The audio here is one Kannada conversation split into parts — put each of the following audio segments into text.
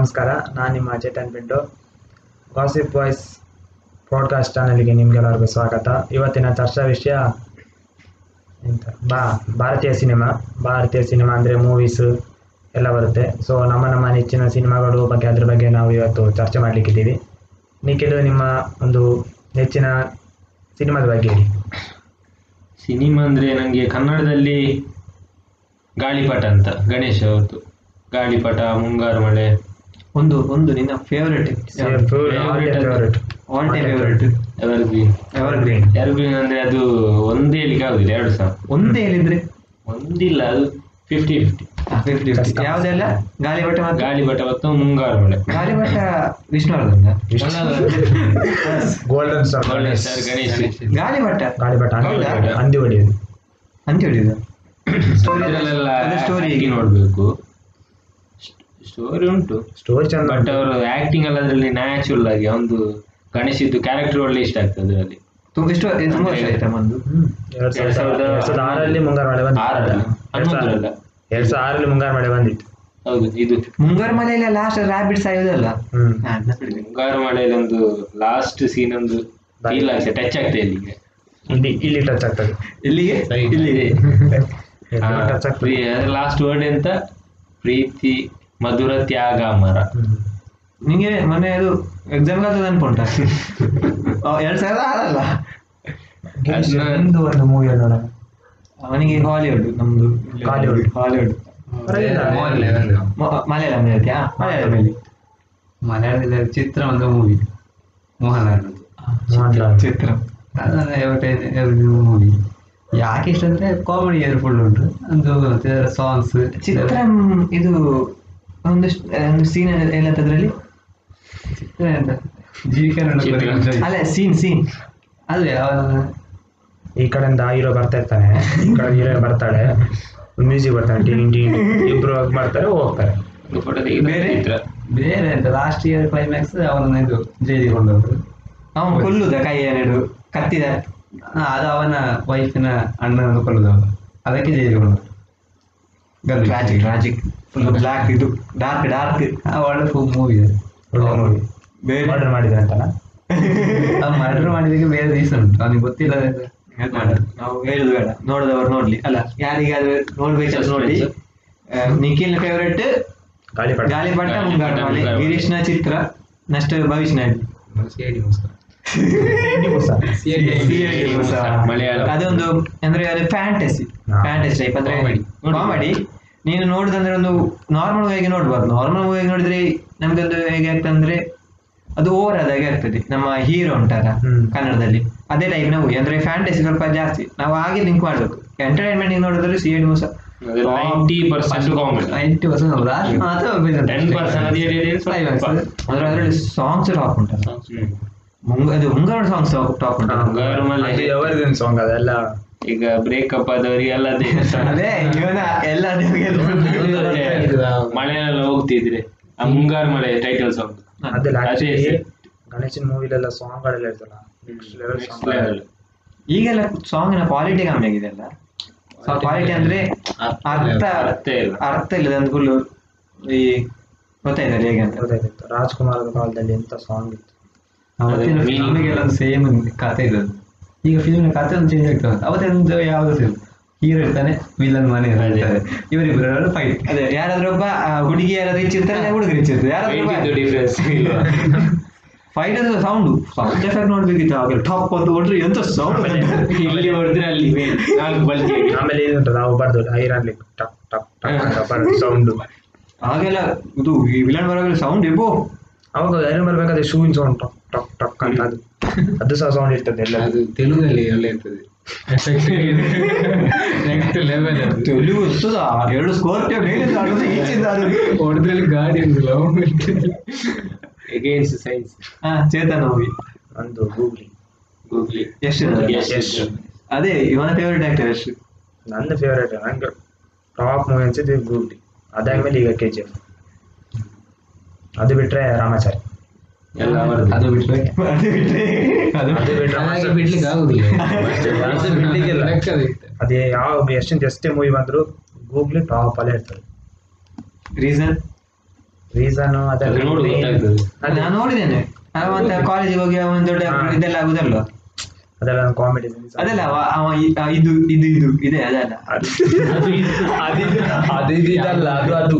ನಮಸ್ಕಾರ, ನಾನು ನಿಮ್ಮ Chetan Pintu gossip voice podcast ಚಾನಲ್ಗೆ ನಿಮ್ಗೆಲ್ಲರಿಗೂ ಸ್ವಾಗತ. ಇವತ್ತಿನ ಚರ್ಚಾ ವಿಷಯ ಎಂತ? ಬಾ, ಭಾರತೀಯ ಸಿನಿಮಾ. ಭಾರತೀಯ ಸಿನಿಮಾ ಅಂದರೆ ಮೂವೀಸ್ ಎಲ್ಲ ಬರುತ್ತೆ. ಸೊ ನಮ್ಮ ನಮ್ಮ ನೆಚ್ಚಿನ ಸಿನಿಮಾಗಳು ಬಗ್ಗೆ, ಅದ್ರ ಬಗ್ಗೆ ನಾವು ಇವತ್ತು ಚರ್ಚೆ ಮಾಡಲಿಕ್ಕಿದ್ದೀವಿ. ನಿಖಿಲ್, ನಿಮ್ಮ ಒಂದು ನೆಚ್ಚಿನ ಸಿನಿಮಾದ ಬಗ್ಗೆ ಹೇಳಿ. ಸಿನಿಮಾ ಅಂದ್ರೆ ನಂಗೆ ಕನ್ನಡದಲ್ಲಿ ಗಾಳಿಪಟ ಅಂತ. ಗಣೇಶ್ ಅವ್ರದ್ದು. ಗಾಳಿಪಟ, ಮುಂಗಾರು ಮಳೆ. ಒಂದು ಒಂದು ನಿನ್ನ favourite favourite all time favourite evergreen evergreen evergreen ಅಂದ್ರೆ ಅದು ಒಂದೇ ಹೇಳಿಕೆ ಆಗುದಿಲ್ಲ ಎರಡು ಸಹ ಒಂದೇ ಹೇಳಿದ್ರೆ ಒಂದಿಲ್ಲ ಅದು ಫಿಫ್ಟಿ ಫಿಫ್ಟಿ ಫಿಫ್ಟಿ ಕಷ್ಟ. ಯಾವುದೆಲ್ಲ ಗಾಳಿಬಟ ಮತ್ತು? ಗಾಳಿಬಟ ಮತ್ತು Mungaru Male. Galipata Vishnuvardhan. Golden star golden sir Ganesh. Galipata Galipata ಹೌದಾ? ಹಂದಿ ಹೊಡೆಯುದು. ಅದು story story ನೋಡ್ಬೇಕು. ಸ್ಟೋರಿ ಉಂಟು. ಸ್ಟೋರಿ ಚಂದ ಬಟ್ ಅವರು ಆಕ್ಟಿಂಗ್ ಎಲ್ಲ ಅದರಲ್ಲಿ ನ್ಯಾಚುರಲ್ ಆಗಿ ಒಂದು ಗಣೇಶ್ ಇದ್ದು ಕ್ಯಾರೆಕ್ಟರ್ ಒಳ್ಳೆ ಇಷ್ಟ ಆಗ್ತದೆ ಅದರಲ್ಲಿ. ತುಂಬ ಇಷ್ಟ ತುಂಬ ವರ್ಷ ಆಯ್ತಾ ಒಂದು ಎರಡ್ ಎರಡ್ ಸಾವಿರದ ಸಾವಿರದ ಎರಡ್ ಸಾವಿರದ ಆರಲ್ಲಿ ಮುಂಗಾರು ಮಳೆ ಬಂದಿತ್ತು ಆರಲ್ಲ ಎರಡ್ ಸಾವಿರದ ಹನ್ನೊಂದರಲ್ಲ? ಎರಡ್ ಸಾವಿರದ ಆರಲ್ಲಿ ಮುಂಗಾರು ಮಳೆ ಬಂದಿತ್ತು. ಹೌದು ಇದು. ಮುಂಗಾರು ಮಳೆಯಲ್ಲಿ ಲಾಸ್ಟ್ ರಾಬಿಟ್ ಸಾಯೋದಲ್ಲ. ಮುಂಗಾರು ಮಳೆಯಲ್ಲಿ ಒಂದು ಲಾಸ್ಟ್ ಸೀನ್ ಒಂದು ಫೀಲ್ ಆಗ್ತದೆ ಟಚ್ ಆಗ್ತದೆ ಇಲ್ಲಿಗೆ. ಇಲ್ಲಿ ಇಲ್ಲಿ ಟಚ್ ಆಗ್ತದೆ. ಇಲ್ಲಿಗೆ? ಇಲ್ಲಿಗೆ? ಟಚ್ ಆಗ್ತದೆ. ಲಾಸ್ಟ್ ವರ್ಡ್ ಎಂತ? ಪ್ರೀತಿ. ಮಧುರ ತ್ಯಾಗ ಮರ. ನಿಂಗೆ ಮೊನ್ನೆ ಅದು ಎಕ್ಸಾಮ್ ಆಗ್ತದೆ ಅನ್ಕೊಂಡ ಎರಡ್ ಸಾವಿರದ ಆರಲ್ಲ? ಒಂದು ಮೂವಿ ನೋಡ? ಅವನಿಗೆ ಹಾಲಿವುಡ್ ನಮ್ದು ಹಾಲಿವುಡ್ ಹಾಲಿವುಡ್ ಮಲಯಾಳಂ ಹೇಳ್ತೀಯಾ ಮಲಯಾಳಮಲ್ಲಿ ಮಲಯಾಳದಲ್ಲಿ ಚಿತ್ರ ಒಂದು ಮೂವಿ ಮೋಹನ್ಲಾಲ್. ಚಿತ್ರ. ಮೂವಿ ಯಾಕೆ ಇಷ್ಟ ಅಂದ್ರೆ ಕಾಮಿಡಿ ಏರ್ ಫುಲ್ ಉಂಟು. ಒಂದು ಸಾಂಗ್ಸ್ ಚಿತ್ರ ಇದು ಒಂದಷ್ಟು ಒಂದು ಸೀನ್ ಜೀವಿಕೆ ಚಿತ್ರ. ಅಲ್ಲ ಸೀನ್ ಸೀನ್ ಈ ಕಡೆಯಿಂದ ಹೀರೋ ಬರ್ತಾ ಇರ್ತಾನೆ. ಈ ಕಡೆ ಹೀರೋ ಬರ್ತಾಳೆ. ಮ್ಯೂಸಿಕ್ ಬರ್ತಾನೆ. ಟೀನ್ ಟೀನ್ ಇಬ್ರು ಮಾಡ್ತಾರೆ ಹೋಗ್ತಾರೆ. ಬೇರೆ? ಬೇರೆ ಎಂತ ಲಾಸ್ಟ್ ಇಯರ್ ಕ್ಲೈಮ್ಯಾಕ್ಸ್ ಅವನ ಇದು ಜೈಲಿಗೆ ಕೊಂಡು ಅವನು ಕೊಲ್ಲುದ ಕೈ ಎರಡು. ಕತ್ತಿದ. ಅದು ಅವನ ವೈಫಿನ ಅಣ್ಣನನ್ನು ಕೊಲ್ಲುದ ಅದಕ್ಕೆ ಜೈಲಿಗೆ ಕೊಂಡವರು ಟ್ರಾಜಿಕ್ ಟ್ರಾಜಿಕ್ ಫುಲ್ ಬ್ಲಾಕ್ ಇದು. ಡಾರ್ಕ್ ಡಾರ್ಕ್ ಒಳ್ಳೆ ಫುಲ್ ಮೂವಿ ಬೇರೆ? ಮರ್ಡರ್ ಮಾಡಿದ ಅಂತಲ್ಲ ಮರ್ಡರ್ ಮಾಡಿದಕ್ಕೆ ಬೇರೆ ರೀಸನ್ ಉಂಟು. ಅವನಿಗೆ ಗೊತ್ತಿಲ್ಲ ನಾವು ಹೇಳುದು ಬೇಡ. ನೋಡಿದವರು ನೋಡ್ಲಿ. ಅಲ್ಲ ಯಾರಿಗಾದ್ರೂ ನೋಡ್ಬೇಕಂತ ನೋಡಿ. ಆ, ನಿಖಿಲ್ ಫೇವರೇಟ್ ಗಾಳಿಪಟ. ಮುಂಗಾರು ಗಿರೀಶ್ನ ಚಿತ್ರ. ನಷ್ಟ ಭವಿಷ್ಯ. ಅದೊಂದು ಅಂದ್ರೆ ಅದು ಫ್ಯಾಂಟಸಿ ಫ್ಯಾಂಟಸಿ ಟೈಪ್ ಅಂದ್ರೆ. ಕಾಮಿಡಿ ನೀನು ನೋಡುದಂದ್ರೆ ಒಂದು ನಾರ್ಮಲ್ ಆಗಿ ನೋಡ್ಬಾರ್ದು ನಾರ್ಮಲ್ ಆಗಿ ನೋಡಿದ್ರೆ ನಮ್ಗೊಂದು ಹೇಗೆ ಆಗ್ತದೆ ಅಂದ್ರೆ ಅದು ಓವರ್ ಆದಾಗೆ ಆಗ್ತದೆ. ನಮ್ಮ ಹೀರೋ ಉಂಟಲ್ಲ ಹ್ಮ್. ಕನ್ನಡದಲ್ಲಿ. ಅದೇ ಟೈಪ್ ನಾವು ಅಂದ್ರೆ ಫ್ಯಾಂಟಸಿ ಸ್ವಲ್ಪ ಜಾಸ್ತಿ. ನಾವು ಹಾಗೆ ಲಿಂಕ್ ಮಾಡ್ಬೇಕು. ಎಂಟರ್ಟೈನ್ಮೆಂಟ್ ನೋಡಿದ್ರೆ ಸಿ ಎಡ್ ಮೂಸ ಸಾಂಗ್ಸ್ ಟಾಪ್ ಉಂಟಲ್ಲ ಹ್ಮ್. ಮುಂಗ ಅದು ಮುಂಗಾರು ಸಾಂಗ್ಸ್ ಟಾಪ್ ಮುಂಗಾರು ಮಳೆ ಎವರ್ಗ್ರೀನ್ ಸಾಂಗ್ ಅದೆಲ್ಲ ಈಗ ಬ್ರೇಕಪ್ ಆದವರಿಗೆಲ್ಲ ಅದೇ ಅದೇ ಇವನ ಎಲ್ಲ ಮಳೆಯೆಲ್ಲ ಹೋಗ್ತಿದ್ರೆ ಆ ಮುಂಗಾರು ಮಳೆ ಟೈಟಲ್ ಸಾಂಗ್ ಗಣೇಶನ್ ಮೂವಿಲೆಲ್ಲ ಸಾಂಗ್ ಗಳೆಲ್ಲ ಇರ್ತಲ್ಲ ನೆಕ್ಸ್ಟ್ ಲೆವೆಲ್. ಈಗೆಲ್ಲ ಸಾಂಗಿನ ಕ್ವಾಲಿಟಿ ಕಮ್ಮಿ ಆಗಿದೆ ಅಲ್ಲ? ಕ್ವಾಲಿಟಿ ಅಂದ್ರೆ ಅರ್ಥ ಅರ್ಥ ಇಲ್ಲ. ಅರ್ಥ ಇಲ್ಲ. ಒಂದು ಫುಲ್ ಈ ಗೊತ್ತಾಯ್ತಲ್ಲ ಹೇಗೆ ಅಂತ? ಗೊತ್ತಾಯ್ತು. ರಾಜ್ಕುಮಾರ್ ಕಾಲದಲ್ಲಿ ಎಂತ ಸಾಂಗ್ ಇತ್ತು? ಅವತ್ತಿನ ಫಿಲ್ಮಿಗೆಲ್ಲ ಸೇಮ್ ಕತೆ ಇರೋದು. ಈಗ ಫಿಲ್ಮ್ ಕತೆ ಒಂದು ಚೇಂಜ್ ಆಗ್ತದೆ ಅವತ್ತೊಂದು ಯಾವ್ದು ಫಿಲ್ಮ್ ಹೀರೋ ಇರ್ತಾನೆ ವಿಲನ್ ಮನೆ ಇರ್ತಾರೆ ಇವರಿಬ್ಬರು ಫೈಟ್ ಅದೇ ಯಾರಾದ್ರೂ ಒಬ್ಬ ಆ, ಹುಡುಗಿ ಯಾರಾದ್ರೂ ಹೆಚ್ಚಿರ್ತಾರೆ ಇರ್ತಾರೆ ಹುಡುಗ ರಿಚ್ ಇರ್ತಾರೆ? ಯಾರಾದ್ರೂ? ಫೈಟ್ ಅಂದ್ರೆ ಸೌಂಡ್ ಸೌಂಡ್ ಎಫೆಕ್ಟ್ ನೋಡ್ಬೇಕಿತ್ತು ಆಗ ಟಾಪ್ ಅಂತ ಹೊಡ್ರಿ ಎಂತ ಸೌಂಡ್ ಇಲ್ಲಿ ಹೊಡೆದ್ರೆ ಅಲ್ಲಿ ನಾಲ್ಕು ಬಲ್ಕಿ ಆಮೇಲೆ ಇದು ನಾವು ಬರ್ದು ಐರನ್ ಟಪ್ ಟಪ್ ಟಪ್ ಸೌಂಡ್ ಆಗೆಲ್ಲ ಇದು ಈ ವಿಲನ್ ಬರೋ ಸೌಂಡ್ ಎಬ್ಬೋ ಅವಾಗ ಐರನ್ ಬರ್ಬೇಕಾದ್ರೆ ಶೂವಿನ ಸೌಂಡ್ ಅಂತ ಅದು ಅದು ಸಹ ಸೌಂಡ್ ಇರ್ತದೆ ಎಲ್ಲ ಅದು ತೆಲುಗಲ್ಲಿ ಒಳ್ಳೆ ಇರ್ತದೆ. ನೆಕ್ಸ್ಟ್ ಲೆವೆಲ್ ತೆಲುಗು ಇರ್ತದ ಎರಡು ಸ್ಕೋರ್ಪಿಯೋ ಮೇಲಿಂದ ಆಡೋದು ಈಚಿಂದ ಆಡೋದು ಹೊಡೆದ್ರಲ್ಲಿ ಗಾಡಿ ಇರಲಿಲ್ಲ ಅಗೇನ್ಸ್ಟ್ ಸೈನ್ಸ್ ಹಾ ಚೇತನ್ ಮೂವಿ ಒಂದು ಗೂಗ್ಲಿ ಗೂಗ್ಲಿ ಎಷ್ಟು ಅದೇ ಇವನ ಫೇವರೇಟ್ ಆಕ್ಟರ್ ಎಷ್ಟು ನನ್ನ ಫೇವರೇಟ್ ನಂಗೆ ಟಾಪ್ ಮೂವಿ ಅನ್ಸಿದ್ದು ಗೂಗ್ಲಿ ಅದಾದ್ಮೇಲೆ ಈಗ ಕೆ ಜಿ ಎಫ್ ಅದು ಬಿಟ್ರೆ ರಾಮಾಚಾರಿ. ಎಲ್ಲ ಅದು ಬಿಟ್ರೆ ಅದು ಬಿಟ್ರೆ ಅದು ಬಿಟ್ರೆ ಹಾಗೆ ಬಿಡ್ಲಿಕ್ಕೆ ಆಗುದಿಲ್ಲ ಯಾವ ಎಷ್ಟೊಂದು ಎಷ್ಟೇ ಮೂವಿ ಬಂದ್ರು ಗೂಗ್ಲಿ ಟಾಪ್ ಅಲ್ಲೇ ಇರ್ತದೆ ರೀಸನ್ ರೀಸನ್ ಅದೆಲ್ಲ ನೋಡಿ ನಾನು ನೋಡಿದ್ದೇನೆ ಮತ್ತೆ ಕಾಲೇಜಿಗೆ ಹೋಗಿ ಒಂದು ದೊಡ್ಡ ಇದೆಲ್ಲ ಆಗುದಲ್ವಾ ಅದೆಲ್ಲ ಕಾಮಿಡಿ ಅದೆಲ್ಲ ಅವ ಇದು ಇದು ಇದು ಇದೆ ಅದಲ್ಲ ಅದು ಅದು ಇದಲ್ಲ ಅದು ಅದು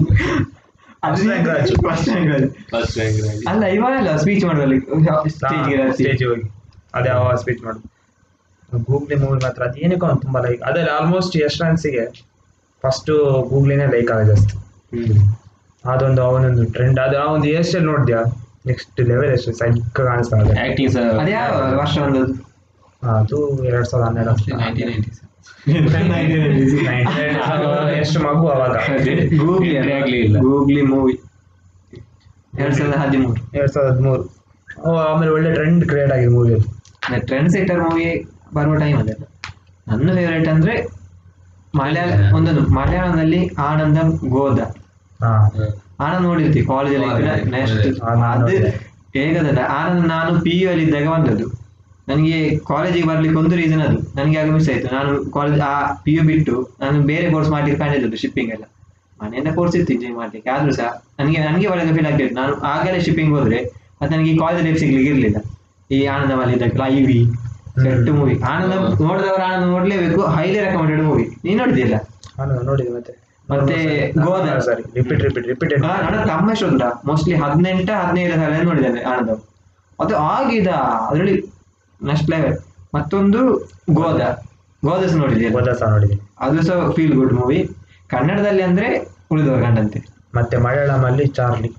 ಅಲ್ಲ ಇವಲ್ಲ ಸ್ಪೀಚ್ ಮಾಡುವಲ್ಲಿ ಸ್ಟೇಜ್ಗೆ ಸ್ಟೇಜ್ ಹೋಗಿ ಅದೇ ಯಾವ ಸ್ಪೀಚ್ ಮಾಡು ಗೂಗ್ಲಿ ಮೂವಿ ಮಾತ್ರ ಅದು ಏನಕ್ಕೋ ಅವ್ನು ತುಂಬಾ ಲೈಕ್ ಅದೇ ಆಲ್ಮೋಸ್ಟ್ ಯಶ್ವಂತ್ಸಿಗೆ ಫಸ್ಟ್ ಗೂಗ್ಲಿನೇ ಲೈಕ್ ಆಗ ಜಾಸ್ತಿ. ಅದೊಂದು ಅವನೊಂದು ಟ್ರೆಂಡ್ ಅದು ಒಂದು ಹೇರ್ ಸ್ಟೈಲ್ ನೋಡಿದ್ಯಾ? ನೆಕ್ಸ್ಟ್ ಲೆವೆಲ್ ಎಷ್ಟು ಸೈಕ್ ಕಾಣಿಸ್ತಾ ಇದೆ. ಆಕ್ಟಿಂಗ್ ಸಹ. ಅದೇ ವರ್ಷ ಒಂದು ಅದು ಎರಡ್ ಸಾವಿರದ ಹನ್ನೆರಡು. ಎಷ್ಟು ಮಗು ಅವಾಗ? ಗೂಗ್ಲಿ Entry ಆಗ್ಲಿಲ್ಲ. ಗೂಗ್ಲಿ ಮೂವಿ ಎರಡ್ ಸಾವಿರದ ಹದಿಮೂರು. ಎರಡ್ ಸಾವಿರದ ಹದಿಮೂರು. ಆಮೇಲೆ ಒಳ್ಳೆ ಟ್ರೆಂಡ್ ಕ್ರಿಯೇಟ್ ಆಗಿದೆ ಮೂವಿ ಅದು. ಟ್ರೆಂಡ್ ಸೆಟರ್ ಮೂವಿ ಬರುವ ಟೈಮ್ ಅದೆಲ್ಲ ನನ್ನ ಫೇವರೇಟ್ ಅಂದ್ರೆ ಮಲಯಾಳ ಒಂದೊಂದು ಮಲಯಾಳದಲ್ಲಿ ಆನಂದಂ ಗೋದ. ಆನಂದ್ ನೋಡಿರ್ತೀವಿ ಕಾಲೇಜಲ್ಲಿ ಅದು. ಹೇಗದ ಆನಂದ್ ನಾನು ಪಿ ಯು ಅಲ್ಲಿ ಇದ್ದಾಗ ಬಂದದ್ದು. ನನಗೆ ಕಾಲೇಜಿಗೆ ಬರ್ಲಿಕ್ಕೆ ಒಂದು ರೀಸನ್ ಅದು. ನನಗೆ ಆಗ ಮಿಸ್ ಆಯ್ತು. ನಾನು ಕಾಲೇಜ್ ಆ ಪಿ ಯು ಬಿಟ್ಟು ನಾನು ಬೇರೆ ಕೋರ್ಸ್ ಮಾಡ್ಲಿಕ್ಕೆ ಕಾಣಿದ್ದು ಶಿಪ್ಪಿಂಗ್ ಎಲ್ಲ. ಮನೆಯಿಂದ ಕೋರ್ಸ್ ಇತ್ತು ಇಂಜಿನಿಯರ್ ಮಾಡ್ಲಿಕ್ಕೆ. ಆದ್ರೂ ಸಹ ನನಗೆ ನನಗೆ ಒಳಗೆ ಫೀಲ್ ಆಗ್ತಿತ್ತು ನಾನು ಆಗಲೇ ಶಿಪ್ಪಿಂಗ್ ಹೋದ್ರೆ ಅದು ನನಗೆ ಈ ಕಾಲೇಜ್ ಲೈಫ್ ಸಿಗ್ಲಿಕ್ಕೆ ಇರಲಿಲ್ಲ. ಈ ಆನಂದ ಇದ್ದಾಗ ಐ ವಿ ಸೆಟ್ ಮೂವಿ ಆನಂದ ನೋಡಿದವರು ಆನಂದ ನೋಡ್ಲೇಬೇಕು. ಹೈಲಿ ರೆಕಮೆಂಡೆಡ್ ಮೂವಿ ನೀನ್ ನೋಡಿದಿಲ್ಲ ನೋಡಿದೆ ಮತ್ತೆ. ಮತ್ತೆ ಗೋದ. ಸರಿ. ರಿಪೀಟ್ ರಿಪೀಟ್ ರಿಪೀಟ್ ನನ್ನ ತಮ್ಮ ಮೋಸ್ಟ್ಲಿ ಹದಿನೆಂಟ ಹದಿನೈದು ಸಾವಿರ ನೋಡಿದ್ದೇನೆ ಆನಂದ ಅದು ಆಗಿದ? ಅದರಲ್ಲಿ ನೆಕ್ಸ್ಟ್ ಲೆವೆಲ್ ಮತ್ತೊಂದು ಗೋದಾ. ಗೋದಾಸ್ ನೋಡಿದ್ದೀನಿ ಗೋದಾಸ ಸಹ ನೋಡಿದ್ದೀನಿ ಅದು ಸಹ ಫೀಲ್ ಗುಡ್ ಮೂವಿ ಕನ್ನಡದಲ್ಲಿ ಅಂದ್ರೆ ಉಳಿದವರ ಗಂಡಂತೆ. ಮತ್ತೆ ಮಲಯಾಳಂ ಅಲ್ಲಿ ಚಾರ್ಲಿ.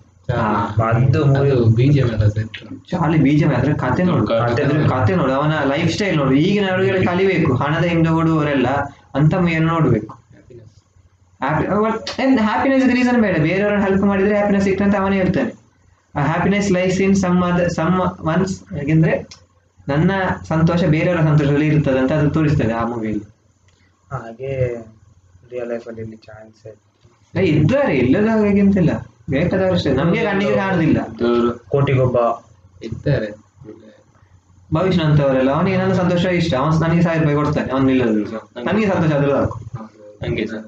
ಅದು ಮೂವಿ ಬಿಜಿಎಂ ಚಾಲಿ ಬೀಜ ಅದ್ರ ಕತೆ ನೋಡು. ಕತೆ ಅದ್ರ ಕತೆ ನೋಡು. ಅವನ ಲೈಫ್ ಸ್ಟೈಲ್ ನೋಡು. ಈಗಿನ ಈಗಿನವರಿಗೆ ಕಲಿಬೇಕು. ಹಣದ ಹಿಂದೆ ಓಡುವವರೆಲ್ಲ ಅಂತ ಮೂವಿಯನ್ನು ನೋಡ್ಬೇಕು. ಹ್ಯಾಪಿನೆಸ್ ರೀಸನ್ ಬೇಡ. ಬೇರೆಯವ್ರನ್ನ ಹೆಲ್ಪ್ ಮಾಡಿದ್ರೆ ಹ್ಯಾಪಿನೆಸ್ ಸಿಕ್ತಂತ ಅವನೇ ಹೇಳ್ತಾನೆ ಹ್ಯಾಪಿನೆಸ್ ಲೈಫ್ ಇನ್ ಸಮ್ ಅದ ಸಮ್ ಒನ್ಸ್ ಹೇಗೆಂದ್ರೆ ನನ್ನ ಸಂತೋಷ ಬೇರೆಯವರ ಸಂತೋಷದಲ್ಲಿ ಇರ್ತದೆ ಅಂತ ಅದು ತೋರಿಸ್ತದೆ ಆ ಮೂವಿಯಲ್ಲಿ ಹಾಗೆ ರಿಯಲ್ ಲೈಫ್ ಅಲ್ಲಿ ಇಲ್ಲಿ ಚಾನ್ಸ್ ಇದ್ದಾರೆ ಇಲ್ಲದ ಹಾಗೆಂತಿಲ್ಲ ಬೇಕಾದವರಷ್ಟೇ. ನಮ್ಗೆ ಕಣ್ಣಿಗೆ ಕಾಣುದಿಲ್ಲ. ಕೋಟಿಗೊಬ್ಬ. ಇದ್ದಾರೆ. ಭವಿಷ್ಯ ಅಂತವರೆಲ್ಲ ಅವನಿಗೆ ನನ್ನ ಸಂತೋಷ ಇಷ್ಟ. ಅವನ್ ನನಗೆ ಸಾವಿರ ರೂಪಾಯಿ ಕೊಡ್ತಾನೆ ಅವನು ಇಲ್ಲದ್ರು ಸಹ. ನನಗೆ ಸಂತೋಷ ಅದ್ರ ಸಾಕು ಹಂಗೆ ಸರ್.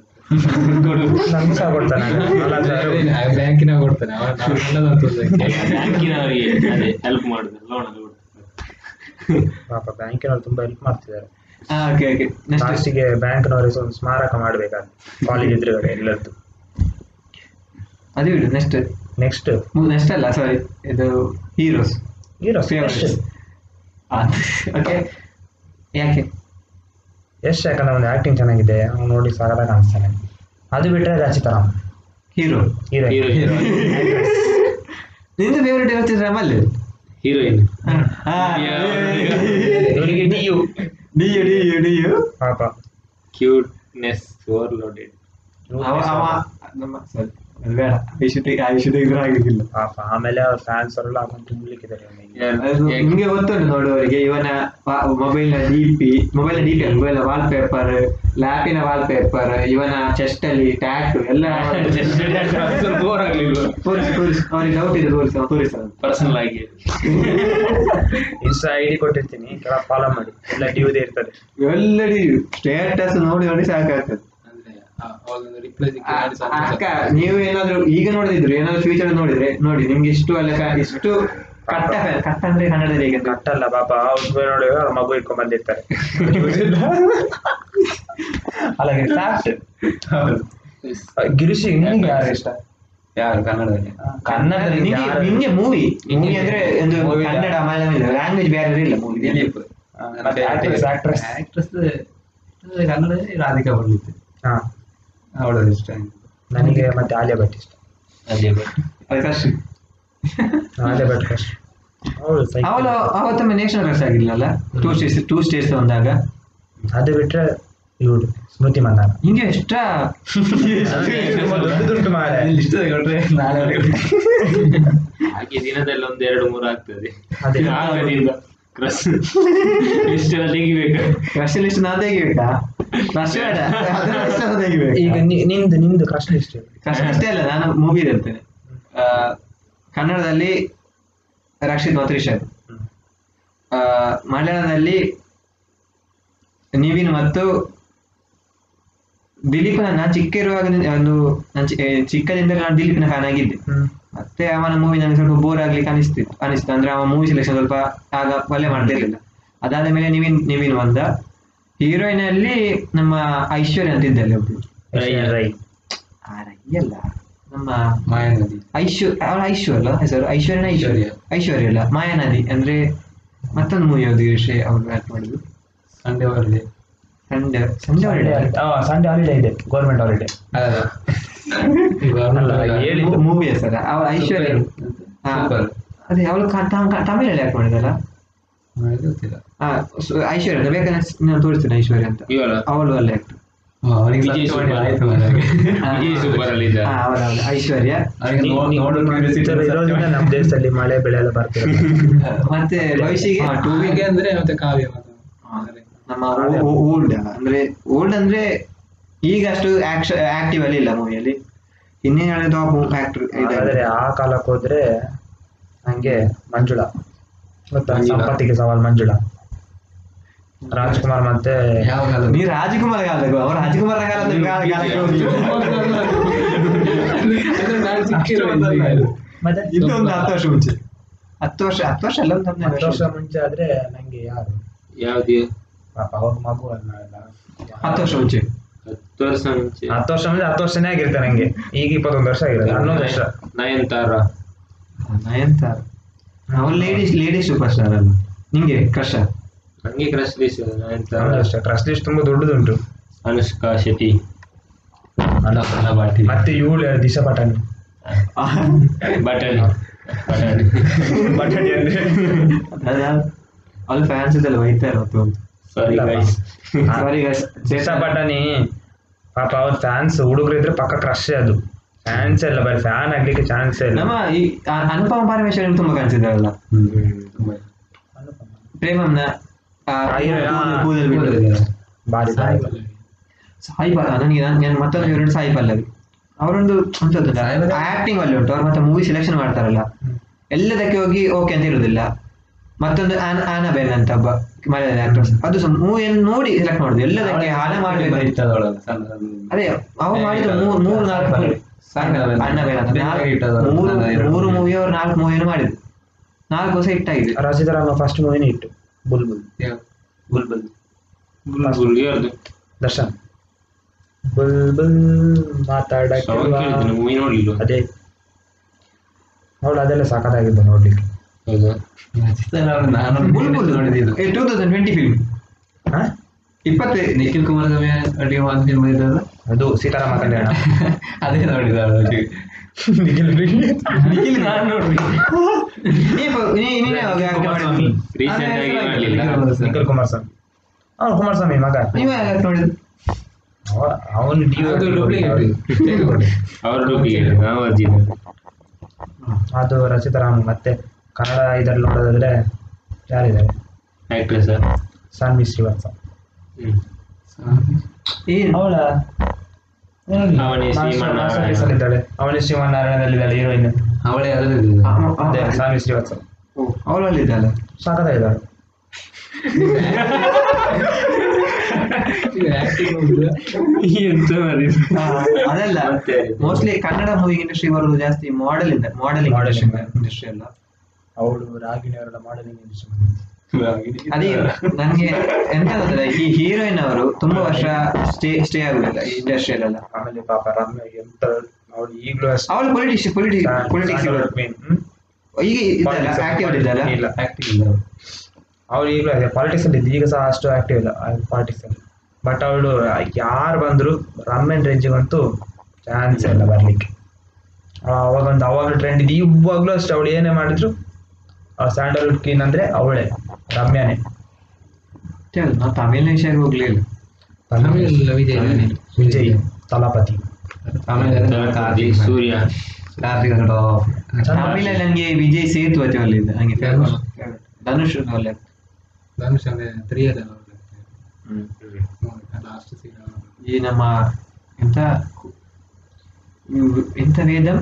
ಸಹ ಕೊಡ್ತಾನೆ. ನಾಲ್ಕು ಸಾವಿರ. ಬ್ಯಾಂಕಿನ ಕೊಡ್ತಾನೆ. ಬ್ಯಾಂಕಿನವರಿಗೆ ಹೆಲ್ಪ್ ಮಾಡುದು ಲೋನ್. ಪಾಪ ಬ್ಯಾಂಕಿನವರು ತುಂಬಾ ಹೆಲ್ಪ್ ಮಾಡ್ತಿದ್ದಾರೆ. ಓಕೆ ಓಕೆ ನೆಕ್ಸ್ಟ್ ಲಾಸ್ಟಿಗೆ ಬ್ಯಾಂಕ್ನವರಿಗೆ ಒಂದು ಸ್ಮಾರಕ ಮಾಡ್ಬೇಕಾದ್ರೆ ಕಾಲೇಜ್ ಎದುರುಗಡೆ ಎಲ್ಲರದ್ದು. ಅದು ಬಿಡು ನೆಕ್ಸ್ಟ್ ನೆಕ್ಸ್ಟ್ ನೆಕ್ಸ್ಟ್ ಅಲ್ಲ ಸಾರಿ ಇದು ಹೀರೋಸ್ ಹೀರೋಸ್ ಓಕೆ ಯಾಕೆ? ಎಷ್ಟು ಯಾಕಂದ್ರೆ ಒಂದು ಆಕ್ಟಿಂಗ್ ಚೆನ್ನಾಗಿದೆ ಅವ್ನು ನೋಡಿ ಸಾಗದ ಕಾಣಿಸ್ತಾನೆ. ಅದು ಬಿಟ್ರೆ ರಾಜಿತರಾಮ್ ಹೀರೋ ಹೀರೋ ಹೀರೋ ನಿಂದು ಫೇವರೇಟ್ ಇವತ್ತಿದ್ರೆ ಮಲ್ಲಿ ಹೀರೋಯಿನ್ ಇವರಿಗೆ ಡಿಯು ಡಿಯು ಡಿಯು ಡಿಯು ಪಾಪ ಕ್ಯೂಟ್ನೆಸ್ ಓವರ್ಲೋಡೆಡ್ ಅವ ಅವ ನಮ್ಮ ಸಾರಿ ಅದು ಬೇಡ ಐಶುತಿ ಐಶುತಿ ಇದ್ರೆ ಆಗಿರ್ಲಿಲ್ಲ. ಪಾಪ ಆಮೇಲೆ ಅವ್ರ ಫ್ಯಾನ್ಸ್ ಅವರೆಲ್ಲ ಹಾಕೊಂಡು ತುಂಬಲಿಕ್ಕಿದ್ದಾರೆ ನಿಮ್ಗೆ ಗೊತ್ತುಂಟು ನೋಡುವವರಿಗೆ ಇವನ ಮೊಬೈಲ್ನ ಡಿ ಪಿ ಮೊಬೈಲ್ನ D P mobile wallpaper ಲ್ಯಾಪಿನ ವಾಲ್ ಪೇಪರ್ ಇವನ ಚೆಸ್ಟ್ ಅಲ್ಲಿ ಟ್ಯಾಟು ಎಲ್ಲ ಬೋರ್ ಆಗ್ಲಿಲ್ಲ ತೋರಿಸಿ ತೋರಿಸಿ ಅವ್ರಿಗೆ ಡೌಟ್ ಇದೆ ತೋರಿಸಿ ಅವ್ನು ತೋರಿಸ್ತಾನೆ ಪರ್ಸನಲ್ ಆಗಿ. ಇನ್ಸ್ಟಾ ಐ ಡಿ ಕೊಟ್ಟಿರ್ತೀನಿ ಕೆಲ ಫಾಲೋ ಮಾಡಿ. ಎಲ್ಲ ಡ್ಯೂದೇ ಇರ್ತದೆ. ಎಲ್ಲಡಿ ಸ್ಟೇಟಸ್ ನೋಡಿ ನೋಡಿ ಸಾಕಾಗ್ತದೆ ಅಂದ್ರೆ ಅವಾಗೊಂದು ರಿಪ್ಲೈ ಆ, ಅಕ್ಕ ನೀವು ಏನಾದ್ರು ಈಗ ನೋಡಿದ್ರು ಏನಾದ್ರು ಫ್ಯೂಚರ್ ನೋಡಿದ್ರೆ ನೋಡಿ ನಿಮ್ಗೆ ಇಷ್ಟು ಅಲ್ಲ ಇಷ್ಟು ಕಟ್ಟ ಕಟ್ಟ ಅಂದ್ರೆ ಕನ್ನಡದಲ್ಲಿ ಹೇಗೆ? ಕಟ್ಟಲ್ಲ ಪಾಪ ಅವ್ರು ನೋಡಿ ಅವ್ರ ಮಗು ಇಟ್ಕೊಂಡ್ ಬಂದಿರ್ತಾರೆ. ಅಲ್ಲ ಗಿರೀಶ್ ನಿಮ್ಗೆ ಯಾರು ಇಷ್ಟ? ಯಾರು ಕನ್ನಡದಲ್ಲಿ? ಕನ್ನಡದಲ್ಲಿ ನಿಮ್ಗೆ ಮೂವಿ ಮೂವಿ ಅಂದ್ರೆ ಒಂದು ಕನ್ನಡ ಮಲಯಾಳಂ ಇಲ್ಲ ಲ್ಯಾಂಗ್ವೇಜ್ ಬೇರೆ ಇಲ್ಲ ಮೂವಿ ದಿಲೀಪ್. ಆಕ್ಟ್ರೆಸ್. ಆಕ್ಟ್ರೆಸ್ ಕನ್ನಡದಲ್ಲಿ ರಾಧಿಕಾ ಪಂಡಿತ್ ಹಾ. ಅವಳದು ಇಷ್ಟ ನನಗೆ ಮತ್ತೆ ಆಲಿಯಾ ಭಟ್ ಇಷ್ಟ. ಅದೇ ಭಟ್. ಅದು ಕಷ್ಟ. ಆಲಿಯಾ ಭಟ್ ಕಷ್ಟ. ಅವಳು. ಅವಳು ಅವತ್ತೊಮ್ಮೆ ನೇಷನಲ್ ಕ್ರಶ್ ಆಗಿರ್ಲಿಲ್ಲ ಟೂ ಸ್ಟೇಟ್ಸ್ ಟೂ ಸ್ಟೇಸ್ ಬಂದಾಗ? ಅದು ಬಿಟ್ರೆ ಇವಳು ಸ್ಮೃತಿ ಮಂದಾನ. ನಿಂಗೆ ಎಷ್ಟ ದೊಡ್ಡ ದುಡ್ಡು ಮಾರೆ ಇಷ್ಟ ಕೊಟ್ರೆ ನಾಳೆ ಹಾಗೆ ದಿನದಲ್ಲಿ ಒಂದ್ ಎರಡು ಮೂರು ಆಗ್ತದೆ. ಅದೇ. ಕ್ರಶ್ ಲಿಸ್ಟ್ ನಾ ತೆಗಿಬೇಕಾ? ಕ್ರಶ್ ಬೇಡ ನಾ ತೆಗಿಬೇಕು? ಈಗ ನಿಂದು ನಿಂದು ಕಷ್ಟ ಇಷ್ಟ. ಕಷ್ಟ ಅಷ್ಟೇ ಅಲ್ಲ ನಾನು ಮೂವಿ ಇರ್ತೇನೆ. ಕನ್ನಡದಲ್ಲಿ ರಕ್ಷಿತ್ ಆ, ಮಲಯಾಳದಲ್ಲಿ ನಿವಿನ್ ಮತ್ತು ದಿಲೀಪ್ನ ನಾನು ಚಿಕ್ಕ ಇರುವಾಗ ಒಂದು ನಾನು ಚಿಕ್ಕದಿಂದ ನಾನು ದಿಲೀಪ್ನ ಫ್ಯಾನ್ ಆಗಿದ್ದೆ. ಮತ್ತೆ ಅವನ ಮೂವಿ ನನಗೆ ಸ್ವಲ್ಪ ಬೋರ್ ಆಗ್ಲಿಕ್ಕೆ ಅನಿಸ್ತಿತ್ತು ಅನಿಸ್ತು. ಅಂದ್ರೆ ಅವನ ಮೂವಿ ಸೆಲೆಕ್ಷನ್ ಸ್ವಲ್ಪ ಆಗ ಒಳ್ಳೆ ಮಾಡ್ತಿರ್ಲಿಲ್ಲ. ಅದಾದ ಮೇಲೆ ನಿವಿನ್ ನಿವಿನ್ ಬಂದ. ಹೀರೋಯಿನ್ ಅಲ್ಲಿ ನಮ್ಮ ಐಶ್ವರ್ಯ ಅಂತ ಇದ್ದಲ್ಲಿ ಒಬ್ಳು. ರೈ ರೈ. ಆ ರೈ ಅಲ್ಲ. ನಮ್ಮ ಮಾಯಾನದಿ. ಐಶ್ವ ಅವಳ ಐಶ್ವರ್ಯ ಅಲ್ಲ ಹೆಸರು? ಐಶ್ವರ್ಯನ ಐಶ್ವರ್ಯ. ಐಶ್ವರ್ಯ ಅಲ್ಲ. ಮಾಯಾನದಿ. ಅಂದ್ರೆ ಮತ್ತೊಂದು ಮೂವಿ ಯಾವ್ದು ವಿಷಯ ಅವ್ರು ಆಕ್ಟ್ ಮಾಡುದು ಸಂಡೇ ಬರಲಿ ಸಂಡೇ ಸಂಡೇ ಒಳ್ಳೆ ಸಂಡೇ ಹಾಲಿಡೇ ಇದೆ. Government holiday. ಮೂವಿ ಹೆಸರ? ಅವಳ ಐಶ್ವರ್ಯ. ಅದೇ ಅವಳು ತಮಿಳಲ್ಲಿ ಆಕ್ಟ್ ಮಾಡಿದಲ್ಲ? ಗೊತ್ತಿಲ್ಲ ಆ, ಸು- ಐಶ್ವರ್ಯ ತೋರಿಸ್ತೇನೆ ಐಶ್ವರ್ಯ ಅಂತ. ಅವಳು ಅಲ್ಲೇ ಆಕ್ಟ್ ಅವನಿಗೆ ವಿಜಯ್ search ಮಾಡಿ ಸೂಪರ್. ಆಯ್ತು ಮಾರ್ರೆ. ವಿಜಯ್ ಸೂಪರ್ ಅಲ್ಲಿ ಇದ್ದ ಅವಳ ಐಶ್ವರ್ಯ ನಮ್ಮ ದೇಶದಲ್ಲಿ ಮಳೆ ಬೆಳೆ ಎಲ್ಲ ಬರ್ತದೆ ಮತ್ತೆ ಭವಿಷ್ಯಗೆ ಟೂ ಹೀಗೆ ಅಂದ್ರೆ ಮತ್ತೆ ಕಾವ್ಯ. ನಮ್ಮ ಓಲ್ಡ್ ಅಂದ್ರೆ ಓಲ್ಡ್ ಅಂದ್ರೆ ಈಗ ಅಷ್ಟು ಆಕ್ಟಿವ್ ಅಲ್ಲಿ ಇಲ್ಲ ಮೂವಿಯಲ್ಲಿ. ಇನ್ನೇನು ಆಕ್ಟರ್ ಆದ್ರೆ ಆ ಕಾಲಕ್ಕೆ ಹೋದ್ರೆ ನಂಗೆ ಮಂಜುಳಾ. ಗೊತ್ತಾ. ಸಂಪತ್ತಿಗೆ ಸವಾಲ್ ಮಂಜುಳಾ. ರಾಜ್ಕುಮಾರ್ ಮತ್ತೆ ನೀ ರಾಜ್ಕುಮಾರ್ ಕಾಲ ಅವ್ರು ರಾಜ್ಕುಮಾರ್ ಕಾಲಕ್ಕೆ. ಮತ್ತೆ ಇದು. ಒಂದು ಹತ್ತು ವರ್ಷ ಮುಂಚೆ. ಹತ್ತು ವರ್ಷ ಹತ್ತು ವರ್ಷ ಅಲ್ಲ ಒಂದು ಹತ್ತು ವರ್ಷ. ವರ್ಷ ಮುಂಚೆ ಆದ್ರೆ ನಂಗೆ ಯಾರು? ಯಾವ್ದು? ಪಾಪ ಅವ್ರ ಮಗು ಅಲ್ಲ ಹತ್ತು ವರ್ಷ ಮುಂಚೆ. ಹತ್ತು ವರ್ಷ ಮುಂಚೆ. ಹತ್ತು ವರ್ಷ ಮುಂಚೆ ಹತ್ತು ವರ್ಷನೇ ಆಗಿರ್ತಾರೆ ನಂಗೆ. ಈಗ ಇಪ್ಪತ್ತೊಂದು ವರ್ಷ ಆಗಿರೋದು ಹನ್ನೊಂದು ವರ್ಷ. ನಯನ್ತಾರ. ನಯನ್ತಾರ. ಅವ್ರು ಲೇಡೀಸ್ ಲೇಡೀಸ್ ಸೂಪರ್ ಸ್ಟಾರ್ ಅಲ್ಲ ನಿಂಗೆ ಕ್ರಶ ನಂಗೆ ಕ್ರಶ್ ಲಿಸ್ಟ್ ನಯನ್ತಾರ ಹನ್ನೊಂದು ವರ್ಷ ಕ್ರಸ್ಟ್ ಲಿಸ್ಟ್ ತುಂಬಾ ದೊಡ್ಡದುಂಟು ಅನುಷ್ಕಾ ಶೆಟ್ಟಿ ಅಲ್ಲ, ಅಲ್ಲ ಬಾಟಿ. ಮತ್ತೆ ಇವಳು ದಿಶಾ ಪಟಾಣಿ ಬಟಣಿ ಬಟಣಿ ಪಟಾಣಿ ಅಂದ್ರೆ ಅಲ್ಲಿ ಫ್ಯಾನ್ಸ್ ಇದೆಲ್ಲ ಬೈತಾರೆ ಮತ್ತು ಸಾರಿ ಗೈಸ್ ಸಾರಿ ದಿಶಾ ಪಟಾಣಿ ಪಾಪ ಅವ್ರ ಫ್ಯಾನ್ಸ್ ಹುಡುಗರು ಇದ್ರೆ ಪಕ್ಕ ಕ್ರಶ್ ಅದು ಫ್ಯಾನ್ಸ್ ಇಲ್ಲ ಬರೀ ಫ್ಯಾನ್ ಆಗ್ಲಿಕ್ಕೆ ಚಾನ್ಸ್ ಇಲ್ಲ. ನಮ್ಮ ಈ ಅ- ಅನುಪಮ ಪರಮೇಶ್ವರನ್ ತುಂಬಾ ಕಾಣಿಸಿದಾರಲ್ಲ ತುಂಬಾ. ಪ್ರೇಮಂನ ಆ, ಆ, ಕೂದಲು. ಬಾರಿ ಬಾರಿ ಸಾಯಿ ಪಲ್ಲ ನನಗೆ ನಾನು ನಾನು ಮತ್ತೊಂದು ಫೇವ್ರೆಟ್ ಸಾಯಿ ಪಲ್ಲವಿ. ಅವರೊಂದು ಅಂತದ್ದು ಸಾಯಿ ಪಲ್ಲವಿ? ಆಕ್ಟಿಂಗ್ ಅಲ್ಲಿ ಉಂಟು ಅವ್ರು ಮತ್ತೆ ಮೂವಿ ಸೆಲೆಕ್ಷನ್ ಮಾಡ್ತಾರಲ್ಲ. ಎಲ್ಲದಕ್ಕೆ ಹೋಗಿ ಓಕೆ ಅಂತ ಇರುದಿಲ್ಲ. ಮತ್ತೊಂದು ಆನ- ಆನಬೆಲ್ ಅಂತ ಒಬ್ಬ ಮಲಯಾಳಿ ಆಕ್ಟರ್ಸ್ ಅದು ಸಹ ಮೂವಿಯನ್ನು ನೋಡಿ ಸೆಲೆಕ್ಟ್ ಮಾಡುದು. ಎಲ್ಲದಕ್ಕೆ ಹಾನ ಅವಳಿಗೆ ಮಾಡಬೇಕು. hit ಆದವಳಲ್ಲ, ಸಣ್ಣ ಸಣ್ಣ. ಅದೇ ಅವ್ರು ಮಾಡಿದ ಮೂರು ಮೂರು ನಾಲ್ಕು movie. ಮೂರು. ಮೂವಿ ಅವ್ರು. ನಾಲ್ಕು ಮೂವಿಯನ್ನು ಮಾಡಿದ್ರು. ನಾಲ್ಕು ವರ್ಷ ಹಿಟ್ ಆಗಿದೆ ರಾಮ ಫಸ್ಟ್ ಮೂವಿನೇ ಇಟ್ಟು bull bull? Bull bull bull Darshan. Bull bull ಮಾತಾಡಕ್ಕೆ ಸಾಂಗ್ ಮೂವಿ ನೋಡ್ಲಿಲ್ಲ ಅದೇ. ಅವಳು ಅದೆಲ್ಲ ಸಾಕಾಗಿದ್ದು ನೋಡ್ಲಿಕ್ಕೆ. ಹೌದಾ? ನಾನು ಬುಲ್ ಬುಲ್ ನೋಡಿದ್ದು. ಟೂ ತೌಸಂಡ್ ಟ್ವೆಂಟಿ ಫಿಲ್ಮ್ ಹಾ? ಇಪ್ಪತ್ತೇ ನಿಖಿಲ್ ಕುಮಾರಸ್ವಾಮಿ ಅಡಿಗೆ ಒಂದು ಫಿಲ್ಮ್ ಇದ್ದಲ್ಲ ಅದು ಸೀತಾರಾಮ ಕಲ್ಯಾಣ ಅದೇ ನೋಡಿದ ನಿಖಿಲ್ ನಿಖಿಲ್ ನಾನು ನೋಡ್ರಿ ನಿಖಿಲ್ ಕುಮಾರ್ ಸ್ವಾಮಿ. ಅವ್ನು ರೀಸೆಂಟ್ ಸ್ವಾಮಿ. ಮಗ. ನೀವು ನೋಡಿದ್ರು ಅವನು ಅದು ರಚಿತಾರಾಮ್ ಮತ್ತೆ ಕನ್ನಡ ಇದರಲ್ಲಿ ನೋಡೋದಾದ್ರೆ ಯಾರಿದ್ದಾರೆ? ಆಕ್ಟ್ರೆಸ್ ಸಾನ್ವಿ ಶ್ರೀವಾತ್ಸ. ಏನ್ ಅವಳ? ಅವನೇ ಶ್ರೀಮನ್ನಾರಾಯಣ. ಅವನಿ ಶ್ರೀಮನ್ನಾರಾಯಣದಲ್ಲಿದ್ದಾಳೆ ಹೀರೋಯಿನ್ ಅವಳೇ ಅದೇ ಸ್ವಾಮಿ ಶ್ರೀವತ್ಸ ಅವಳು ಅಲ್ಲಿದ್ದಾಳೆ ಸಾಕದಾಗಿದ್ದಾಳೆ ಇದ್ದಾಳೆ ಅದಲ್ಲ. ಮತ್ತೆ? ಮೋಸ್ಟ್ಲಿ ಕನ್ನಡ ಮೂವಿ ಇಂಡಸ್ಟ್ರಿ ಬರೋದು ಜಾಸ್ತಿ ಮಾಡೆಲ್ ಇಂದ ಮಾಡೆಲಿಂಗ್ Modeling. ಇಂಡಸ್ಟ್ರಿ ಅಲ್ಲ. ಅವಳು ರಾಗಿಣಿ ಅವರೆಲ್ಲ ಮಾಡಲಿಂಗ್ ಅದೇ ನನ್ಗೆ ಎಂತ ಗೊತ್ತಿಲ್ಲ ಈ ಹೀರೋಯಿನ್ ಅವರು ತುಂಬಾ ವರ್ಷ ಸ್ಟೇ ಸ್ಟೇ ಆಗುದಿಲ್ಲ ಇಂಡಸ್ಟ್ರಿಯಲ್ ಎಲ್ಲ ಆಮೇಲೆ ಪಾಪ ರಮ್ಯ ಎಂತ ಅವಳು ಈಗಲೂ ಅವಳು ಪೊಲಿಟಿಕ್ಸ್ ಪೊಲಿಟಿಕ್ಸ್ ಪೊಲಿಟಿಕ್ಸ್ ಈಗ ಆಕ್ಟಿವ್ ಇಲ್ಲ ಆಕ್ಟಿವ್ ಇಲ್ಲ ಅವ್ಳು. ಈಗಲೂ ಅದೇ ಪಾಲಿಟಿಕ್ಸ್ ಅಲ್ಲಿ ಈಗ ಸಹ ಅಷ್ಟು ಆಕ್ಟಿವ್ ಇಲ್ಲ ಪಾಲಿಟಿಕ್ಸ್ ಅಲ್ಲಿ. ಬಟ್ ಅವಳು ಯಾರು ಬಂದ್ರು ರಮ್ಯನ್ ರೇಂಜಿಗಂತೂ ಚಾನ್ಸ್ ಇಲ್ಲ ಬರ್ಲಿಕ್ಕೆ. ಅವಾಗ ಒಂದು ಅವಾಗಲೂ ಟ್ರೆಂಡ್ ಇದೆ ಇವಾಗಲೂ ಅಷ್ಟೇ ಅವಳು ಏನೇ ಮಾಡಿದ್ರು ಸ್ಯಾಂಡಲ್ವುಡ್ ಕ್ವೀನ್ ಅಂದ್ರೆ ಅವಳೇ. ರಮ್ಯಾನೇ. ನಾವು ತಮಿಳಿನ ವಿಷಯಕ್ಕೆ ಹೋಗ್ಲಿಲ್ಲ. ತಮಿಳ್ ವಿಜಯ್. ವಿಜಯ್ ತಲಾಪತಿ. ಅದನ್ನ ಸೂರ್ಯ. ಕಾರ್ತಿಕ್ ತಮಿಳಲ್ಲಿ ನನಗೆ ವಿಜಯ್ ಸೇತುಪತಿ ಒಳ್ಳೆ ನನಗೆ ಧನುಷ್. ಧನುಷ್ ಒಳ್ಳೆ ಧನುಷ್ ಅಂದ್ರೆ ತ್ರಿಯದ ಹ್ಮ್. ಲಾಸ್ಟ್ ಸೀನ್ ಈ ನಮ್ಮ ಎಂತ? ಎಂತ ವೇದಂ?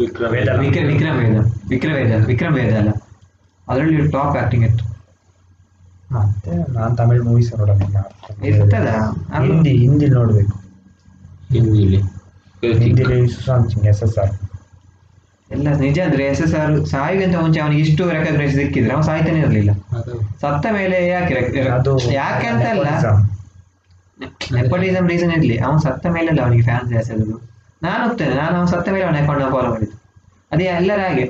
ವಿಕ್ರಮ ವೇದ. ವಿಕ್ರ ವೇದ ವೇದಂ ವಿಕ್ರಮ್ ವೇದ ವಿಕ್ರಮ ವೇದ ಅಲ್ಲ. ಅದರಲ್ಲಿ ಟಾಪ್ ಆಕ್ಟಿಂಗ್ ಇತ್ತು. ಮತ್ತೆ ನಾನ್ ತಮಿಳ್ ಮೂವೀಸ್ ನೋಡಲ್ಲ ಇರ್ತದ? ಹಿಂದಿ ಹಿಂದಿ ನೋಡ್ಬೇಕು. ಹಿಂದಿಲಿ? ಹಿಂದಿಲಿ Sushant Singh S S R. ಎಲ್ಲ ನಿಜ ಅಂದ್ರೆ ಎಸ್ ಎಸ್ ಆರ್ ಸಾಯಿಗಿಂತ ಮುಂಚೆ ಅವನಿಗೆ ಇಷ್ಟು ರೆಕಗ್ನೈಸ್ ಸಿಕ್ಕಿದ್ರೆ ಅವನು ಸಾಯ್ತಾನೆ ಇರಲಿಲ್ಲ. ಸತ್ತ ಮೇಲೆ ಯಾಕೆ ಯಾಕೆ ಅಂತ ಅಲ್ಲ. ನೆಪೋಟಿಸಮ್ ರೀಸನ್ ಇರ್ಲಿ. ಅವನು ಸತ್ತ ಮೇಲೆ ಅಲ್ಲ ಅವನಿಗೆ ಫ್ಯಾನ್ಸ್ ಜಾಸ್ತಿ ಆದದ್ದು. ನಾನು ಹೋಗ್ತೇನೆ. ನಾನು ಅವನು ಸತ್ತ ಮೇಲೆ ಅವನ ಅಕೌಂಟ್ ಫಾಲೋ ಮಾಡಿದ್ದು. ಅದೇ ಎಲ್ಲರ ಹಾಗೆ.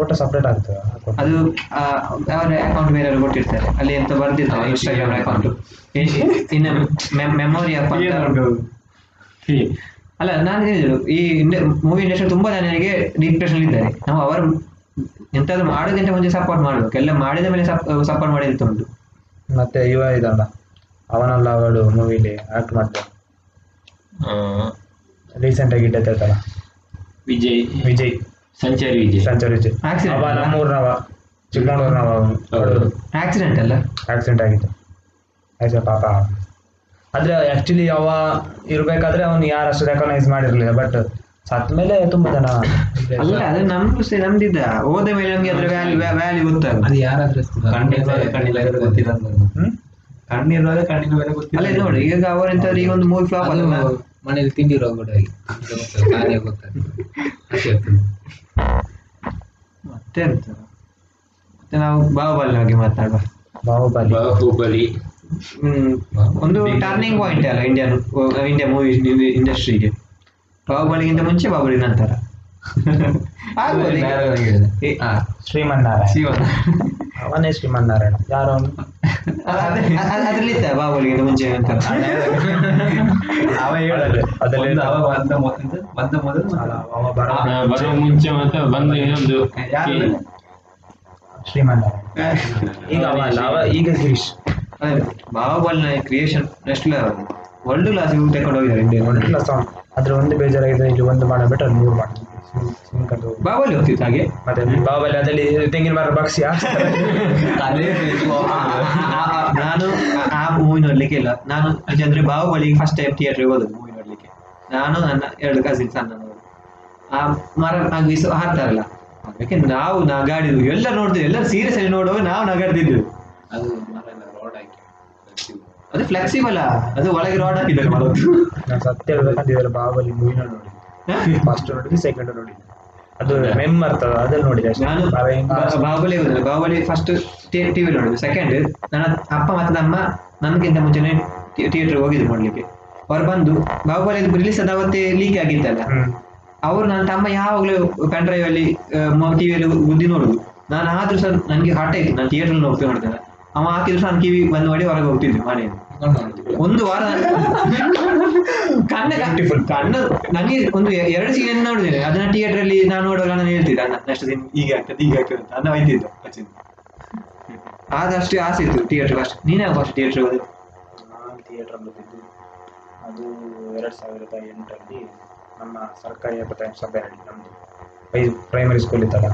ಫೋಟೋ ಸಪ್ರೇಟ್ ಆಗ್ತದೆ ಅದು ಆ, ಅವರ ಅಕೌಂಟ್ ಬೇರೆ ಕೊಟ್ಟಿರ್ತಾರೆ. ಅಲ್ಲಿ ಎಂತ ಬರ್ದಿರ್ತಾರೆ ಇನ್ಸ್ಟಾಗ್ರಾಮ್ ಅಕೌಂಟ್ ಇನ್ನು ಮೆಮೊರಿ ಅಕೌಂಟ್ ಅಲ್ಲ ನಾನು ಹೇಳಿದ್ರು ಈ ಮೂವಿ ಇಂಡಸ್ಟ್ರಿ ತುಂಬಾ ಜನರಿಗೆ ಡಿಪ್ರೆಷನ್ ಇದ್ದಾರೆ. ನಾವು ಅವರು ಎಂತಾದ್ರೂ ಮಾಡೋದಿಂತ ಮುಂಚೆ ಸಪೋರ್ಟ್ ಮಾಡಬೇಕು. ಎಲ್ಲ ಮಾಡಿದ ಮೇಲೆ ಸಪೋರ್ಟ್ ಮಾಡಿ ಅಂತ ಉಂಟು. ಮತ್ತೆ ಇವ ಇದಲ್ಲ ಅವನಲ್ಲ ಅವಳು ಮೂವಿಲಿ ಆಕ್ಟ್ ಮಾಡ್ತಾರೆ ರೀಸೆಂಟ್ ಆಗಿ ಆಯ್ತಲ್ಲ ವಿಜಯ್. ವಿಜಯ್. ಸಂಚಾರಿ ವಿಜಯ್. ಸಂಚಾರಿ ವಿಜಯ್. Accident ಅವ ಅಲ್ಲ? ನಮ್ಮೂರ್ನವ ಚಿಕ್ಕಮಗಳೂರ್ನವ ಹೌದು. ಆಕ್ಸಿಡೆಂಟ್ ಅಲ್ಲ? ಆಕ್ಸಿಡೆಂಟ್ ಆಗಿತ್ತು ಆಯ್ತಾ ಪಾಪ. ಆದ್ರೆ ಆಕ್ಚುಲಿ ಅವ ಇರ್ಬೇಕಾದ್ರೆ ಅವ್ನು ಯಾರು ಅಷ್ಟು ರೆಕಗ್ನೈಸ್ ಮಾಡಿರ್ಲಿಲ್ಲ ಬಟ್ ಸತ್ ಮೇಲೆ ತುಂಬಾ ಜನ ಅಲ್ಲ ಅದು ನಮ್ದು ಸೇ ನಮ್ದಿದ್ದ ಹೋದ ಮೇಲೆ ನಮ್ಗೆ ಅದ್ರ ವ್ಯಾಲ್ಯೂ ವ್ಯಾಲ್ಯೂ ಗೊತ್ತಾಗ ಅದು ಯಾರಾದ್ರೂ ಕಣ್ಣಿರುವಾಗ ಕಣ್ಣಿನ ಬೆಲೆ ಗೊತ್ತಿಲ್ಲ ಹ್ಮ್? ಕಣ್ಣಿರುವಾಗ ಕಣ್ಣಿನ ಬೆಲೆ ಗೊತ್ತಿಲ್ಲ ಅಲ್ಲ ನೋಡಿ ಈಗ ಅವರೆಂತ ಈಗ ಒಂದು ಮೂವಿ ಫ್ಲಾಪ್ ಅದು ಅಲ್ಲ. ಮನೇಲಿ ತಿಂದಿರೋ ಕೂಡ ಹಾಗೆ ಕಾರ್ಯ ಗೊತ್ತಾಗ್ತದೆ. ಅಷ್ಟೇ. ಇರ್ತದೆ. ಎಂತ ಮತ್ತೆ ನಾವು ಬಾಹುಬಲಿ ಬಗ್ಗೆ ಮಾತಾಡುವ. ಬಾಹುಬಲಿ. ಬಾಹುಬಲಿ. ಹ್ಮ್. ಒಂದು ಟರ್ನಿಂಗ್ ಪಾಯಿಂಟ್ ಅಲ್ಲ ಇಂಡಿಯನ್ ಇಂಡಿಯಾ ಮೂವಿ ಇಂಡಸ್ಟ್ರಿಗೆ ಬಾಹುಬಲಿಗಿಂತ ಮುಂಚೆ ಬಾಹುಬಲಿ ನಂತರ. ಶ್ರೀಮನ್ನಾರಾಯಣ ಶ್ರೀಮನ್ನಾರಾಯಣ ಅವನೇ? ಶ್ರೀಮನ್ನಾರಾಯಣ ಯಾರು ಅದ್ರಲ್ಲಿತ್ತ ಬಾಹುಬಲಿಗಿಂತ ಮುಂಚೆ ಅಂತ ಅವ ಹೇಳಲ್ಲ ಅದರಲ್ಲಿ ಒಂದು ಅವ ಬಂದ ಮೊದಲು ಬಂದ ಮೊದಲು ಅವ ಬರೋ ಬರೋ ಮುಂಚೆ ಮತ್ತೆ ಬಂದು ಇನ್ನೊಂದು. ಯಾರು? ಶ್ರೀಮನ್ನಾರಾಯಣ ಈಗ ಅವ ಅಲ್ಲ ಅವ ಈಗ Girish. ಬಾಹುಬಲಿನ creation next level world class ತಗೊಂಡು ಹೋಗಿದ್ದಾರೆ ಇಂಡಿಯಾ ಒಂದಿಲ್ಲ ಸಾಂಗ್ ಅದ್ರ ಒಂದು ಬೇಜಾರಾಗಿದೆ ಇಲ್ಲಿ ಒಂದು ಮಾಡಬಿಟ್ಟು ಅದು ಮೂರು ಮಾಡಿ. ಸಿಂಕದು ಬಾಹುಬಲಿ ಹೋಗ್ತಿತ್ತು ಹಾಗೆ? ಮತ್ತೆ ಬಾಹುಬಲಿ ಅದರಲ್ಲಿ ತೆಂಗಿನ ಮರ ಬಗ್ಸಿ ನಾನು ಆ- ಮೂವಿ ನೋಡ್ಲಿಕ್ಕೆ ಇಲ್ಲ. ನಾನು ಅಂದ್ರೆ ಬಾಹುಬಲಿ ಫಸ್ಟ್ ಟೈಮ್ ಥಿಯೇಟರ್ ಹೋದದ್ದು ಮೂವಿ ನೋಡ್ಲಿಕ್ಕೆ. ನಾನು ನನ್ನ ಎರಡು ಕಸಿನ್ಸ್ ಅಣ್ಣನವರು ಆ ಮರ ಆಗಿಸು ಹಾರ್ತಾರಲ್ಲ ಅದಕ್ಕೆ ನಾವು ನಾ ಗಾಡಿ ಎಲ್ಲ ನೋಡ್ತೀವಿ ಎಲ್ಲ ಸೀರಿಯಸ್ ಆಗಿ ನೋಡುವಾಗ ನಾವು ನಗಾಡ್ತಿದ್ದೆವು. ಅದು ಮರ ಎಲ್ಲ ರೋಡ್ ಹಾಕಿ ಅದು ಫ್ಲೆಕ್ಸಿಬಲ್ ಅದು ಒಳಗೆ ರೋಡ್ ಹಾಕಿದ್ದಾರೆ ನಾನು ಸತ್ಯ ಬಾಹುಬಲಿ ಮೂವಿನ ನೋಡಿ. ಫಸ್ಟ್ ನೋಡಿದ್ವಿ ಸೆಕೆಂಡ್ ನೋಡಿದ್ವಿ. ಅದು ಮೆಮ್ ಬರ್ತದ ಅದನ್ನ ನೋಡಿದೆ ನಾನು ಬಾಹುಬಲಿ ಹೋದ್ರೆ ಬಾಹುಬಲಿ ಫಸ್ಟ್ ಟಿವಿ ನೋಡಿದ್ವಿ. ಸೆಕೆಂಡ್ ನನ್ನ ಅಪ್ಪ ಮತ್ತೆ ನಮ್ಮ ನನ್ಗಿಂತ ಮುಂಚೆನೆ ಥಿಯೇಟರ್ ಹೋಗಿದ್ದು ನೋಡ್ಲಿಕ್ಕೆ. ಅವ್ರು ಬಂದು ಬಾಹುಬಲಿ ರಿಲೀಸ್ ಆದ ಅವತ್ತೇ ಲೀಕ್ ಆಗಿತ್ತಲ್ಲ. ಅವ್ರು ನನ್ನ ತಮ್ಮ ಯಾವಾಗಲೂ ಪೆನ್ ಡ್ರೈವ್ ಅಲ್ಲಿ ಟಿವಿಯಲ್ಲಿ ಬುದ್ಧಿ ನೋಡುದು. ನಾನು ಆದ್ರೂ ಸಹ ನನಗೆ ಹಠ ಆಯ್ತು. ನಾನು ಥಿಯೇಟರ್ ಹೋಗ್ತೇನೆ ನೋಡ್ತೇನೆ ಅವ ಹಾಕಿದ್ರು ಸಹ ನಾನು ಕಿವಿ ಬಂದ್ ಮಾಡಿ ಹೊರಗೆ ಹೋಗ್ತಿದ್ದೆ ಮನೆಯಿಂದ ಒಂದು ವಾರ ಕಣ್ಣ ಕಣ್ಣ ನನಗೆ ಒಂದು ಎರಡು ಸೀನ್ ನೋಡಿದ್ದೇನೆ. ಅದನ್ನ ಥಿಯೇಟರ್ ಅಲ್ಲಿ ನಾನು ನೋಡುವಾಗ ನಾನು ಹೇಳ್ತಿದ್ದೆ ಅಣ್ಣ ನೆಕ್ಸ್ಟ್ ದಿನ ಹೀಗೆ ಆಗ್ತದೆ ಹೀಗೆ ಆಗ್ತದೆ ಅಂತ. ಅನ್ನ ಬೈತಿದ್ದ ಅಚ್ಚಿನ ಆದಷ್ಟು ಆಸೆ ಇತ್ತು ಥಿಯೇಟರ್ ಅಷ್ಟು. ನೀನೇ ಫಸ್ಟ್ ಥಿಯೇಟರ್ ಹೋದ ನಾನು ಥಿಯೇಟರ್ ಬಂದಿದ್ದು ಅದು ಎರಡು ಸಾವಿರದ ಎಂಟರಲ್ಲಿ ನಮ್ಮ ಸರ್ಕಾರಿ ಪ್ರಥಮ ಸಭೆ ನಮ್ಮದು ಪ್ರೈಮರಿ ಸ್ಕೂಲ್ ಇತ್ತಲ್ಲ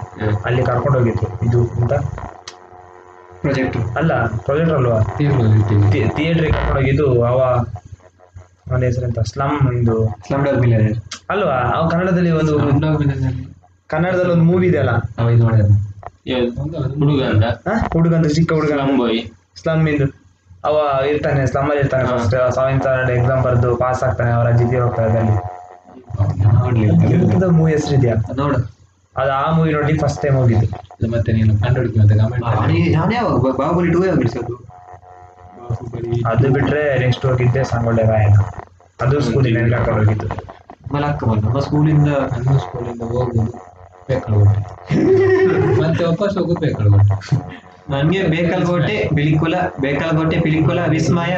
ಅಲ್ಲಿ ಕರ್ಕೊಂಡು ಹೋಗಿದ್ರು ಇದು ಅಂತ ಪ್ರಾಜೆಕ್ಟ್ ಅಲ್ಲ ಪ್ರೊಜೆಕ್ಟ್ ಅಲ್ವಾ? ಥಿಯೇಟ್ರಿಗೆ ಕರ್ಕೊಂಡು ಹೋಗಿದ್ದು ಅವ ಅವನ ಹೆಸರಂತ? ಸ್ಲಮ್ ಇದು. ಸ್ಲಮ್ ಡಾಗ್ ಮಿಲಿಯನೇರ್ ಅಲ್ವಾ? ಅವ ಕನ್ನಡದಲ್ಲಿ ಒಂದು ಕನ್ನಡದಲ್ಲಿ ಒಂದು ಮೂವಿ ಇದೆ ಅಲ್ಲ ಅವ ಇದು ಮಾಡಿದ ಹುಡುಗ ಅಂತ ಹ? ಹುಡುಗ ಅಂತ ಚಿಕ್ಕ ಹುಡುಗ ಸ್ಲಮ್ ಇಂದು. ಅವ ಇರ್ತಾನೆ ಸ್ಲಮ್ ಅಲ್ಲಿ ಇರ್ತಾನೆ. ಫಸ್ಟ್ ಸೆವೆಂತ್ ಸ್ಟ್ಯಾಂಡರ್ಡ್ ಎಕ್ಸಾಮ್ ಬರೆದು ಪಾಸ್ ಆಗ್ತಾನೆ ಅವರ ಜಿದ್ದಿ ಹೋಗ್ತಾ ನೋಡ್ಲಿಲ್ಲ ಮೂವಿ ಹೆಸರು ಇದೆಯಾ ನೋಡು. ಅದು ಆ ಮೂವಿ ನೋಡಿ ಫಸ್ಟ್ ಟೈಮ್ ಹೋಗಿದ್ದು. ಮತ್ತೆ ನೀನು ಕಂಡುಹಿಡಿದು ಮತ್ತೆ ಕಮೆಂಟ್ ನಾನೇ- ಯಾವಾಗ ಬಾಹುಬಲಿ ಟೂ ಯಾವಾಗ ಬಿಡಿಸೋದು? ಅದು ಬಿಟ್ರೆ ನೆಕ್ಸ್ಟ್ ಹೋಗಿದ್ದೆ ಸಂಗೊಳ್ಳೆ ರಾಯನ ಅದು ಸ್ಕೂಲಿಗೆ ನನಗೆ ಕರ್ಕೊಂಡು ಹೋಗಿದ್ದು. ಮಲಕ್ಕ ಬಂದ ನಮ್ಮ ಸ್ಕೂಲಿಂದ ನಮ್ಮ ಸ್ಕೂಲಿಂದ ಹೋಗುದು ಬೇಕಲ್ಗೊಟ್ಟೆ ಮತ್ತೆ ವಾಪಸ್ ಹೋಗುದು ನನ್ಗೆ ನನಗೆ ಬೇಕಲ್ಕೋಟೆ ಬಿಳಿಕುಲ ಬೇಕಲ್ಕೋಟೆ ಬಿಳಿಕುಲ ವಿಸ್ಮಯ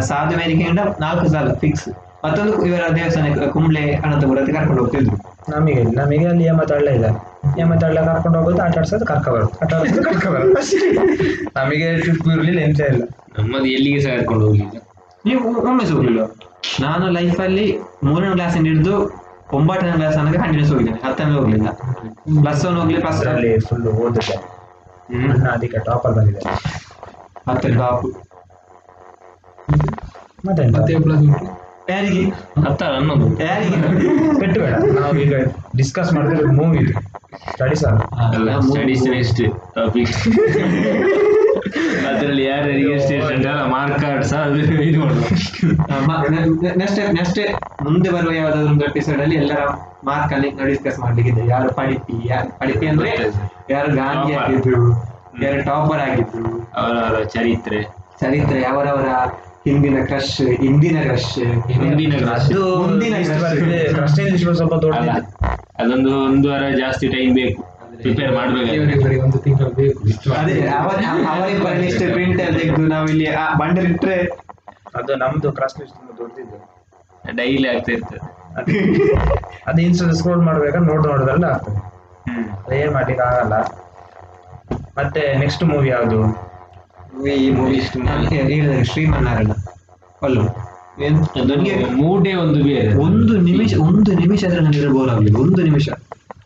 ಸಾಧು ವೇದಿಕೆಯಿಂದ ನಾಲ್ಕು ಸಾಲ ಫಿಕ್ಸ್ ಮತ್ತೊಂದು ಇವರ ದೇವಸ್ಥಾನಕ್ಕೆ ಕುಂಬ್ಳೆ ಅನಂತಪುರ ಅಂತ ಕರ್ಕೊಂಡು ಹೋಗ್ತಿದ್ರು. ನಮಗೆ ನಮಗೆ ಅಲ್ಲಿ ಯಮತಳ್ಳ ಇದೆ ಯಮತಳ್ಳ ಕರ್ಕೊಂಡು ಹೋಗೋದು ಆಟ ಆಡ್ಸೋದು ಕರ್ಕ ಬರೋದು. ಆಟ ಆಡ್ಸೋದು ಕರ್ಕ ಬರೋದು. ನಮಗೆ ಟ್ರಿಪ್ ಇರಲಿಲ್ಲ ಎಂತ ಇಲ್ಲ. ನಮ್ಮದು ಎಲ್ಲಿಗೆ ಸಹ ಕರ್ಕೊಂಡು ಹೋಗ್ಲಿಲ್ಲ. ನೀವು ಒಮ್ಮೆ ಹೋಗ್ಲಿಲ್ಲ? ಹೋಗಿಲ್ಲ ನಾನು ಲೈಫಲ್ಲಿ ಮೂರನೇ ಕ್ಲಾಸಿಂದ ಹಿಡಿದು ಒಂಬತ್ತನೇ ಕ್ಲಾಸ್ ತನಕ ಕಂಟಿನ್ಯೂಸ್ ಹೋಗಿದ್ದೇನೆ. ಹತ್ತನೇ ಹೋಗ್ಲಿಲ್ಲ. ಪ್ಲಸ್ ಒನ್ ಹೋಗ್ಲಿ ಪ್ಲಸ್ ಅಲ್ಲಿ ಫುಲ್ ಓದಿದೆ ಅಣ್ಣ ಅದಕ್ಕೆ ಟಾಪರ್ ಬಂದಿದೆ. ಹತ್ತನೇ ಟಾಪ್ ಮತ್ತೆ ಮತ್ತೆ ಪ್ಲಸ್ ಉಂಟು ಯಾರಿಗೆ? ಹತ್ತಾರ ಅನ್ನೋದು ಯಾರಿಗೆ? ಪೆಟ್ಟು ಬೇಡ ನಾವು ಈಗ ಡಿಸ್ಕಸ್ ಮಾಡಿದ್ರೆ ಮೂವಿ ಸ್ಟಡಿ ಸ್ಟಡೀಸ್ ಅಲ್ಲ ಸ್ಟಡೀಸ್ ನೆಕ್ಸ್ಟ್ ಟಾಪಿಕ್ ಅದರಲ್ಲಿ ಯಾರ್ಯಾರಿಗೆ ಮಾರ್ಕ್ ಕಾರ್ಡ್ ಸಹ ಅದು ಇದು ನೆಕ್ಸ್ಟ್ ನೆಕ್ಸ್ಟ್ ಮುಂದೆ ಬರುವ ಯಾವ್ದಾದ್ರು ಒಂದು ಎಪಿಸೋಡ್ ಅಲ್ಲಿ ಎಲ್ಲರ ಮಾರ್ಕ್ ಅಲ್ಲಿ ಡಿಸ್ಕಸ್ ಮಾಡ್ಲಿಕ್ಕೆ ಇದೆ ಯಾರು ಪಡಿಪಿ ಯಾರು ಪಡಿಪಿ ಅಂದ್ರೆ ಯಾರು ಗಾಂಧಿ. ಆಗಿದ್ರು ಯಾರು ಟಾಪರ್ ಆಗಿದ್ರು. ಅವರವರ ಚರಿತ್ರೆ. ಚರಿತ್ರೆ ಅವರವರ ಹಿಂದಿನ ಕ್ರಶ್ ಹಿಂದಿನ ಕ್ರಶ್ ಹಿಂದಿನ. ಅದು ಮುಂದಿನ ಸ್ವಲ್ಪ ದೊಡ್ಡದಿದೆ ಅದೊಂದು ಒಂದು ವಾರ ಜಾಸ್ತಿ ಟೈಮ್ ಬೇಕು. ಪ್ರಿಪೇರ್ ಮಾಡ್ಬೇಕು ಒಂದು ತಿಂಗಳು ಬೇಕು. ಇಷ್ಟು ಅದೇ ಅವರ ಅವರಿಬ್ಬರ ಲಿಸ್ಟ್ ಪ್ರಿಂಟ್ ತೆಗೆದು ನಾವಿಲ್ಲಿ ಆ ಬಂಡಲ್ ಇಟ್ರೆ. ಅದು ನಮ್ದು ಕ್ರಾಸ್ ಲಿಸ್ಟ್ ದೊಡ್ಡದಿದೆ ಡೈಲಿ ಆಗ್ತಾ ಇರ್ತದೆ. ಅದು. ಇನ್ಸ್ಟಾ ಸ್ಕ್ರೋಲ್ ಮಾಡ್ಬೇಕಾದ್ರೆ ನೋಡ್ ನೋಡೋದ್ರಲ್ಲಿ ಆಗ್ತದೆ. ಹ್ಮ್. ಅದೇನ್ ಮಾಡ್ಲಿಕ್ಕೆ ಆಗಲ್ಲ ಮತ್ತೆ ನೆಕ್ಸ್ಟ್ ಮೂವಿ ಯಾವುದು? ಈ ಮೂವಿ ಹೇಳಿದ್ರೆ ಶ್ರೀಮನ್ನಾರಾಯಣ ಅಲ್ಲು. ನನಗೆ ಮೂಡೇ ಒಂದು ಬೇರೆ ಒಂದು ನಿಮಿಷ ಒಂದು ನಿಮಿಷ ಆದ್ರೆ ನನಗೆ ಬೋರ್ ಆಗಲಿಲ್ಲ ಒಂದು ನಿಮಿಷ.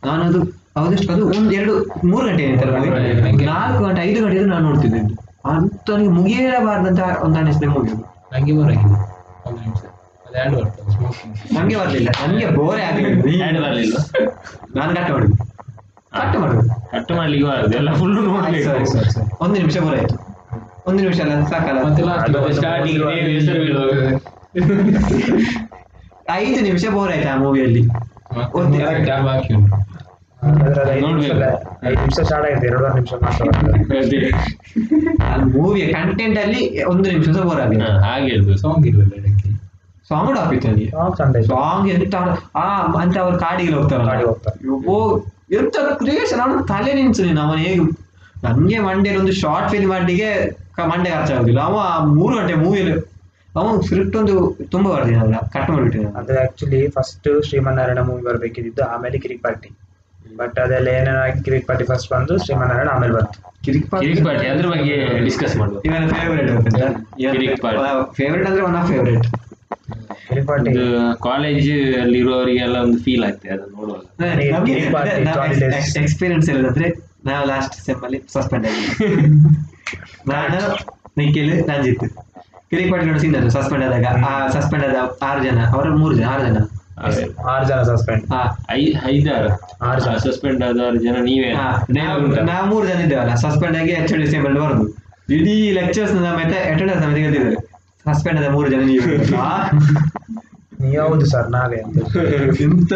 ನಾನು ಅದು ಅದೆಷ್ಟು ಅದು ಒಂದು ಎರಡು ಮೂರು ಗಂಟೆ ಏನಂತಾರೆ. ನಾಲ್ಕು ಗಂಟೆ ಐದು ಗಂಟೆ ಇದ್ರೆ ನಾನು ನೋಡ್ತಿದ್ದೆ. ಅಂತ ನನಗೆ ಮುಗಿಯಬಾರ್ದಂತ ಒಂದು ಅನಿಸಿದೆ ಮೂವಿ ನನಗೆ ಬೋರ್ ಆಗಿದೆ. ಒಂದು ನಿಮಿಷ. ಅದು ಎರಡು ಬರ್ತದೆ ಸ್ಮೋಕಿಂಗ್ ನಂಗೆ ಬರ್ಲಿಲ್ಲ. ನನಗೆ ಬೋರೇ ಆಗಲಿಲ್ಲ ಬರಲಿಲ್ಲ ನಾನು ಕಟ್ ಮಾಡುದು. ಕಟ್ ಮಾಡುದು. ಕಟ್ ಮಾಡ್ಲಿಕ್ಕೆ ಬರದು ಎಲ್ಲ ಫುಲ್ ನೋಡ್ಲಿಕ್ಕೆ ಸರಿ, ಸರಿ, ಸರಿ. ಒಂದು ನಿಮಿಷ ಬೋರ್ ಆಯ್ತು. ಒಂದು ನಿಮಿಷ ಅಲ್ಲ ಸಾಕಲ್ಲ. ಐದು ನಿಮಿಷ ಬೋರ್ ಆಯ್ತು ಆ ಮೂವಿಯಲ್ಲಿ ಆಗಿದೆ ಮೂವಿಯ ಕಂಟೆಂಟ್ ಅಲ್ಲಿ ಒಂದು ನಿಮಿಷ ಸಹ ಬೋರ್ ಆಗಿಲ್ಲ ಹಾ, ಹಾಗೆ ಇರ್ಬೇಕು ಸಾಂಗ್ ಇದಕ್ಕೆ ಸಾಂಗ್ ನನಗೆ ಸಾಂಗ್ ಎಂತ ಆ ಅಂತ ಅವ್ರು ಕಾಡಿಗೆ ಹೋಗ್ತಾರೆ ಕಾಡಿಗೆ ಹೋಗ್ತಾರೆ. ಓ ಎಂತ ಕ್ರಿಯೇಷನ್ ಅವನು ತಲೆ ನಿಂತು ನೀನು. ಅವನು ಹೇಗೆ ನನ್ಗೆ ಮಂಡೇಲಿ ಒಂದು ಶಾರ್ಟ್ ಫಿಲ್ಮ್ ಮಾಡ್ಲಿಕ್ಕೆ ಮಂಡೆ ಖರ್ಚಾಗುದಿಲ್ಲ ಅವ ಮೂರು ಗಂಟೆ ಮೂವಿಯಲ್ಲಿ ಅವನು ಸ್ಕ್ರಿಪ್ಟ್ ಒಂದು ತುಂಬಾ ಬರ್ದಿದ್ದಲ್ಲ ಕಟ್ ಮಾಡಿಬಿಟ್ಟಿದ್ದ ಅಂದ್ರೆ ಆಕ್ಚುಲಿ ಫಸ್ಟ್ ಶ್ರೀಮನ್ನಾರಾಯಣ ಮೂವಿ ಬರ್ಬೇಕಿದ್ದು ಆಮೇಲೆ ಕಿರಿಕ್ ಪಾರ್ಟಿ. ಬಟ್ ಅದೆಲ್ಲ ಏನೇನಾಗಿ ಕಿರಿಕ್ ಪಾರ್ಟಿ ಫಸ್ಟ್ ಬಂದು ಶ್ರೀಮನ್ನಾರಾಯಣ ಆಮೇಲೆ ಬಂತು. ಕಿರಿಕ್ ಕಿರಿಕ್ ಪಾರ್ಟಿ ಅದ್ರ ಬಗ್ಗೆ ಡಿಸ್ಕಸ್ ಮಾಡುವ. ಇವನ ಫೇವರೇಟ್ ಕಿರಿಕ್ ಪಾರ್ಟಿ. ಫೇವರೇಟ್ ಅಂದ್ರೆ one of favourite party. College ಅಲ್ಲಿ ಇರುವವರಿಗೆಲ್ಲ ಒಂದು ಫೀಲ್ ಆಗ್ತದೆ ಅದನ್ನ ನೋಡುವಾಗ. ಪಾರ್ಟಿ, ಎಕ್ಸ್ಪೀರಿಯನ್ಸ್ ಹೇಳಿದ್ರೆ ನಾವು ಲಾಸ್ಟ್ ಸೆಮ್ ಅಲ್ಲಿ ಸಸ್ಪೆಂಡ್ ಆಗಿ ನಾನು ನಿಖಿಲ್ ರಂಜಿತ್ ಕಿರಿಕ್ ಪಾಟೀಲ್ ನೋಡಿ ಸೀನ್ ಸಸ್ಪೆಂಡ್ ಆದಾಗ. ಆ ಸಸ್ಪೆಂಡ್ ಆದ ಆರು ಜನ ಅವರ ಮೂರು ಜನ ಆರು ಜನ. ಆರು ಜನ ಸಸ್ಪೆಂಡ್ ಐದಾರು. ಆರು ಜನ. ಸಸ್ಪೆಂಡ್ ಆದವರು ಜನ ನೀವೇ. ನಾ ಮೂರು ಜನ ಇದ್ದೇವಲ್ಲ ಸಸ್ಪೆಂಡ್ ಆಗಿ ಎಚ್ ಡಿ ಸೆಮ್ ಬರೋದು. ಇಡೀ ಲೆಕ್ಚರ್ಸ್ ಸಮೇತ ಅಟೆಂಡೆನ್ಸ್ ಸಮೇತ ಗೆದ್ದಿದ್ದಾರೆ. ಸಸ್ಪೆಂಡ್ ಆದ ಮೂರು ಜನ ನೀವು. ಆ, ನೀವು ಹೌದು ಸರ್ ನಾವೇ ಅಂತ?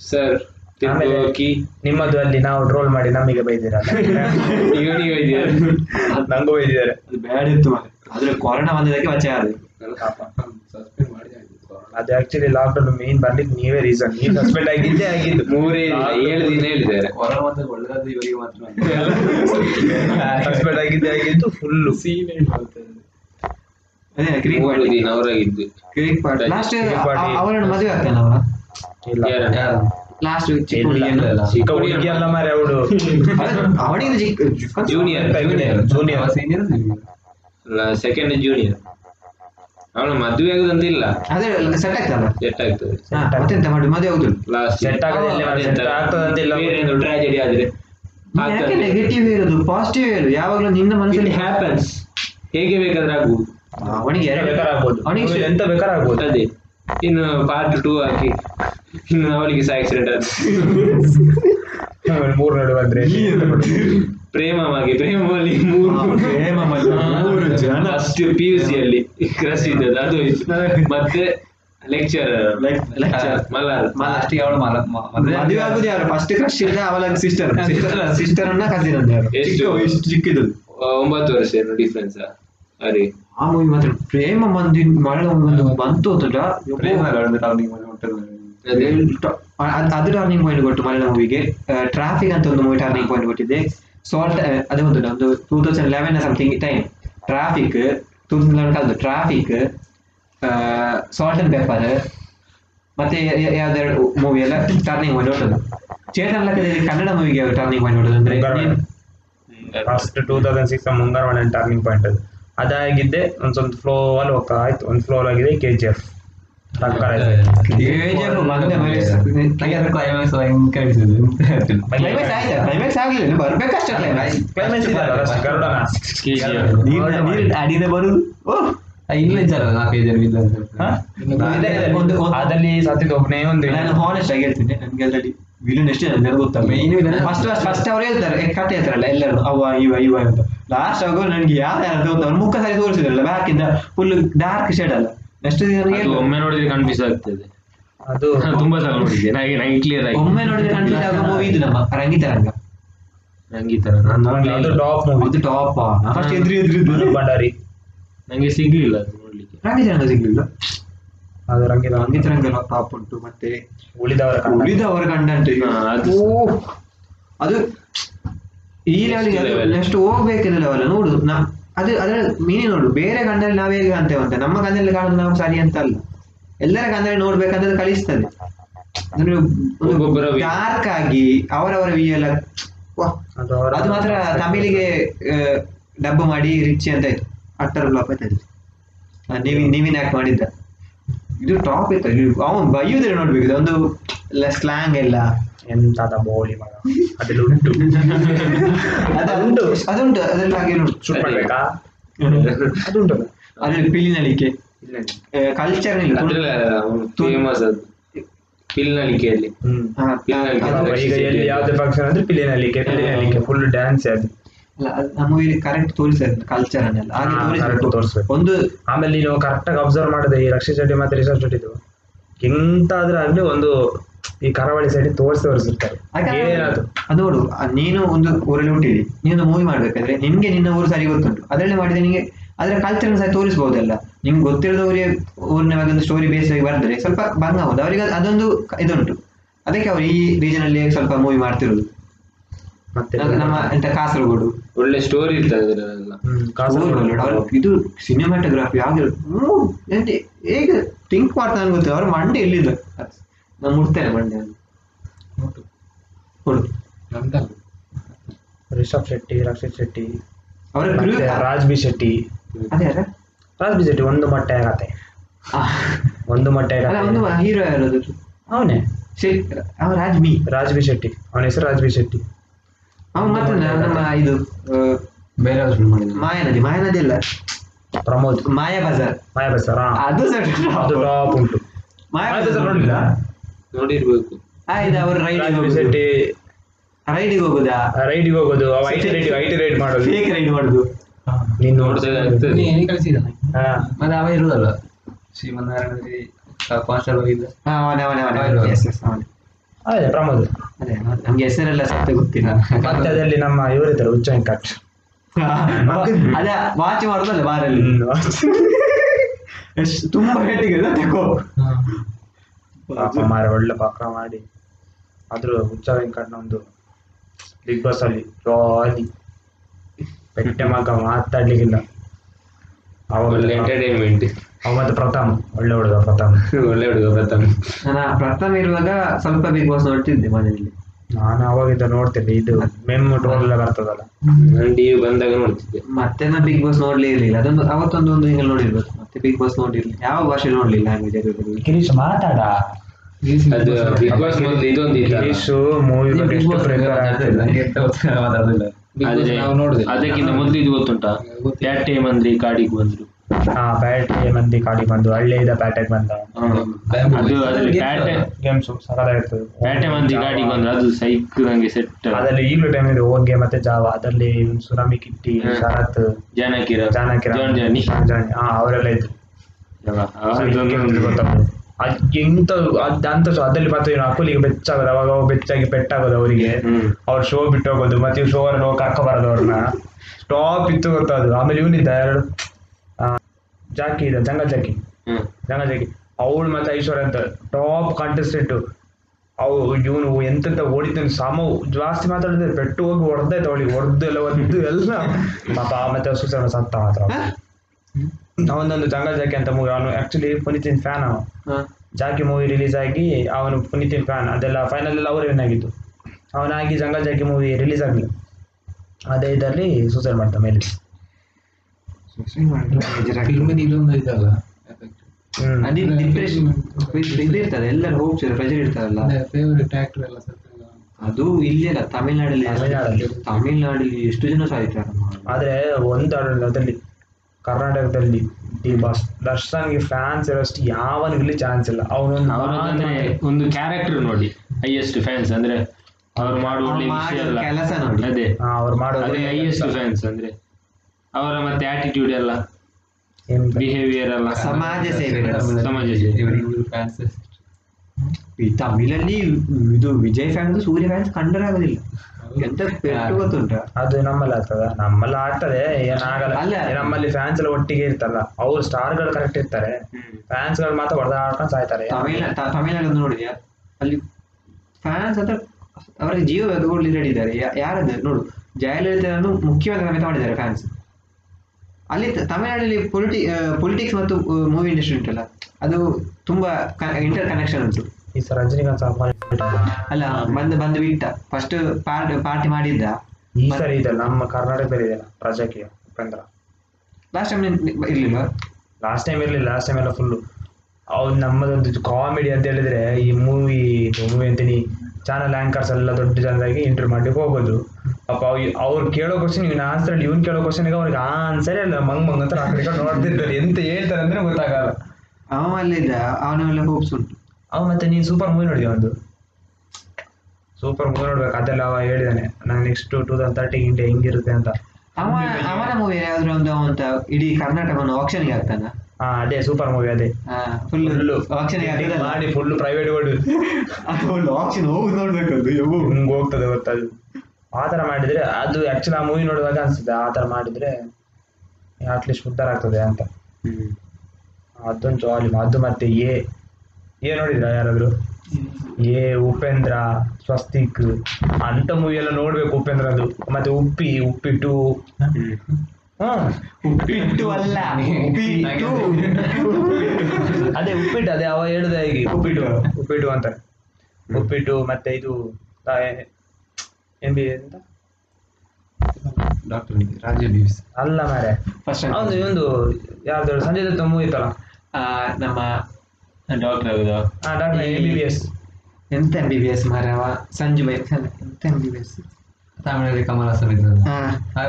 ಸರ್ ಆಮೇಲೆ ನಿಮ್ಮದು ಅಲ್ಲಿ ನಾವು ಟ್ರೋಲ್ ಮಾಡಿ ನಮಗೆ ಬೈದಿರಲ್ಲ ಇವನಿಗೆ ಅದು ನಂಗೂ ಬೈದಿದ್ದಾರೆ. ಅದು ಬ್ಯಾಡ್ ಇತ್ತು. ಆದ್ರೆ ಕೊರೋನಾ ಬಂದಿದ್ದಕ್ಕೆ ಬಚ್ಚ ಆದ್ರೆ ಅದು ಆಕ್ಚುಲಿ ಲಾಕ್ಡೌನ್ ಮೇನ್ ಬರ್ಲಿಕ್ಕೆ ನೀವೇ ರೀಸನ್ ನೀ ಸಸ್ಪೆಂಡ್ ಆಗಿದ್ದೆ ಆಗಿದ್ದು. ಮೂರೇ ಏಳು ದಿನ ಹೇಳಿದ್ದಾರೆ. ಕೊರೋನಾ ಬಂದ ಒಳ್ಳೆದಾದ್ರೆ ಇವರಿಗೆ ಮಾತ್ರ. ಸಸ್ಪೆಂಡ್ ಆಗಿದ್ದೆ ಆಗಿದ್ದು ಫುಲ್ ಸೀನ್ ಅದೇ ಕ್ರಿಕೆಟ್ ಮೂರು ಪಾರ್ಟಿ ಅವರಾಗಿದ್ದು. Cricket party last. ಅವರನ್ನು ಮದುವೆ ಇಲ್ಲ. ಯಾರು? ಲಾಸ್ಟ್ ಚಿಕ್ಕ ಇಲ್ಲ. ಹುಡುಗಿಯನ್ನು ಚಿಕ್ಕ ಹುಡುಗಿ ಮಾರೆ ಅವಳು ಅವನಿಗೆ ಚಿಕ್ಕ junior junior junior senior second junior ಅವನು ಮದುವೆ ಆಗುದಂತ ಇಲ್ಲ ಅದೇ ಸೆಟ್ ಆಗ್ತಲ್ಲ ಸೆಟ್ ಆಗ್ತದೆ. ಮತ್ತೆಂತ ಮಾಡಿ ಮದುವೆ ಆಗುದಿಲ್ಲ. ಲಾಸ್ಟ್ Set ಆಗೋದಿಲ್ಲ, ಇಲ್ಲ. ಟ್ರಾಜಿಡಿ ಆದ್ರೆ ನೆಗೆಟಿವ್ ಇರೋದು? ಪಾಸಿಟಿವ್ ಇರೋದು? ಯಾವಾಗಲೂ ನಿನ್ನ ಮನಸ್ಸಲ್ಲಿ ಹ್ಯಾಪನ್ಸ್ ಹೇಗೆ ಬೇಕಾದ್ರೆ ಆಗ್ಬೋದು. ಅವನಿಗೆ ಎಂತ ಬೇಕಾದ್ರೆ ಆಗ್ಬೋದು. ಅದೇ. ಇನ್ನು ಪಾರ್ಟ್ ಟೂ ಹಾಕಿ. ಇನ್ನು ಅವಳಿಗೆ ಸಹ ಆಕ್ಸಿಡೆಂಟ್ ಆಯ್ತು. ಮೂರು ನಡು ಬಂದ್ರೆ ಪ್ರೇಮವಾಗಿ ಪ್ರೇಮಲ್ಲಿ ಮೂರು. ಮೂರು ಜನ. ಫಸ್ಟ್ ಪಿ ಯು ಸಿ ಅಲ್ಲಿ ಕ್ರಸ್ ಇದ್ದದ್ದು ಅದು ಹೋಯ್ತು ಮತ್ತೆ ಲೆಕ್ಚರ್ ಲೆಕ್ಚರ್. ಮಲ್ಲಾರ್ ಲಾಸ್ಟಿಗೆ ಅವಳು ಮಲ ಮದುವೆ ಆಗುದು ಯಾರು? ಫಸ್ಟ್ ಕ್ರಶ್ ಇದೆ ಅವಳ ಸಿಸ್ಟರ್ ಸಿಸ್ಟರ್ ಅನ್ನ ಕಸಿನ್ ಅಂತ ಯಾರು? ಎಷ್ಟು? ಚಿಕ್ಕಿದ್ದು. ಒಂಬತ್ತು ವರ್ಷ ಏನು ಡಿಫ್ರೆನ್ಸ್ ಅರೆ ಆ ಮೂವಿ ಮಾತ್ರ ಪ್ರೇಮ ಮಂದಿ ಮರಳ ಒಂದು ಬಂತು ಅಂತಲ್ಲ ಪ್ರೇಮ ಟರ್ನಿಂಗ್ ಮಾಡಿ ಹೊಂಟದ್ದು ಅದೇ ಅದ್- ಅದು ಟರ್ನಿಂಗ್ ಪಾಯಿಂಟ್ ಕೊಟ್ಟು ಮಲಯಾಳ ಮೂವಿಗೆ ಟ್ರಾಫಿಕ್ ಅಂತ ಒಂದು ಮೂವಿ ಟರ್ನಿಂಗ್ ಪಾಯಿಂಟ್ ಕೊಟ್ಟಿದೆ ಸಾಲ್ಟ್ ಅದೇ ಒಂದು ಒಂದು two thousand eleven something time traffic two thousand eleven ಕಾಲದ್ದು ಟ್ರಾಫಿಕ್ ಸಾಲ್ಟ್ ಅಂಡ್ ಪೆಪ್ಪರ್ ಮತ್ತೆ ಯ- ಯಾವ್ದೆರಡು ಮೂವಿ ಎಲ್ಲ ಟರ್ನಿಂಗ್ ಪಾಯಿಂಟ್ ಹೊಟ್ಟದ್ದು ಚೇತನ್ ಲೆಕ್ಕದಲ್ಲಿ ಕನ್ನಡ ಮೂವಿಗೆ ಟರ್ನಿಂಗ್ ಪಾಯಿಂಟ್ ಹೊಟ್ಟದ್ದು ಅಂದ್ರೆ ಮುಂಗಾರು ನೀನ್- first two thousand six Mungaru turning point ಅದು ಅದಾಗಿದ್ದೆ ಒಂದ್ ಸ್ವಲ್ಪ ಫ್ಲೋ ಅಲ್ಲಿ ಹೋಗ್ತಾ ಆಯ್ತು ಒಂದು ಫ್ಲೋ ಆಗಿದೆ ಕೆ ಜಿ ಎಫ್ ಅಡಿದ ಬರುದು? ಇಲ್ಲ ಅದಲ್ಲಿ ಸತ್ತಿದ್ದು ಒಬ್ಬನೇ ಒಂದು ನಾನು ಹಾನೆಸ್ಟ್ ಆಗಿ ಹೇಳ್ತೀನಿ ನನಗೆ ಅದರಲ್ಲಿ ವಿಲನ್ ಎಷ್ಟು ಗೊತ್ತಾ? ಮೇನ್ ವಿಲನ್ ಫಸ್ಟ್ ಫಸ್ಟ್ ಅವ್ರು ಹೇಳ್ತಾರೆ ಕಥೆ ಕತೆ ಹೇಳ್ತಾರಲ್ಲ ಎಲ್ಲರೂ ಅವ ಇವ ಇವ ಅಂತ. ಲಾಸ್ಟ್ ಆಗೋ ನನಗೆ ಯಾರು ಯಾರು ಅಂತ ಅವ್ರ ಮುಖ ಸರಿ ತೋರಿಸಿದ್ರಲ್ಲ ಬ್ಯಾಕ್ ಇಂದ ಫುಲ್ ಡಾರ್ಕ್ ಶೇಡ್ ಅಲ್ಲ. ನೆಕ್ಸ್ಟ್ ಅದು ಒಮ್ಮೆ ನೋಡಿದ್ರೆ ಕನ್ಫ್ಯೂಸ್ ಆಗ್ತದೆ. ಅದು ತುಂಬಾ ಸಲ ನೋಡಿದ್ದೆ. ನನಗೆ ನಂಗೆ ಕ್ಲಿಯರ್ ಆಗಿ ಒಮ್ಮೆ ನೋಡಿದ್ರೆ ಕನ್ಫ್ಯೂಸ್ ಆಗೋ ಮೂವಿ ಇದು ನಮ್ಮ ರಂಗಿತರಂಗ. ನೋಡ್ಲಿಲ್ಲ. ಅದು ಟಾಪ್ ಮೂವಿ ಅದು ಟಾಪ್ ಫಸ್ಟ್ ಎದ್ರಿ ಎದ್ರಿ ಬಂಡಾರಿ ನಂಗೆ ಸಿಗ್ಲಿಲ್ಲ ಅದು ನೋಡ್ಲಿಕ್ಕೆ. ರಂಗಿತರಂಗ ಸಿಗ್ಲಿಲ್ಲ. ಅದು ರಂಗಿದ ರಂಗಿತರಂಗ ಟಾಪ್ ಉಂಟು ಮತ್ತೆ ಉಳಿದವರ ಉಳಿದವರ ಗಂಡ ಉಂಟು ಅದು ಈ ಲೆವೆಲ್ level. ನೆಕ್ಸ್ಟ್ ಹೋಗ್ಬೇಕಿಲ್ಲ ಲೆವೆಲ್ ನೋಡುದು ನಾ ಅದು ಅದರ ಮೀನಿ ನೋಡು. ಬೇರೆ ಗಂಡಲ್ಲಿ ನಾವ್ ಹೇಗೆ ಕಾಣ್ತೇವೆ ಅಂತ ನಮ್ಮ ಗಂಡಲ್ಲಿ ಕಾಣೋದು ನಾವು ಸರಿ ಅಂತ ಅಲ್ಲ ಎಲ್ಲರ ಗಂಡಲ್ಲಿ ನೋಡ್ಬೇಕಂತ ಕಳಿಸ್ತದೆ view. ಡಾರ್ಕ್ ಆಗಿ ಅವರವರ ವಿ ಎಲ್ಲ ಅದು ಮಾತ್ರ ತಮಿಳಿಗೆ ಡಬ್ಬ ಮಾಡಿ ರಿಚ್ ಅಂತ ಆಯ್ತು ಅಟ್ಟರ್ ಫ್ಲಾಪ್ ಆಯ್ತು ಅದು ನೀವಿ ನೀವಿನ ಆಕ್ಟ್ ಮಾಡಿದ್ದ? ಇದು ಟಾಪ್ ಇತ್ತು. ಅವನು ಬೈಯುವುದ್ರೆ ನೋಡ್ಬೇಕು. ಇದು ಒಂದು ಸ್ಲ್ಯಾಂಗ್ ಎಲ್ಲ. ಎಂತಾದ ಬೋಳಿ ಮಗ. ಅದ್ರಲ್ಲಿ ಉಂಟು ಅದು ಉಂಟು. ಅದುಂಟು. ಅದ್ರಲ್ಲಿ ಹಾಗೆ ಉಂಟು ಶೂಟ್ ಮಾಡ್ಬೇಕಾ? ಅದು ಉಂಟು ಅದ್ರಲ್ಲಿ ಪಿಲಿನಳಿಕೆ ಕಲ್ಚರ್ ಫೇಮಸ್ ಅದು. ಪಿಲಿನಳಿಕೆಯಲ್ಲಿ ಈಗ ಎಲ್ಲಿ ಯಾವ್ದೇ ಫಂಕ್ಷನ್ ಅಂದ್ರೆ ಪಿಲಿನಳಿಕೆ ಪಿಲಿನಳಿಕೆ ಫುಲ್ ಡ್ಯಾನ್ಸ್ ಅದು. ಅಲ್ಲ, ನಮ್ಮ ಕರೆಕ್ಟ್ ತೋರಿಸ್ತಾರೆ ಕಲ್ಚರ್ ಅನ್ನೆಲ್ಲ. ಹಾಗೆ ತೋರಿಸ್ಬೇಕು. ಒಂದು ಆಮೇಲೆ ನೀನು ಕರೆಕ್ಟ್ ಆಗಿ ಅಬ್ಸರ್ವ್ ಮಾಡಿದೆ ಈ ರಕ್ಷಿತ್ ಶೆಟ್ಟಿ ಮತ್ತೆ ರಿಷಬ್ ಶೆಟ್ಟಿದು ಎಂತಾದ್ರೂ ಆಗ್ಲಿ ಒಂದು ಈ ಕರಾವಳಿ ಸೈಡ್ ತೋರಿಸಿ ತೋರಿಸಿರ್ತಾರೆ. ಅದು ನೋಡು ನೀನು ಒಂದು ಊರಲ್ಲಿ ಹುಟ್ಟಿದಿ. ನೀನು ಮೂವಿ ಮಾಡ್ಬೇಕಾದ್ರೆ ನಿನ್ಗೆ ನಿನ್ನ ಊರು ಸರಿ ಗೊತ್ತುಂಟು. ಅದರಲ್ಲಿ ಮಾಡಿದ್ರೆ ನಿಮಗೆ ಅದರ ಕಲ್ಚರ್ ಸಹ ತೋರಿಸಬಹುದಲ್ಲ ನಿಮ್ಗೆ ಗೊತ್ತಿರೋದವರಿಗೆ ಊರಿನ ಬಗ್ಗೆ ಒಂದು ಸ್ಟೋರಿ ಬೇಸ್ ಆಗಿ ಬರೆದ್ರೆ ಸ್ವಲ್ಪ ಭಂಗ ಆಗೋದು ಅವರಿಗೆ ಅದೊಂದು ಇದುಂಟು. ಅದಕ್ಕೆ ಅವ್ರು ಈ ರೀಜನ್ ಅಲ್ಲಿ ಸ್ವಲ್ಪ ಮೂವಿ ಮಾಡ್ತಿರೋದು. ಮತ್ತೆ ನಮ್ಮ- ಎಂತ ಕಾಸರಗೋಡು. ಒಳ್ಳೆ ಸ್ಟೋರಿ ಇರ್ತದೆ ಅದರಲ್ಲೆಲ್ಲ ಕಾಸರಗೋಡು. ಇದು ಸಿನಿಮಾಟೋಗ್ರಾಫಿ ಆಗಿರೋದು ಎಂತ ಹೇಗೆ ಥಿಂಕ್ ಮಾಡ್ತಾನೆ ಗೊತ್ತಿಲ್ಲ ಅವ್ರ ಮಂಡೆ ಎಲ್ಲಿಲ್ಲ ನಾನು ಮುಟ್ತೇನೆ ಮಂಡೆ ಕೊಡು ನಮ್ದಲ್ಲ ರಿಷಬ್ ಶೆಟ್ಟಿ ರಕ್ಷಿತ್ ಶೆಟ್ಟಿ ರಾಜ್ ಬಿ ಶೆಟ್ಟಿ. ಅದೇ ಅಲ್ಲ ರಾಜ್ ಬಿ ಶೆಟ್ಟಿ ಒಂದು ಮೊಟ್ಟೆ ಆಗತ್ತೆ. ಒಂದು ಮೊಟ್ಟೆ ಹೀರೋ ಯಾರದು ಅವನೇ. ಅವ ರಾಜ್ಮಿ ರಾಜ್ ಬಿ ಶೆಟ್ಟಿ. ಅವನ ಹೆಸರು ರಾಜ್ ಬಿ ಶೆಟ್ಟಿ. ಅವ ಮತ್ತೆ ನಮ್ಮ ಇದು ಆ, ಬೇರೆ ಮಾಯ ನದಿ ಮಾಡಿದ್ರು. ಮಾಯಾನದಿ ಮಾಯಾನದಿ ಅಲ್ಲ. ಪ್ರಮೋದ್. ಮಾಯಾ ಬಜಾರ್. ಮಾಯಾ ಬಜಾರ್? ಅದು ಅದು ಟಾಪ್ ಉಂಟು. ಮಾಯಾ ಬಜಾರ್ ನೋಡಿಲ್ಲ? ನೋಡಿರ್ಬೇಕು. ಆಯ್ತು ಅವರು ರೈಡ್ ರೈಡಿಗೆ ಹೋಗೋದಾ. ರೈಡಿಗೆ ಹೋಗುದಾ? ರೈಡಿಗೆ ಹೋಗೋದು. ಐಟಿ ರೈಡ್ ಐಟಿ ರೈಡ್ ಮಾಡೋದು. ಫೇಕ್ ರೈಡ್ ಮಾಡುದು. ನೀನ್ ನೋಡ್ತಾ ನೋಡ್ತಾ ಆಗ್ತದೆ. ನೀ ಕಳಿಸಿದ? ಹಾ. ಮತ್ತೆ ಅವ ಇರುದಲ್ಲ? ಶ್ರೀಮನ್ನಾರಾಯಣದಲ್ಲಿ ಕಾನ್ಸ್ಟೇಬಲ್ ಇದ್ದ ಹಾ, ಅವನೇ ಅವನೇ ಅವನೇ ಅವನೇ. ಅದೇ ಪ್ರಮೋದ್. ಅದೇ ನಮ್ಗೆ ಹೆಸರೆಲ್ಲ ಸತ್ಯ ಗೊತ್ತಿಲ್ಲ. ಮತ್ತೆ ಅದರಲ್ಲಿ ನಮ್ಮ ಇವರಿದ್ದಾರೆ ಉಚ್ಚ ವೆಂಕಟ್ ಅದೇ ವಾಚ್ ಮಾಡುದಲ್ಲ ಬಾರಲ್ಲಿ? ತುಂಬಾ ಹೇಟಿಗೆ ತಗೋ ಪಾಪ ಮಾರ ಒಳ್ಳೆ ಪಾಪ ಮಾಡಿ. ಆದ್ರೂ ಹುಚ್ಚ ವೆಂಕಟ್ ಒಂದು ಬಿಗ್ ಬಾಸ್ ಅಲ್ಲಿ ಜಾಲಿ ಪೆಟ್ಟೆ ಮಗ ಮಾತಾಡ್ಲಿಕ್ಕಿಲ್ಲ. ಅವಾಗ ಒಳ್ಳೆ ಎಂಟರ್ಟೈನ್ಮೆಂಟ್ ಮತ್ತೆ ಪ್ರಥಮ್ ಒಳ್ಳೆ ಹುಡುಗ ಪ್ರಥಮ್. ಒಳ್ಳೆ ಹುಡುಗ ಪ್ರಥಮ್. ನಾನು ಪ್ರಥಮ ಇರುವಾಗ ಸ್ವಲ್ಪ ಬಿಗ್ ಬಾಸ್ ನೋಡ್ತಿದ್ದೆ ಮನೆಯಲ್ಲಿ. ನಾನು ಅವಾಗಿದ್ದ ನೋಡ್ತೇನೆ ಇದು ಮೆಮ್ ಟೋಲ್ ಎಲ್ಲ ಬರ್ತದಲ್ಲ. ನಾನು ಟಿವಿ ಬಂದಾಗ ನೋಡ್ತಿದ್ದೆ. ಮತ್ತೆ ನಾ ಬಿಗ್ ಬಾಸ್ ನೋಡ್ಲೇ ಇರ್ಲಿಲ್ಲ. ಅದೊಂದು ಅವತ್ತೊಂದು ಒಂದು ಹಿಂಗೆ ನೋಡಿರ್ಬೇಕು. ಮತ್ತೆ ಬಿಗ್ ಬಾಸ್ ನೋಡಿರ್ಲಿಲ್ಲ ಯಾವ ಭಾಷೆ ನೋಡ್ಲಿಲ್ಲ ಕಿರೀಶ್ ಗಿರೀಶ್ ಮಾತಾಡ. ಅದು ಬಿಗ್ ಬಾಸ್ ಮೊದಲು ಇದೊಂದು. ಗಿರೀಶ್ ಮೂವಿ ಬಗ್ಗೆ ಎಷ್ಟು ಆಗ್ತಿಲ್ಲ. ನಾವು ಅದಕ್ಕಿಂತ ಮೊದಲು ಇದು ಗೊತ್ತುಂಟಾ? ಟೈಮ್ ಅಂದ್ರೆ ಕಾಡಿಗೆ ಬಂದ್ರು. ಹಾ ಬ್ಯಾಟ್ಗೆ ಮಂದಿ ಕಾಡಿ ಬಂದು ಹಳ್ಳಿಯಿಂದ ಪ್ಯಾಟೆಗೆ ಬಂದ. ಅದು ಅದ್ರಲ್ಲಿ ಗೇಮ್ಸ್ ಸಕಲಾಗಿರ್ತದೆ ಪ್ಯಾಟೆ ಮಂದಿ ಗಾಡಿ ಬಂದ್ರೆ ಅದು ಸೈಕ್ ನಂಗೆ ಸೆಟ್ ಅದರಲ್ಲಿ ಈಗಲೂ ಟೈಮ್ ಇದೆ ಹೋಗ್ಗೆ ಮತ್ತೆ ಜಾವ ಅದರಲ್ಲಿ ಸುನಾಮಿ ಕಿಟ್ಟಿ. ಶರತ್ ಜಾನಕಿರ. ಜಾನಕಿರ. ಜಾನ್ ಜಾನಿ ಹಾ ಅವರೆಲ್ಲ ಇದ್ರು. ಗೊತ್ತಾಗ್ತದೆ. ಅದ್ ಎಂತ ಅದ್ ಅಂತ ಅದಲ್ಲಿ ಮತ್ತೆ ಇವ್ನು ಅಕುಲಿಗೆ ಬೆಚ್ಚಾಗೋದು ಅವಾಗ ಬೆಚ್ಚಾಗಿ ಪೆಟ್ಟಾಗೋದು ಅವರಿಗೆ. ಹ್ಮ್. ಅವ್ರ ಶೋ ಬಿಟ್ಟು ಹೋಗೋದು ಮತ್ತೆ ಶೋ ಅಲ್ಲಿ ಹೋಗಿ ಕರ್ಕೊಬಾರದು ಅವ್ರನ್ನ. ಸ್ಟಾಪ್ ಇತ್ತು ಗೊತ್ತಾದ್ರು ಆಮೇಲೆ ಇವನಿದ್ದ ಎರಡು ಜಾಕಿ ಇದೆ ಜಂಗ ಜಾಕಿ. ಜಂಗ ಜಾಕಿ. ಅವಳು ಮತ್ತೆ ಐಶ್ವರ್ಯ ಅಂತ ಟಾಪ್ ಕಾಂಟೆಸ್ಟೆಂಟ್ ಅವು ಇವನು ಎಂತೆಂತ ಓಡಿತಾನೆ ಸಮ ಜಾಸ್ತಿ ಮಾತಾಡಿದ್ರೆ ಪೆಟ್ಟು ಹೋಗಿ ಹೊಡೆದಾಯ್ತು ಅವಳಿಗೆ ಹೊಡೆದು ಎಲ್ಲ ಒದ್ದು ಎಲ್ಲ. ಪಾಪ ಮತ್ತೆ ಸುಸನ ಸತ್ತ ಮಾತ್ರ ಅವನೊಂದು ಜಂಗ ಜಾಕಿ ಅಂತ ಮೂವಿ ಅವನು ಆಕ್ಚುಲಿ ಪುನೀತಿನ್ ಫ್ಯಾನ್ ಅವನು. ಜಾಕಿ ಮೂವಿ ರಿಲೀಸ್ ಆಗಿ ಅವನು ಪುನೀತಿನ್ ಫ್ಯಾನ್ ಅದೆಲ್ಲ ಫೈನಲ್ ಎಲ್ಲ ಅವರೇ ಆಗಿದ್ದು. ಅವನಾಗಿ ಜಂಗ ಜಾಕಿ ಮೂವಿ ರಿಲೀಸ್ ಆಗಲಿ. ಅದೇ ಇದರಲ್ಲಿ ಸೂಸೈಡ್ ಮಾಡ್ತಾ ಮೇಲೆ. ಇದೊಂದು ಇದಲ್ಲ ಅದೇ ಡಿಪ್ರೆಷನ್ ಇದು ಇರ್ತದೆ ಎಲ್ಲರೂ ಹೋಗ್ಸ್ ಪ್ರೆಷರ್ ಇರ್ತಾರಲ್ಲ ಅಂದ್ರೆ ಫೇವರೇಟ್ ಆಕ್ಟರ್ ಎಲ್ಲ ಅದು ಇಲ್ಲ ತಮಿಳ್ನಾಡಲ್ಲಿ ತಮಿಳ್ನಾಡಲ್ಲಿ. ತಮಿಳ್ನಾಡಲ್ಲಿ ಎಷ್ಟು ಜನ ಸಾಯ್ತಾರೆ ಆದ್ರೆ ಒಂದು ಅದರಲ್ಲಿ ಕರ್ನಾಟಕದಲ್ಲಿ ಡಿ ಬಾಸ್ ದರ್ಶನ್ಗೆ ಫ್ಯಾನ್ಸ್ ಇರೋಷ್ಟು ಯಾವನಿಗ್ಲಿ ಚಾನ್ಸ್ ಇಲ್ಲ ಅವನೊಂದು ಒಂದು ಕ್ಯಾರೆಕ್ಟರ್ ನೋಡಿ ಹೈಯೆಸ್ಟ್ ಫ್ಯಾನ್ಸ್ ಅಂದ್ರೆ ಅವ್ರು ಮಾಡುವ ಕೆಲಸ ನೋಡಿ. ಅದೇ. ಹಾ, ಅವ್ರು ಮಾಡುವ ಹೈಯೆಸ್ಟ್ ಫ್ಯಾನ್ಸ್ ಅಂದ್ರೆ. ಅವರ ಮತ್ತೆ ಆಟಿಟ್ಯೂಡ್ ಎಲ್ಲ ಬಿಹೇವಿಯರ್ ಎಲ್ಲ. ಸಮಾಜ ಸೇವೆ. ಸಮಾಜ ಸೇವೆ. ಈ ತಮಿಳಲ್ಲಿ ಇದು ವಿಜಯ್ ಫ್ಯಾನ್ಸ್ ಸೂರ್ಯ ಫ್ಯಾನ್ಸ್ ಕಂಡರಾಗೋದಿಲ್ಲ. ಎಂತ ಪೆಟ್ಟು ಗೊತ್ತುಂಟ? ಅದು ನಮ್ಮಲ್ಲಿ ಆಗ್ತದ ನಮ್ಮಲ್ಲಿ ಆಗ್ತದೆ ಏನಾಗಲ್ಲ. ಅಲ್ಲ. ನಮ್ಮಲ್ಲಿ ಫ್ಯಾನ್ಸ್ ಎಲ್ಲ ಒಟ್ಟಿಗೆ ಇರ್ತಲ್ಲ ಅವ್ರು ಸ್ಟಾರ್ಗಳು ಕರೆಕ್ಟ್ ಇರ್ತಾರೆ. ಫ್ಯಾನ್ಸ್ಗಳು ಮಾತ್ರ ಹೊಡೆದಾಡ್ಕೊಂಡು ಸಾಯ್ತಾರೆ. ತಮಿಳ ತಮಿಳ್ನಾಡು ನೋಡಿದ್ಯಾ? ಅಲ್ಲಿ ಫ್ಯಾನ್ಸ್ ಅಂತ ಅವರಿಗೆ ಜೀವ ಕೊಡ್ಲಿ ರೆಡಿ ಇದ್ದಾರೆ. ಯಾ- ಯಾರದ್ದು? ನೋಡು ಜಯಲಲಿತನನ್ನು ಮುಖ್ಯವಾದ ಸಮೇತ ಮಾಡಿದ್ದಾರೆ ಫ್ಯಾನ್ಸ್ ಅಲ್ಲಿ ತಮಿಳ್ನಾಡಲ್ಲಿ ಪೊಲಿಟಿ ಪೊಲಿಟಿಕ್ಸ್ ಮತ್ತು ಮೂವಿ ಇಂಡಸ್ಟ್ರಿ ಉಂಟಲ್ಲ? ಅದು ತುಂಬಾ ಇಂಟರ್ ಕನೆಕ್ಷನ್ ಉಂಟು. ಈ ಸರ್ ರಜನಿಕಾಂತ್. ಅಲ್ಲ ಬಂದು ಬಂದು ಬಿಟ್ಟ. ಫಸ್ಟ್ ಪಾರ್ಟಿ ಪಾರ್ಟಿ ಮಾಡಿದ್ದ. ಈ ಸರಿ ಇದೆ ನಮ್ಮ ಕರ್ನಾಟಕದಲ್ಲಿ ಇದೆಯಲ್ಲ ರಾಜಕೀಯ ಉಪೇಂದ್ರ ಲಾಸ್ಟ್ ಟೈಮ್ ಇರ್ಲಿಲ್ಲ ಲಾಸ್ಟ್ ಟೈಮ್ ಇರಲಿಲ್ಲ ಲಾಸ್ಟ್ ಟೈಮ್ ಎಲ್ಲ ಫುಲ್ ಅವ್ನು ನಮ್ಮದೊಂದು ಕಾಮಿಡಿ ಅಂತ ಹೇಳಿದ್ರೆ ಈ ಮೂವಿ ಮೂವಿ ಅಂತೀನಿ ಚಾನಲ್ ಆ್ಯಂಕರ್ಸ್ ಎಲ್ಲ ದೊಡ್ಡ ಜನರಾಗಿ ಇಂಟರ್ವ್ಯೂ ಮಾಡ್ಲಿಕ್ಕೆ ಹೋಗೋದು. ಅಪ್ಪ ಅವ್- ಅವ್ರು ಕೇಳೋ ಕ್ವಶನ್ ಇವ್ನ ಆನ್ಸರ್ ಇವ್ನು ಕೇಳೋ ಕ್ವಶನ್ಗೆ ಅವ್ರಿಗೆ ಆನ್ಸರ್ ಇಲ್ಲ. ಮಂಗ್ ಮಂಗ್ ಅಂತ ಆ ಕಡೆ ನೋಡ್ತಿರ್ತಾರೆ ಎಂತ ಹೇಳ್ತಾರೆ ಅಂದ್ರೆ ಗೊತ್ತಾಗಲ್ಲ. ಅವ ಅಲ್ಲಿದ್ದ ಅವನೆಲ್ಲ ಹೋಪ್ಸ್ ಉಂಟು. ಅವ ಮತ್ತೆ ನೀನ್ ಸೂಪರ್ ಮೂವಿ ನೋಡಿದ ಒಂದು? ಸೂಪರ್ ಮೂವಿ ನೋಡ್ಬೇಕು. ಅದೆಲ್ಲ ಅವ ಹೇಳಿದಾನೆ. ನಾನು next two thousand thirty India ಹಿಂಗಿರುತ್ತೆ ಅಂತ. ಅವ ಅವನ ಮೂವಿ ಯಾವ್ದಾದ್ರು ಒಂದು ಅಂತ ಇಡೀ ಕರ್ನಾಟಕವನ್ನು ಆಕ್ಷನ್ಗೆ ಹಾಕ್ತಾನ ಹಾ ಅದೇ ಸೂಪರ್ ಮೂವಿ ಅದೇ. ಫುಲ್ ಹಾಕಿದ ಮಾಡಿ ಫುಲ್ ಪ್ರೈವೇಟ್ ಓಡು ಆಕ್ಷನ್ ಹೋಗಿ ನೋಡ್ಬೇಕು ಅದು. ಹಿಂಗ್ ಹೋಗ್ತದೆ ಗೊತ್ತದು ಆ ಥರ ಮಾಡಿದ್ರೆ ಅದು ಆಕ್ಚುಲಿ ಆ ಮೂವಿ ನೋಡುವಾಗ ಅನ್ಸುತ್ತೆ ಆ ಥರ ಮಾಡಿದ್ರೆ ಅಟ್ಲೀಸ್ಟ್ ಉದ್ದಾರ ಆಗ್ತದೆ ಅಂತ. ಅದೊಂದು ಜಾಲಿ ಅದು ಮತ್ತೆ ಎ ಎ ನೋಡಿದ್ರ ಯಾರಾದ್ರು? ಎ ಉಪೇಂದ್ರ ಸ್ವಸ್ತಿಕ್. ಅಂತ ಮೂವಿ ಎಲ್ಲ ನೋಡ್ಬೇಕು ಉಪೇಂದ್ರದು ಮತ್ತೆ ಉಪ್ಪಿ ಉಪ್ಪಿಟ್ಟು ಉಪ್ಪಿಟ್ಟು ಅಲ್ಲ ಉಪ್ಪಿಟ್ಟು. ಅದೇ ಉಪ್ಪಿಟ್ಟು ಅದೇ ಅವ ಹೇಳುದ ಹೇಗೆ ಉಪ್ಪಿಟ್ಟು ಉಪ್ಪಿಟ್ಟು ಅಂತ. ಉಪ್ಪಿಟ್ಟು ಮತ್ತೆ ಇದು ಎಂ ಬಿ ಅಂತ? ಡಾಕ್ಟರ್ ರಾಜೀವ್ ಅಲ್ಲ ಮಾರೆ ಅವನು ಇವೊಂದು ಯಾವ್ದು ಸಂಜಯ್ ದತ್ತ ಮೂವಿ ಇತ್ತಲ್ಲ? ನಮ್ಮ ಡಾಕ್ಟರ್ ಆಗುದು ಆ doctor M B B S ಎಂತ ಎಂ ಬಿ ಬಿ ಎಸ್ ಮಾರವ ಸಂಜು ಬೈ ಎಂತ ಎಂ ಬಿ ಬಿ ಎಸ್ ತಮಿಳಲ್ಲಿ ಕಮಲ್ ಹಾಸನ್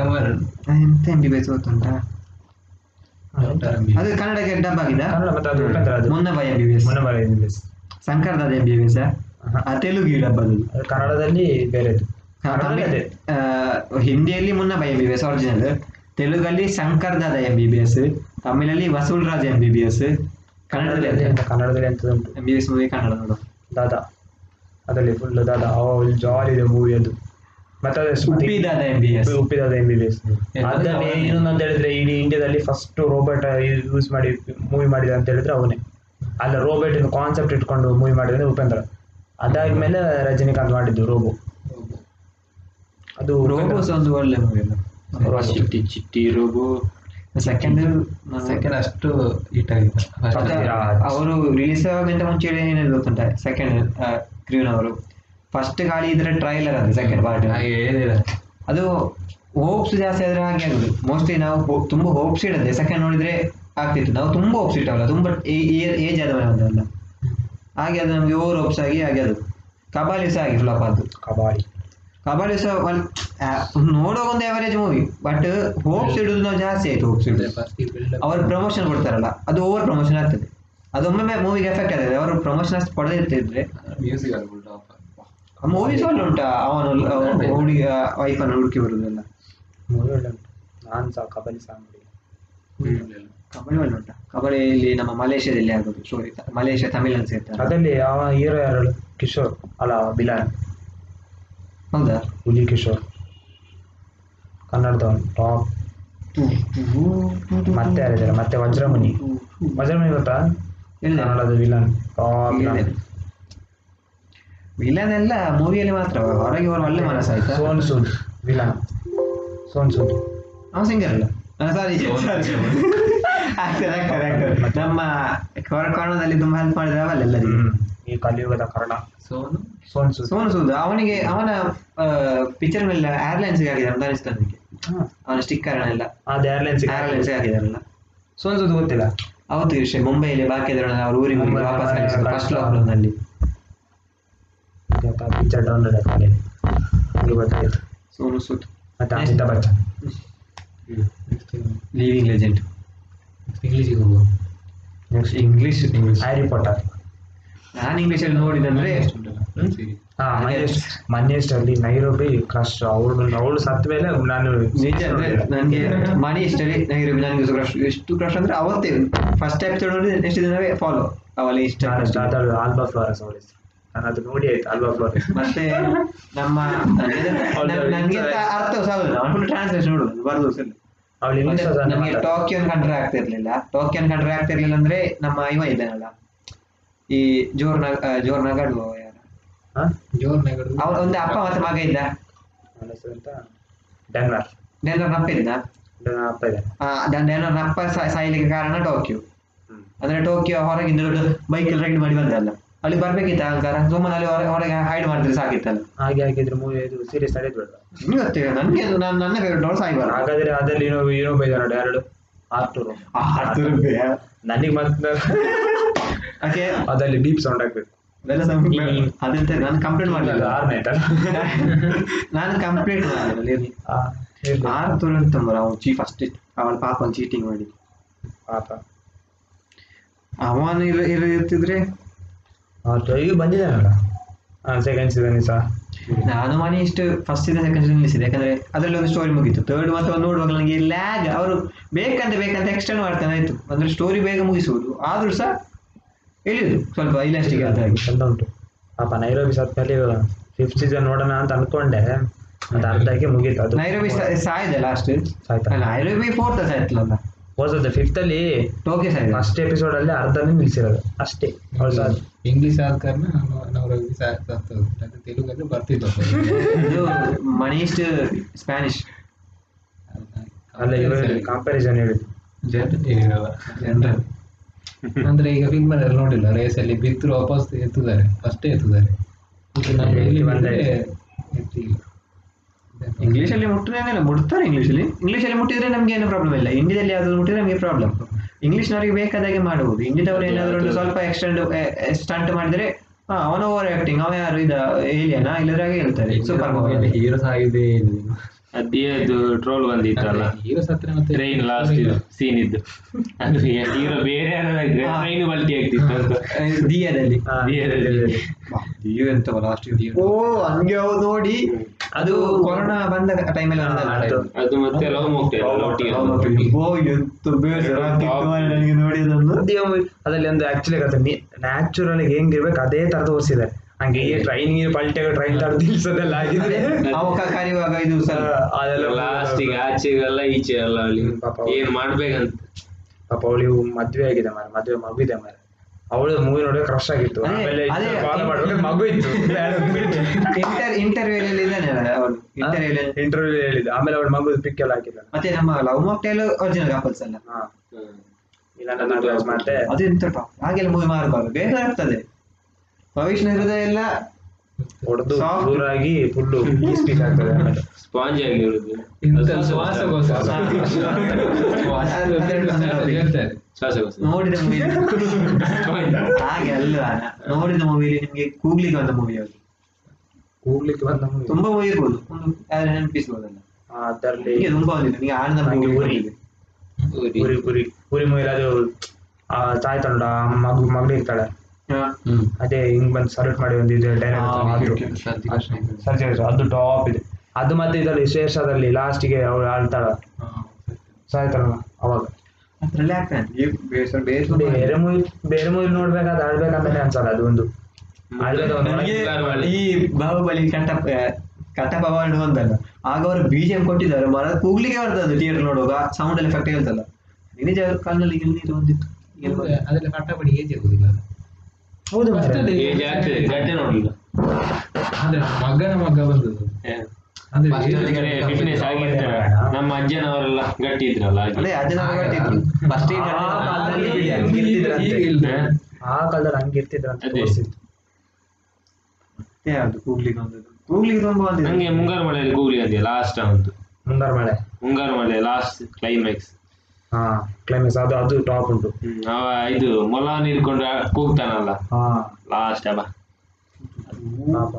ಮೂವರು ಎಂತ ಎಂ ಬಿ ಬಿ ಎಸ್ ಗೊತ್ತುಂಟಾ ಅದು ಕನ್ನಡಕ್ಕೆ ಡಬ್ ಆಗಿದೆ? Munna Bhai M B B S ಮೊನ್ನೆ ಬರ M B B S Shankardada M B B S ಆ? ತೆಲುಗು ಡಬ್ ಅದು. ಕನ್ನಡದಲ್ಲಿ ಬೇರೆದು. ಹಿಂದಿಯಲ್ಲಿ Munna Bhai M B B S original ತೆಲುಗಲ್ಲಿ Shankar Dada M B B S ತಮಿಳಲ್ಲಿ Vasool Raj M B B S ಕನ್ನಡದಲ್ಲಿ ಕನ್ನಡದಲ್ಲಿ ಎಂತ M B B S movie Kannada ನೋಡು. ದಾದಾ. ಅದರಲ್ಲಿ ಫುಲ್ ದಾದಾ. ಅವ ಜಾಲಿ ಇದೆ ಮೂವಿ ಅದು. ಮತ್ತೆ ಅದೇ Uppi Dada M B S Uppidada M B B S ಅದನ್ನ ಇನ್ನೊಂದು ಹೇಳಿದ್ರೆ ಇಡೀ ಇಂಡಿಯಾದಲ್ಲಿ ಫಸ್ಟ್ ರೋಬೋಟ್ ಯೂಸ್ ಮಾಡಿ ಮೂವಿ ಮಾಡಿದ ಅಂತ ಹೇಳಿದ್ರೆ ಅವನೇ. ಅಲ್ಲ ರೋಬೋಟ್ ಕಾನ್ಸೆಪ್ಟ್ ಇಟ್ಕೊಂಡು ಮೂವಿ ಮಾಡಿದ್ರೆ ಉಪೇಂದ್ರ. ಅದಾದ್ಮೇಲೆ ರಜನಿಕಾಂತ್ ಮಾಡಿದ್ದು ರೋಬೋ ಅದು ರೋಬೋಸ್ ಒಂದು ಒಳ್ಳೆ ಮೂವಿ ಅಲ್ಲ. Chitti Chitti robo second second ಅಷ್ಟು ಹಿಟ್ ಆಗಿತ್ತು. ಅವರು ರಿಲೀಸ್ ಆಗೋಕ್ಕಿಂತ ಮುಂಚೆ ಏನೇನು ಗೊತ್ತುಂಟ? ಸೆಕೆಂಡ್ ಕ್ರೀವ್ನವರು ಫಸ್ಟ್ ಗಾಳಿ ಇದ್ರೆ ಟ್ರೈಲರ್ ಅದು ಸೆಕೆಂಡ್ ಪಾರ್ಟ್ ಅದು ಹೋಪ್ಸ್ ಜಾಸ್ತಿ ಆದ್ರೆ ಹಾಗೆ ಆಗುದು. ಮೋಸ್ಟ್ಲಿ ನಾವು ತುಂಬಾ ಹೋಪ್ಸ್ ಇಡದೆ ಸೆಕೆಂಡ್ ನೋಡಿದ್ರೆ ಆಗ್ತಿತ್ತು. ನಾವು ತುಂಬಾ ಹೋಪ್ಸ್ ಇಟ್ಟವಲ್ಲ ತುಂಬಾ ಏಜ್ ಅದಲ್ಲ ಹಾಗೆ ಅದು ನಮ್ಗೆ ಓವರ್ ಹೋಪ್ಸ್ ಆಗಿ ಹಾಗೆ ಅದು. ಕಬಾಲಿ ಸಹ ಆಗಿ ಫ್ಲಾಪ್ ಆದ್ದು. ಕಬಾಡಿ ಕಬಾಲಿ ಸಹ ನೋಡೋ ಒಂದು ಅವರೇಜ್ ಮೂವಿ ಬಟ್ ಹೋಪ್ಸ್ ಇಡುದು ನಾವು ಜಾಸ್ತಿ ಆಯ್ತು ಹೋಪ್ಸ್ ಇಡುದು. ಅವರು ಪ್ರಮೋಷನ್ ಕೊಡ್ತಾರಲ್ಲ ಅದು ಓವರ್ ಪ್ರಮೋಷನ್ ಆಗ್ತದೆ. ಅದೊಮ್ಮೆ ಮೂವಿಗೆ ಎಫೆಕ್ಟ್ ಆಗ್ತದೆ. ಅವರು ಪ್ರಮೋಷನ್ ಅಷ್ಟು ಪಡೆದಿರ್ತಿದ್ರೆ. ಮ್ಯೂಸಿಕ್ ಮೂವೀಸ್ ಒಳ್ಳೆ ಉಂಟಾ ಅವನು ಹುಡುಗಿ ವೈಫನ್ನು ಹುಡುಕಿ ಬರುದೆಲ್ಲ ಮೂವಿ ಒಳ್ಳೆ ಉಂಟು. ನಾನು ಸಹ ಕಬಡ್ಡಿ ಸಹ ಕಬಡ್ಡಿ ಒಳ್ಳೆ ಉಂಟಾ. ಕಬಡ್ಡಿಯಲ್ಲಿ ನಮ್ಮ ಮಲೇಷ್ಯಾದಲ್ಲಿ ಆಗೋದು ಸ್ಟೋರಿ ಮಲೇಷ್ಯಾ ತಮಿಳ್ ಸೇರ್ತಾರೆ. ಅದರಲ್ಲಿ ಅವ ಹೀರೋ ಯಾರು ಕಿಶೋರ್ ಅಲ್ಲ ಬಿಲಾನ್. ಹೌದಾ? ಹುಲಿ ಕಿಶೋರ್. ಕನ್ನಡದವನು ಟಾಪ್. ಮತ್ತೆ ಯಾರಿದ್ದಾರೆ? ಮತ್ತೆ ವಜ್ರಮುನಿ. ವಜ್ರಮುನಿ ಗೊತ್ತಾ? ಇಲ್ಲ. ಕನ್ನಡದ ವಿಲನ್ ಟಾಪ್ ವಿಲನ್ ಎಲ್ಲ ಮೂವಿಯಲ್ಲಿ ಮಾತ್ರ ಹೊರಗೆ ಅವರು ಒಳ್ಳೆ ಮನಸ್ಸಾಯ್ತಾ ಸೋನ್ ಸೂಟ್ ವಿಲನ್. ಸೋನ್ ಸೂಟ್ ಅವ್ನು ಸಿಂಗರ್ ಅಲ್ಲ? ಸಾರಿ ನಮ್ಮ ಕೊರೋನಾದಲ್ಲಿ ತುಂಬಾ ಹೆಲ್ಪ್ ಮಾಡಿದ್ರೆ ಅವಲ್ಲ ಎಲ್ಲರಿಗೂ? ಈ ಕಲಿಯುಗದ ಕರ್ಣ. ಸೋನು? ಸೋನ್ ಸೂದ್ ಸೋನು ಸೂದ್. ಅವನಿಗೆ ಅವನ ಪಿಕ್ಚರ್ ಮೇಲೆ ಏರ್ಲೈನ್ಸ್ ಆಗಿದೆ ಅಂತ ಅನಿಸ್ತು ನನಗೆ ಅವನ ಸ್ಟಿಕ್ಕರ್ ಎಲ್ಲ. ಅದು ಏರ್ಲೈನ್ಸ್ ಏರ್ಲೈನ್ಸ್ ಹಾಕಿದಾರಲ್ಲ ಸೋನ್ ಸೂದ್ ಗೊತ್ತಿಲ್ಲ. ಅವತ್ತು ವಿಷಯ ಮುಂಬೈಯಲ್ಲಿ ಬಾಕಿ ಇದ್ರೆ ಅವ್ರ ಊರಿಗೆ ವಾಪಸ್. ಫಸ್ಟ್ ಲಾಕ್ಡೌನ್ನಲ್ಲಿ ಮತ್ತೆ ಅಮಿತಾಬ್ ಬಚ್ಚನ್. ಲೀವಿಂಗ್ ಲೆಜೆಂಡ್ ಇಂಗ್ಲೀಷಿಗೆ ಹೋಗುವ. ನೆಕ್ಸ್ಟ್ ಇಂಗ್ಲೀಷ್ ಹ್ಯಾರಿ ಪಾಟರ್ ನಾನು ಇಂಗ್ಲೀಷಲ್ಲಿ ನೋಡಿದಂದ್ರೆ ಅಲ್ಲಿ ನೈರೋಬಿ ಕ್ರಶ್ ಅವಳು ಅವಳು ಸತ್ತ ಮೇಲೆ ನಾನು ನಿಜ ಅಂದ್ರೆ ನನಗೆ ಮನಿ ಇಷ್ಟಲ್ಲಿ ನೈರೋಬಿ ನನಗೆ ಕ್ರಶ್ ಎಷ್ಟು ಕ್ರಶ್ ಅಂದ್ರೆ ಅವತ್ತೇ. ಫಸ್ಟ್ ಎಪಿಸೋಡ್ ನೋಡಿ ನೆಕ್ಸ್ಟ್ ದಿನವೇ ಫಾಲೋ ಅವಳ ಇಷ್ಟ ಆಲ್ಬಾ ಫ್ಲೋರಸ್ ನಾನು ಅದು ನೋಡಿ ಆಯ್ತು ಅಲ್ವಾ ಬರ್ ಮತ್ತೆ ನಮ್ಮ ನನಗೆ ಅರ್ಥ ಸಾಗುದಿಲ್ಲ ಅವನು ಫುಲ್ ಟ್ರಾನ್ಸ್ಲೇಷನ್ ನೋಡುದು ಬರ್ದು ಸರಿ ಅವಳು ಇಂಗ್ಲಿಷ್ ನನಗೆ ಟೋಕಿಯೋನ್ ಕಂಡ್ರೆ ಆಗ್ತಿರ್ಲಿಲ್ಲ. ಟೋಕಿಯೋನ್ ಕಂಡ್ರೆ ಆಗ್ತಿರ್ಲಿಲ್ಲ ಅಂದ್ರೆ ನಮ್ಮ ಇವ ಇದ್ದಾನಲ್ಲ. ಈ ಜೋರ್ ನಗ ಜೋರ್ ನಗಡು ಯಾರ? ಜೋರ್ ನಗಡು. ಅವ್ರ ಒಂದು ಅಪ್ಪ ಮತ್ತೆ ಮಗ ಇದ್ದ. ಡೆನ್ವರ್. ಡೆನ್ವರ್ ಅಪ್ಪ ಇದ್ದ? ನನ್ನ ಅಪ್ಪ ಇದೆ ಡೆನ್ವರ್ ಅಪ್ಪ ಸಾ- ಸಾಯ್ಲಿಕ್ಕೆ ಕಾರಣ ಟೋಕಿಯೋ ಹ್ಮ್. ಅಂದ್ರೆ ಟೋಕಿಯೋ ಹೊರಗಿಂದ ದೊಡ್ಡ ಬೈಕ್ ರೈಡ್ ಮಾಡಿ ಬಂದಲ್ಲ ಅಲ್ಲಿ ಬರ್ಬೇಕಿತ್ತ ಅಹಂಕಾರ ಸುಮ್ಮನೆ ಅಲ್ಲಿ ಹೊರ- ಹೊರಗೆ ಹೈಡ್ ಮಾಡಿದ್ರೆ ಸಾಕಿತ್ತಲ್ಲ? ಹಾಗೆ ಹಾಗಿದ್ರೆ ಮೂವಿ ಇದು ಸೀರಿಯಸ್ ಆಗಿ ಬೇಡ ನಿಮ್ಗೆ ಗೊತ್ತಿಲ್ಲ ನನ್ಗೆ ನಾನು ನನ್ನ ಫೇವ್ರೆಟ್ ಅವ್ರು ಬರ ಹಾಗಾದ್ರೆ ಅದ್ರಲ್ಲಿ ಏನೋ ಏನೋ ಬೈದ ನೋಡಿ ಎರಡು. ಆರ್ತೂರು ನನಗೆ ಮತ್ತೆ ಓಕೆ ಅದಲ್ಲಿ ಡೀಪ್ ಸೌಂಡ್ ಆಗ್ಬೇಕು. ಎಲ್ಲ ಸಮ- ಅದೆಂತ ನಾನು ಕಂಪ್ಲೀಟ್ ಮಾಡಲಿಲ್ಲ. ಆರ್ ಆಯ್ತಲ್ಲ ನಾನು ಕಂಪ್ಲೀಟ್ ಮಾಡಲಿಲ್ಲ ಆರ್ತೂರು ತುರಂತ ಅವ್ನು ಚೀ ಫಸ್ಟ್ ಅವನ ಪಾಪ ಚೀಟಿಂಗ್ ಮಾಡಿ ಪಾಪ. ಅವನು ಇರ ಇರ್ತಿದ್ರೆ ಈಗ ಬಂದಿದ್ದಾನಲ್ಲ ಸೆಕೆಂಡ್ ಸೀಸನ್ ಸಹ. ನಾನು ಮನೆ ಇಷ್ಟು ಫಸ್ಟ್ ಸೀಸನ್ ಸೆಕೆಂಡ್ ಸೀಸನ್ ನಿಲ್ಲಿಸಿದೆ. ಯಾಕಂದ್ರೆ ಅದರಲ್ಲಿ ಒಂದು ಸ್ಟೋರಿ ಮುಗಿತು. ಥರ್ಡ್ ಮತ್ತೆ ಒಂದು ನೋಡುವಾಗ ನನಗೆ ಲ್ಯಾಗ್ ಅವರು ಬೇಕಂತ ಬೇಕಂತ ಎಕ್ಸ್ಟೆಂಡ್ ಮಾಡ್ತಾನೆ ಆಯ್ತು. ಅಂದ್ರೆ ಸ್ಟೋರಿ ಬೇಗ ಮುಗಿಸುವುದು. ಆದ್ರೂ ಸಹ ಇಳಿಯುದು ಸ್ವಲ್ಪ ಇಲಾಸ್ಟಿಕ್ ಅಂತ ಹಾಗೆ ಚಂದ ಉಂಟು. ಪಾಪ ನೈರೋಬಿ ಸತ್ ಮೇಲೆ ಫಿಫ್ತ್ ಸೀಸನ್ ನೋಡೋಣ ಅಂತ ಅನ್ಕೊಂಡೆ. ಅದು ಅರ್ಧಕ್ಕೆ ಮುಗೀತು ಅದು. ನೈರೋಬಿ ಸಾಯ್ದೆ ಲಾಸ್ಟ್ ಸಾಯ್ತಾ? ನೈರೋಬಿ ಫೋರ್ತ್ ಸಾಯ್ತಲ್ಲ ಹೋದ ಫಿಫ್ತ್ ಅಲ್ಲಿ ಓಕೆ ಸರ್ ಫಸ್ಟ್ ಎಪಿಸೋಡ್ ಅಲ್ಲಿ ಅರ್ಧನೇ ನಿಲ್ಸಿರೋದು. ಅಷ್ಟೇ. ಅವಳು ಸಹ ಇಂಗ್ಲಿಷ್ ಆದ ಕಾರಣ ನಾವು ಸತ್ತೋದು ಅದು ತೆಲುಗಲ್ಲಿ ಬರ್ತಿದ್ದು ಮನೀಸ್ಟ್ ಸ್ಪ್ಯಾನಿಷ್ ಅಲ್ಲ ಇವರು ಕಂಪ್ಯಾರಿಸನ್ ಹೇಳಿದ್ದು. ಜನರಲ್ ಅಂದ್ರೆ ಈಗ ಫಿಲ್ಮ್ ಅಲ್ಲಿ ನೋಡಿಲ್ಲ ರೇಸ್ ಅಲ್ಲಿ ಬಿತ್ತರು ವಾಪಸ್ ಎತ್ತಿದ್ದಾರೆ ಫಸ್ಟೇ ಎತ್ತುತ್ತಾರೆ. ಇದು ನಮ್ಮ ಇಲ್ಲಿ ಬಂದ್ರೆ ಎತ್ತಿಲ್ಲ ಇಂಗ್ಲಿಷ್ ಅಲ್ಲಿ ಮುಟ್ಟಿದ್ರೆ ಮುಟ್ತಾರೆ ಇಂಗ್ಲಿಷ್ ಅಲ್ಲಿ. ಇಂಗ್ಲಿಷ್ ಅಲ್ಲಿ ಮುಟ್ಟಿದ್ರೆ ನಮ್ಗೆ ಏನು ಪ್ರಾಬ್ಲಮ್ ಇಲ್ಲ. ಹಿಂದಿಯಲ್ಲಿ ಯಾವ್ದಾದ್ರು ಮುಟ್ಟಿದ್ರೆ ನಮಗೆ ಪ್ರಾಬ್ಲಮ್ ಇಂಗ್ಲಿಷ್ನವರಿಗೆ ಬೇಕಾದಾಗೆ ಮಾಡಬಹುದು ಹಿಂದಿದವರು ಏನಾದ್ರು ಒಂದು ಸ್ವಲ್ಪ ಎಕ್ಸ್ಟೆಂಡ್ ಸ್ಟಂಟ್ ಮಾಡಿದ್ರೆ ಹಾ ಅವನ ಓವರ್ ಆಕ್ಟಿಂಗ್ ಅವ ಯಾರು ಇದ ಏಲಿಯನಾ ಇಲ್ಲದ್ರೆ ಹಾಗೆ ಹೇಳ್ತಾರೆ ಸೂಪರ್ ಹೀರೋ ಆಗಿದೆ ಅದೇ ಅದು ಟ್ರೋಲ್ ಬಂದಿತ್ತಲ್ಲ? ಹೀರೋ ಸತ್ರ ಮತ್ತೆ ಟ್ರೈನ್ ಲಾಸ್ಟ್ ಸೀನ್ ಇದ್ದು. ಅದು ಹೀರೋ ಬೇರೆ ಯಾರಾದ್ರೆ ಹಾ. ಟ್ರೈನ್ ಬಲ್ಟಿ ಆಗ್ತಿತ್ತು ಅಂತ. ದಿಯಾದಲ್ಲಿ. ದಿಯದಲ್ಲಿ. ದಿಯು ಎಂತ ಲಾಸ್ಟ್ ಓ ಹಂಗೆ ಅವ್ರು ನೋಡಿ. ಅದು ಕೊರೋನಾ ಬಂದ ಟೈಮಲ್ಲಿ ಅದು ಅದು ಮತ್ತೆ ಲವ್ ನನಗೆ ನೋಡಿ ಅದ್ರಲ್ಲಿ ಒಂದು ಆಕ್ಚುಲಿ ಕತೆ ನ್ಯಾಚುರಲ್ ಹೆಂಗಿರ್ಬೇಕು ಅದೇ ತರ ತೋರಿಸಿದ್ದಾರೆ ಹಂಗೆ ಟ್ರೈನ್ ಪಲ್ಟೆ ಟ್ರೈನ್ ತರ ನಿಲ್ಸೋದೆಲ್ಲ ಆಗಿದ್ರೆ ಅವ ಕ- ಇದು ಸರ್ ಅದೆಲ್ಲ ಲಾಸ್ಟಿಗೆ ಆಚೆಗೆಲ್ಲ ಈಚೆ ಎಲ್ಲ ಅಲ್ಲಿ. ಏನ್ ಮಾಡ್ಬೇಕಂತ. ಪಾಪ ಅವಳಿಗೆ ಮದ್ವೆ ಆಗಿದೆ ಮಾರ ಮದ್ವೆ ಮಗು ಇದೆ ಮಾರ. ಅವಳು ಮೂವಿ ನೋಡಿದ್ರೆ ಕ್ರಶ್ ಆಗಿತ್ತು. ಆಮೇಲೆ ಅದೇ- ಫಾಲೋ ಮಾಡ್ಬೇಕು ಮಗು ಇತ್ತು ಇಂಟರ್ ಇಂಟರ್ವ್ಯೂ ಅಲ್ಲಿ ಇದ್ದಾನೆ ಅವನು ಇಂಟರ್ವ್ಯೂ ಇಂಟರ್ವ್ಯೂ ಹೇಳಿದ್ದು. ಆಮೇಲೆ ಅವಳ ಮಗು ಪಿಕ್ ಎಲ್ಲ ಹಾಕಿಲ್ಲ ಮತ್ತೆ ನಮ್ಮ ಲವ್ ಮಾಕ್ಟೈಲ್ ಒರಿಜಿನಲ್ ಕಪಲ್ಸ್ ಅಲ್ಲ. ಹಾ. ಇಲ್ಲ ನಾನು ಕ್ಲಾಸ್ ಮಾಡ್ತೆ ಅದು ಎಂತ. ಹಾಗೆಲ್ಲ ಮೂವಿ ಮಾಡಬಾರ್ದು ಬೇಗ ಆಗ್ತದೆ. ಭವಿಷ್ಯ ಹೃದಯ ಎಲ್ಲ ಹೊಡೆದು ದೂರ ಆಗಿ ಫುಲ್ಲು ಸ್ಪೀಕ್ ಆಗ್ತದೆ ಸ್ಪಾಂಜ್ ಆಗಿ ಇರುದು. ನೋಡಿದ ಮೂವಿ ಹಾಗೆ ಅಲ್ಲ ನೋಡಿದ ಮೂವಿಲಿ ನಿಮ್ಗೆ ಕೂಗ್ಲಿಕ್ಕೆ ಬಂದ ಮೂವಿ ಯಾವುದು? ಕೂಗ್ಲಿಕ್ಕೆ ಬಂದ ಮೂವಿ ತುಂಬಾ ಮೂವಿ ಇರ್ಬೋದು. ಒಂದು ಯಾರು ನೆನಪಿಸ್ಬೋದಲ್ಲ. ಅದರಲ್ಲಿ ನಿಮಗೆ ತುಂಬಾ ಬಂದಿದೆ ನಿಮಗೆ ಆನಂದ ಉರಿ. ಉರಿ ಉರಿ ಉರಿ ಮೂವಿ ಅದು ಆ ಸಾಯ್ತಾಳ ಮಗು ಮಗಳು ಇರ್ತಾಳೆ. ಅದೇ ಹಿಂಗ್ ಬಂದು ಸರ್ಟ್ ಮಾಡಿ ಒಂದು ಇದು ಡೈರೆಕ್ಟ್ ಡೈಲಾಗ್ ಅದು ಟಾಪ್ ಇದೆ. ಅದು ಮತ್ತೆ ಇದರಲ್ಲಿ ವಿಶೇಷದಲ್ಲಿ ಲಾಸ್ಟಿಗೆ ಅವಳು ಆಳ್ತಾಳ. ಸಾಯ್ತಾಳ ಅವಾಗ. ಅದ್ರಲ್ಲೇ ಆಗ್ತಾನೆ ಈ ಬೇಸರ ಬೇಸರ ಬೇರೆ ಮೂವಿ ಬೇರೆ ಮೂವಿ ನೋಡ್ಬೇಕಾದ್ರೆ ಆಡ್ಬೇಕಂತಾನೆ ಅನ್ಸಲ್ಲ ಅದು ಒಂದು. ಆಳ್ಬೇಕು ಒಂದು ಈ ಬಾಹುಬಲಿ ಕಟ್ಟಪ್ಪ ಕಟ್ಟಪ್ಪ ಅವಾರ್ಡ್ ಬಂದಲ್ಲ ಆಗ ಅವರು ಬಿಜಿಎಂ ಕೊಟ್ಟಿದ್ದಾರೆ. ಮರ ಕೂಗ್ಲಿಕ್ಕೆ ಬರ್ತದೆ ಥಿಯೇಟರ್ ನೋಡುವಾಗ. ಸೌಂಡ್ ಎಫೆಕ್ಟ್ ಹೇಳ್ತಲ್ಲ. ನಿಜ ಕಣ್ಣಲ್ಲಿ ನೀರು ಬಂದಿತ್ತು. ಅದೆಲ್ಲ ಕಟ್ಟಪಡಿ ಏಜ್ ಆಗುದಿಲ್ಲ. ಹೌದು ಏಜ್ ಆಗ್ತದೆ. ಗಟ್ಟೆ ನೋಡ್ಲಿಲ್ಲ. ಆದ್ರೆ ಮಗನ ಮಗ ಬಂದದ್ದು. ಅಂದ್ರೆ ಫಿಟ್ನೆಸ್ ಆಗಿರ್ತಾರೆ ನಮ್ಮ ಅಜ್ಜನವರೆಲ್ಲ ಗಟ್ಟಿ ಇದ್ರಲ್ಲ ಫಸ್ಟ್ ಆ ಕಾಲದಲ್ಲಿ ಹಂಗಿರ್ತಿದ್ರಂತೆ. ಯಾವ್ದು? ತುಂಬಾ ನಂಗೆ ಮುಂಗಾರು ಮಳೆಯಲ್ಲಿ ಗೂಗ್ಲಿ ಅಂತ ಲಾಸ್ಟ್ ಒಂದು ಮುಂಗಾರು ಮಳೆ. ಮುಂಗಾರು ಮಳೆ ಲಾಸ್ಟ್ ಕ್ಲೈಮ್ಯಾಕ್ಸ್ ಹಾ ಕ್ಲೈಮ್ಯಾಕ್ಸ್ ಅದು ಅದು ಟಾಪ್ ಉಂಟು. ಅವ ಇದು ಮೊಲ ನೀರ್ಕೊಂಡು ಕೂಗ್ತಾನಲ್ಲ. ಹಾ. ಲಾಸ್ಟ್ ಅಬ್ಬ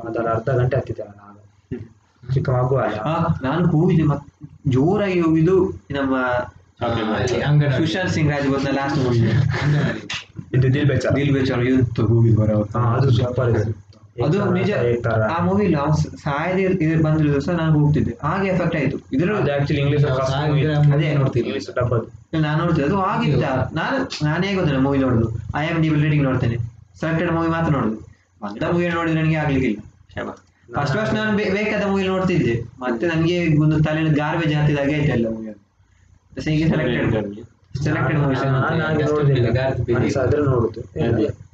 ಅದರ ಅರ್ಧ ಗಂಟೆ ಹತ್ತಿದ್ದಾನ ಚಿಕ್ಕ ಮಗು ಅಲ್ಲ ನಾನು ಕೂಗಿದೆ ಮತ್ ಜೋರಾಗಿ ಹೋಗಿದ್ದು ನಮ್ಮ ಸುಶಾಂತ್ ಸಿಂಗ್ ರಾಜ್ಪೂತ್ನ ಲಾಸ್ಟ್ ಮೂವಿ ಇದು ದಿಲ್ ಚಾ ದಿಲ್ ಬೇಚಾರ ಎಂತ ಹೋಗಿ ಬರೋ ಅದು ಸೂಪರ್ ಅದು ನಿಜ. ಆ ಮೂವಿ ಸಾಯದ ಇದು ಬಂದಿರೋ ಸಹ ನಾನು ಹೋಗ್ತಿದ್ದೆ. ಹಾಗೆ ಎಫೆಕ್ಟ್ ಆಯ್ತು. ಇದ್ರ ಆಕ್ಚುಲಿ ಇಂಗ್ಲಿಷ್ ಅದೇ ನೋಡ್ತೀನಿ ಇಂಗ್ಲಿಷ್ ಡಬ್ಬದು ನಾನು ನೋಡ್ತಿದ್ದೆ. ಅದು ಆಗಿತ್ತ. ನಾನು ನಾನೇ ಗೊತ್ತಿಲ್ಲ ಮೂವಿ ನೋಡುದು. ಐ ಎಂ ಡಿ ರೇಟಿಂಗ್ ನೋಡ್ತೇನೆ. ಸೆಲೆಕ್ಟೆಡ್ ಮೂವಿ ಮಾತ್ರ ನೋಡುದು. ಬಂದ ಮೂವಿ ನೋಡಿದ್ರೆ ನನಗೆ ಆಗ್ಲಿಕ್ಕಿಲ್ಲ. ಫಸ್ಟ್ ಫಸ್ಟ್ ನಾನು ಬೇಕಾದ ಮೂವಿ ನೋಡ್ತಿದ್ದೆ. ಮತ್ತೆ ನನಗೆ ಒಂದು ತಲೆಯಲ್ಲಿ ಗಾರ್ಬೇಜ್ ಹತ್ತಿದಾಗೆ ಆಯ್ತು ಎಲ್ಲ ಮೂವಿ ಹೀಗೆ ಸೆಲೆಕ್ಟೆಡ್ ಹಾಗೆ.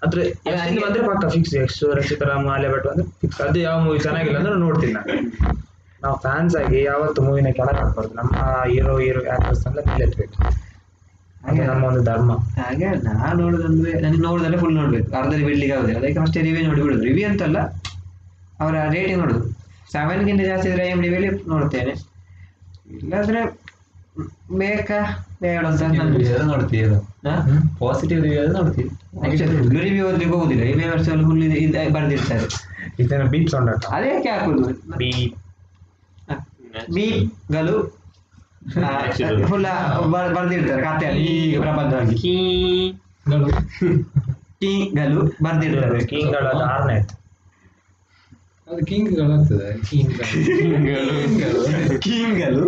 ಅಂದ್ರೆ ಬಂದ್ರೆ ಪಕ್ಕ ಫಿಕ್ಸ್ ಎಷ್ಟು ರಚಿತರಾಮ್ ಆಲಿಯಾ ಭಟ್ ಅಂದ್ರೆ ಫಿಕ್ಸ್ ಅದು ಯಾವ ಮೂವಿ ಚೆನ್ನಾಗಿಲ್ಲ ಅಂದ್ರೆ ನೋಡ್ತೀನಿ ನಾನು. ನಾವು ಫ್ಯಾನ್ಸ್ ಆಗಿ ಯಾವತ್ತು ಮೂವಿನ ಕೆಳಗೆ ಹಾಕ್ಬಾರ್ದು. ನಮ್ಮ ಹೀರೋ ಹೀರೋ ಆಕ್ಟರ್ಸ್ ಎಲ್ಲ ಮೇಲೆ ಎತ್ಬೇಕು. ಹಾಗೆ. ನಮ್ಮ ಒಂದು ಧರ್ಮ. ಹಾಗೆ ನಾನು ನೋಡುದಂದ್ರೆ ನನಗೆ ನೋಡುದಲ್ಲ ಫುಲ್ ನೋಡ್ಬೇಕು. ಅರ್ಧದಲ್ಲಿ ಬಿಡ್ಲಿಕ್ಕೆ ಆಗುದಿಲ್ಲ ಅದಕ್ಕೆ ಅಷ್ಟೇ ರಿವ್ಯೂ ನೋಡಿ ಬಿಡುದು ರಿವ್ಯೂ ಅಂತಲ್ಲ ಅವರ ರೇಟಿಂಗ್ ನೋಡುದು ಸೆವೆನ್ಗಿಂತ ಜಾಸ್ತಿ ಇದ್ರೆ ಎಂ ಡಿ ಮೇಲೆ ನೋಡ್ತೇನೆ. ಇಲ್ಲಾಂದ್ರೆ ಮೇಕ ಬೇಕಾ? ಬೇಡ ಅಂತ ನನ್ಗೆ- ನೋಡ್ತೀವಿ ಹಾ? ಪಾಸಿಟಿವ್ ರಿವ್ಯೂ ನೋಡ್ತೀವಿ ಫುಲ್ ರಿವ್ಯೂ ಓದ್ಲಿಕ್ಕೆ ಹೋಗುದಿಲ್ಲ. ಈ ವರ್ಷದಲ್ಲಿ ಫುಲ್ ಬರ್ದಿರ್ತಾರೆ. ಇದನ್ನು ಬೀಪ್ ಸೌಂಡ್ ಅದೇಕೆ ಹಾಕುದು? ಬೀಪ್ ಬೀಪ್ಗಳು ಫುಲ್ ಬರ್ದಿರ್ತಾರೆ ಕಥೆಯಲ್ಲಿ. ಈಗ ಪ್ರಬಂಧವಾಗಿ. ಕೀಗಳು ಬರ್ದಿರ್ತಾರೆ. ಕಿಂಗ್ಗಳ ಆರನೇ ಆಯ್ತು. ಅದು ಕಿಂಗ್ಗಳಾಗ್ತದೆ ಕಿಂಗ್ಗಳು. ಕಿಂಗ್ಗಳು.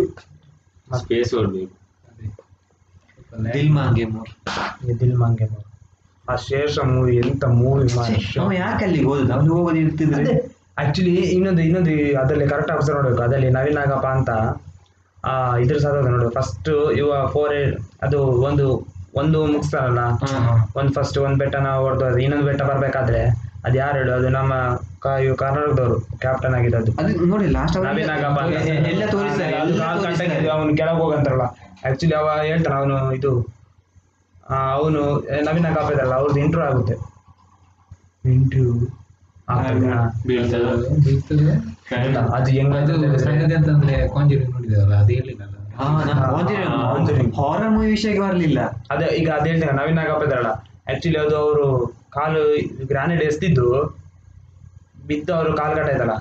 ಸ್ಪೇಸ್ ಹೊಡ್ಬೇಕು ದಿಲ್ ಮಾಂಗೆ ಮೋರ್ ದಿಲ್ ಮಾಂಗೆ ನೋಡು. ಆ ಶೇಷ ಮೂವಿ ಎಂತ ಮೂವಿ ಅವ ಯಾಕೆ ಅಲ್ಲಿಗೆ ಹೋದ ಅವ್ನು ಹೋಗೋದು ಇರ್ತಿದ್ರೆ? ಆಕ್ಚುಲಿ ಇನ್ನೊಂದು ಇನ್ನೊಂದು ಅದರಲ್ಲಿ ಕರೆಕ್ಟ್ ಅಬ್ಸರ್ವ್ ನೋಡ್ಬೇಕು. ಅದರಲ್ಲಿ ನವೀನ್ ನಾಗಪ್ಪ ಅಂತ ಆ ಇದ್ರ ಸಹ ನೋಡ್ಬೇಕು. ಫಸ್ಟ್ ಇವ ಫೋರ್ ಅದು ಒಂದು ಒಂದು ಮುಗಿಸ್ತಾರಲ್ಲ ಒಂದು ಫಸ್ಟ್ ಒಂದು ಬೆಟ್ಟನ ಹೊಡೆದು ಅದು ಇನ್ನೊಂದು ಬೆಟ್ಟ ಬರ್ಬೇಕಾದ್ರೆ ಅದು ಯಾರು ಹೇಳು? ಅದು ನಮ್ಮ ಇವು ಕರ್ನಾಟಕದವರು ಕ್ಯಾಪ್ಟನ್ ಆಗಿದ್ದು ಅದು ನೋಡಿ ಲಾಸ್ಟ್. ಎಲ್ಲ ತೋರಿಸ್ತಾರೆ ಅವನು ಕೆಳಗೆ ಹೋಗಂತಾರಲ್ಲ. ಆಕ್ಚುಲಿ ಅವ ಹೇಳ್ತಾನ ಅವನು ಇದು ಅವನು ನವೀನ್ ನಾಗಪ್ಪ ಇದಾರಲ್ಲ ಅವ್ರದ್ದು ಇಂಟ್ರೂ ಆಗುತ್ತೆ. ಇಂಟ್ರೂ ಅದು ಹೆಂಗ ಅದು ಸಂಗತಿ ಅಂತಂದ್ರೆ ಕಾಂಜೂರಿಂಗ್ ನೋಡಿದಾರಲ್ಲ ಅದು ಹೇಳಿಲ್ಲ. ಹಾರರ್ ಮೂವಿ ವಿಷಯಕ್ಕೆ ಬರಲಿಲ್ಲ. ಅದೇ ಈಗ ಅದ್ ಹೇಳ್ತೀನಿ ನವೀನ್ ನಾಗಪ್ಪ ಇದಾರಲ್ಲ. ಆಕ್ಚುಲಿ ಅದು ಅವರು ಕಾಲು ಗ್ರಾನೇಡ್ ಎಸ್ತಿದ್ದು. ಬಿದ್ದು ಅವರು ಕಾಲು ಕಟ್ಟ ಆಯ್ತಲ್ಲ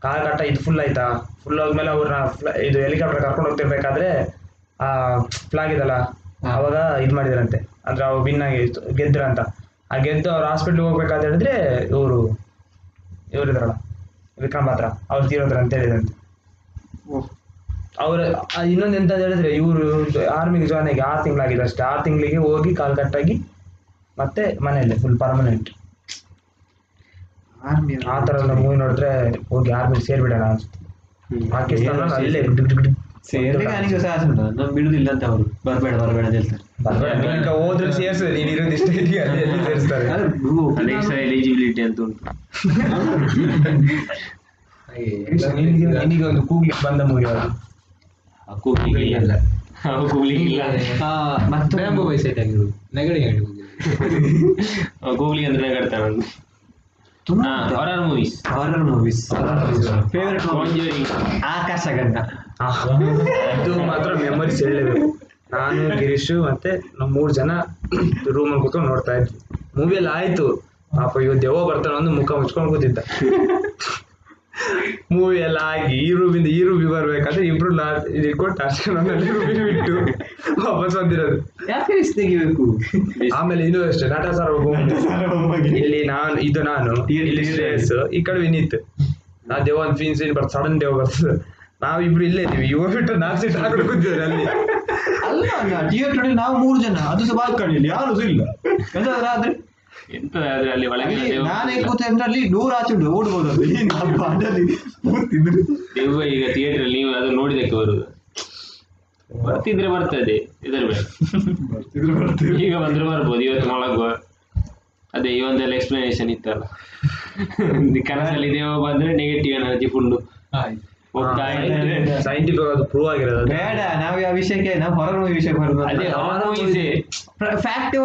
ಕಾಲು ಕಟ್ಟ ಇದು ಫುಲ್ ಆಯ್ತಾ? ಫುಲ್ ಆದ್ಮೇಲೆ ಅವ್ರನ್ನ ಫ್ಲ- ಇದು ಹೆಲಿಕಾಪ್ಟರ್ ಕರ್ಕೊಂಡು ಹೋಗ್ತಿರ್ಬೇಕಾದ್ರೆ ಆ ಫ್ಲಾಗ್ ಇದಲ್ಲ ಅವಾಗ ಇದು ಮಾಡಿದ್ರಂತೆ. ಅಂದ್ರೆ ಅವ್ರು ವಿನ್ ಆಗಿ ಗೆದ್ರಂತ ಆ ಗೆದ್ದು ಅವ್ರು ಹಾಸ್ಪಿಟ್ಲಿಗೆ ಹೋಗ್ಬೇಕಂತ ಹೇಳಿದ್ರೆ ಇವರು ಇವ್ರು ಇದ್ರಲ್ಲ ವಿಕ್ರಮ್ ಪಾತ್ರ. ಅವ್ರು ತೀರೋದ್ರ ಅಂತ ಹೇಳಿದ್ರಂತೆ ಅವ್ರ ಇನ್ನೊಂದು ಎಂತ ಹೇಳಿದ್ರೆ ಇವರು ಆರ್ಮಿಗೆ ಜಾಯ್ನ್ ಆಗಿ ಆರು ತಿಂಗಳಾಗಿದೆ ಅಷ್ಟೇ. ಆರು ತಿಂಗಳಿಗೆ ಹೋಗಿ ಕಾಲು ಕಟ್ಟಾಗಿ ಮತ್ತೆ ಮನೆಯಲ್ಲೇ ಫುಲ್ ಪರ್ಮನೆಂಟ್ ಆರ್ಮಿ ಆ ಥರ ಎಲ್ಲ ಮೂವಿ ನೋಡಿದ್ರೆ ಹೋಗಿ ಆರ್ಮಿ ಸೇರ್ಬಿಡೋಣ ಅನ್ಸುತ್ತೆ ಪಾಕಿಸ್ತಾನ ಅಲ್ಲೇ ಡಿಗ್ ಡಿಗ್ ಡಿಗ್ ಸೇರ್ಲಿಕ್ಕೆ ನನಗೆ ಸಹ ಆಸೆ ಉಂಟು. ನಾನು ಬಿಡುದಿಲ್ಲ ಅಂತ ಅವರು. ಬರಬೇಡ ಬರಬೇಡ ಅಂತ ಹೇಳ್ತಾರೆ. ಬರ್ಬೇಡ, ಈಗ ಹೋದ್ರೆ ಸೇರ್ಸೋದು ನೀನು ಇರೋದು ಇಷ್ಟ ಇದೆಯಾ ಅಲ್ಲಿ ಸೇರಿಸ್ತಾರೆ? ಅಲೆಕ್ಸಾ ಎಲಿಜಿಬಿಲಿಟಿ ಅಂತ ಉಂಟು. ನಿನಗೆ ನಿನಗೆ ಒಂದು ಕೂಗ್ಲಿಕ್ಕೆ ಬಂದ ಮೂವಿ ಅದು ಕೂಗ್ಲಿಕ್ಕೆ ಇಲ್ಲ. ಅವು ಕೂಗ್ಲಿಕ್ಕೆ ಇಲ್ಲ. ಆ, ಮತ್ತೆ ಬ್ಯಾಂಬೋ ಬೈ ಸೈಟ್ ಆಗಿರೋದು. ನೆಗಡಿ ಕೂಗ್ಲಿಕ್ಕೆ ಅಂದ್ರೆ ತುಂಬಾ horror movies horror movies favourite Conjuring ಆಕಾಶ ಗಂಧ ಆಹ್, ಇದು ಮಾತ್ರ ಮೆಮೊರೀಸ್ ಹೇಳಲೇಬೇಕು. ನಾನು ಗಿರೀಶ್ ಮತ್ತೆ ನಮ್ಮ ಮೂರು ಜನ ರೂಮಲ್ಲಿ ಕೂತ್ಕೊಂಡು ನೋಡ್ತಾ ಇದ್ವಿ. ಮೂವಿಯಲ್ಲಿ ಎಲ್ಲ ಆಯ್ತು. ಪಾಪ ಇವತ್ತು ದೆವ್ವ ಬರ್ತಾನೆ ಒಂದು ಮುಖ ಮುಚ್ಕೊಂಡು ಕೂತಿದ್ದ. ಮೂವಿ ಎಲ್ಲ ಆಗಿ ಈ ರೂಮಿಂದ ಈ ರೂಮಿಗೆ ಬರ್ಬೇಕಾದ್ರೆ ಇಬ್ರು ನಾ ಇದು ಇಟ್ಕೊಂಡು ರೂಮಿಗೆ ಬಿಟ್ಟು ವಾಪಸ್ ಬಂದಿರೋದು. ಯಾಕೆ ತೆಗಿಬೇಕು? ಆಮೇಲೆ ಇನ್ನೂ ಅಷ್ಟೇ ನಟ ಸರ್ ಇಲ್ಲಿ ನಾನು ಇದು ನಾನು ಇಲ್ಲಿ ಶ್ರೇಯಸ್ ಈ ಕಡೆ ವಿನೀತ್. ನಾ ದೇವ್ ಒಂದು ಫೀನ್ ಸೀನ್ ಬರ್ತದೆ ಸಡನ್ ದೇವ ಬರ್ತದೆ ಇಬ್ರು ಇಲ್ಲೇ ಇದೀವಿ ಇವ ಬಿಟ್ಟು ನಾಲ್ಕು ಸೀಟ್ ಹಾಕೊಂಡು ಕೂತಿದ್ದಾರೆ ಅಲ್ಲಿ. ಅಲ್ಲ ಥಿಯೇಟರ್ ನಾವು ಮೂರು ಜನ. ಅದು ಸಹ ಬಾಲ್ಕಣಿಯಲ್ಲಿ ಯಾರು ಇಲ್ಲ. ಎಂತಾದ್ರೆ ಆದ್ರೆ? ಎಂತ ಆದ್ರೆ ಅಲ್ಲಿ ಒಳಗೆ ಅಲ್ಲಿ ನಾನೇ ನೂರು ಓಡ್ಬೋದು ದೆವ್ವ ಈಗ ಥಿಯೇಟರ್ ನೀವು ಅದು ನೋಡಿದಕ್ಕೆ ಬರುದು. ಬರ್ತಿದ್ರೆ ಬರ್ತದೆ ಬರ್ತಿದ್ರು ಈಗ ಬಂದ್ರೆ ಬರ್ಬೋದು ಇವತ್ತು ಮಲಗುವ ಅದೇ ಈ ಒಂದೆಲ್ಲ ಎಕ್ಸ್ಪ್ಲನೇಷನ್ ಇತ್ತಲ್ಲ. ಕನಸಲ್ಲಿ ದೇವ ಬಂದ್ರೆ ನೆಗೆಟಿವ್ ಎನರ್ಜಿ ಫುಲ್ಲು ಆಯ್ತು. ಹೋಗ್ತಾ ಸೈಂಟಿಫಿಕ್ ಅದು ಪ್ರೂವ್ ಆಗಿರೋದು. ಬೇಡ ನಾವು ಆ ವಿಷಯಕ್ಕೆ ನಾವು ಹೊರರ್ ಮೂವಿ ವಿಷಯ ಬರೋದು ಅದೇ movies ಏ. Fact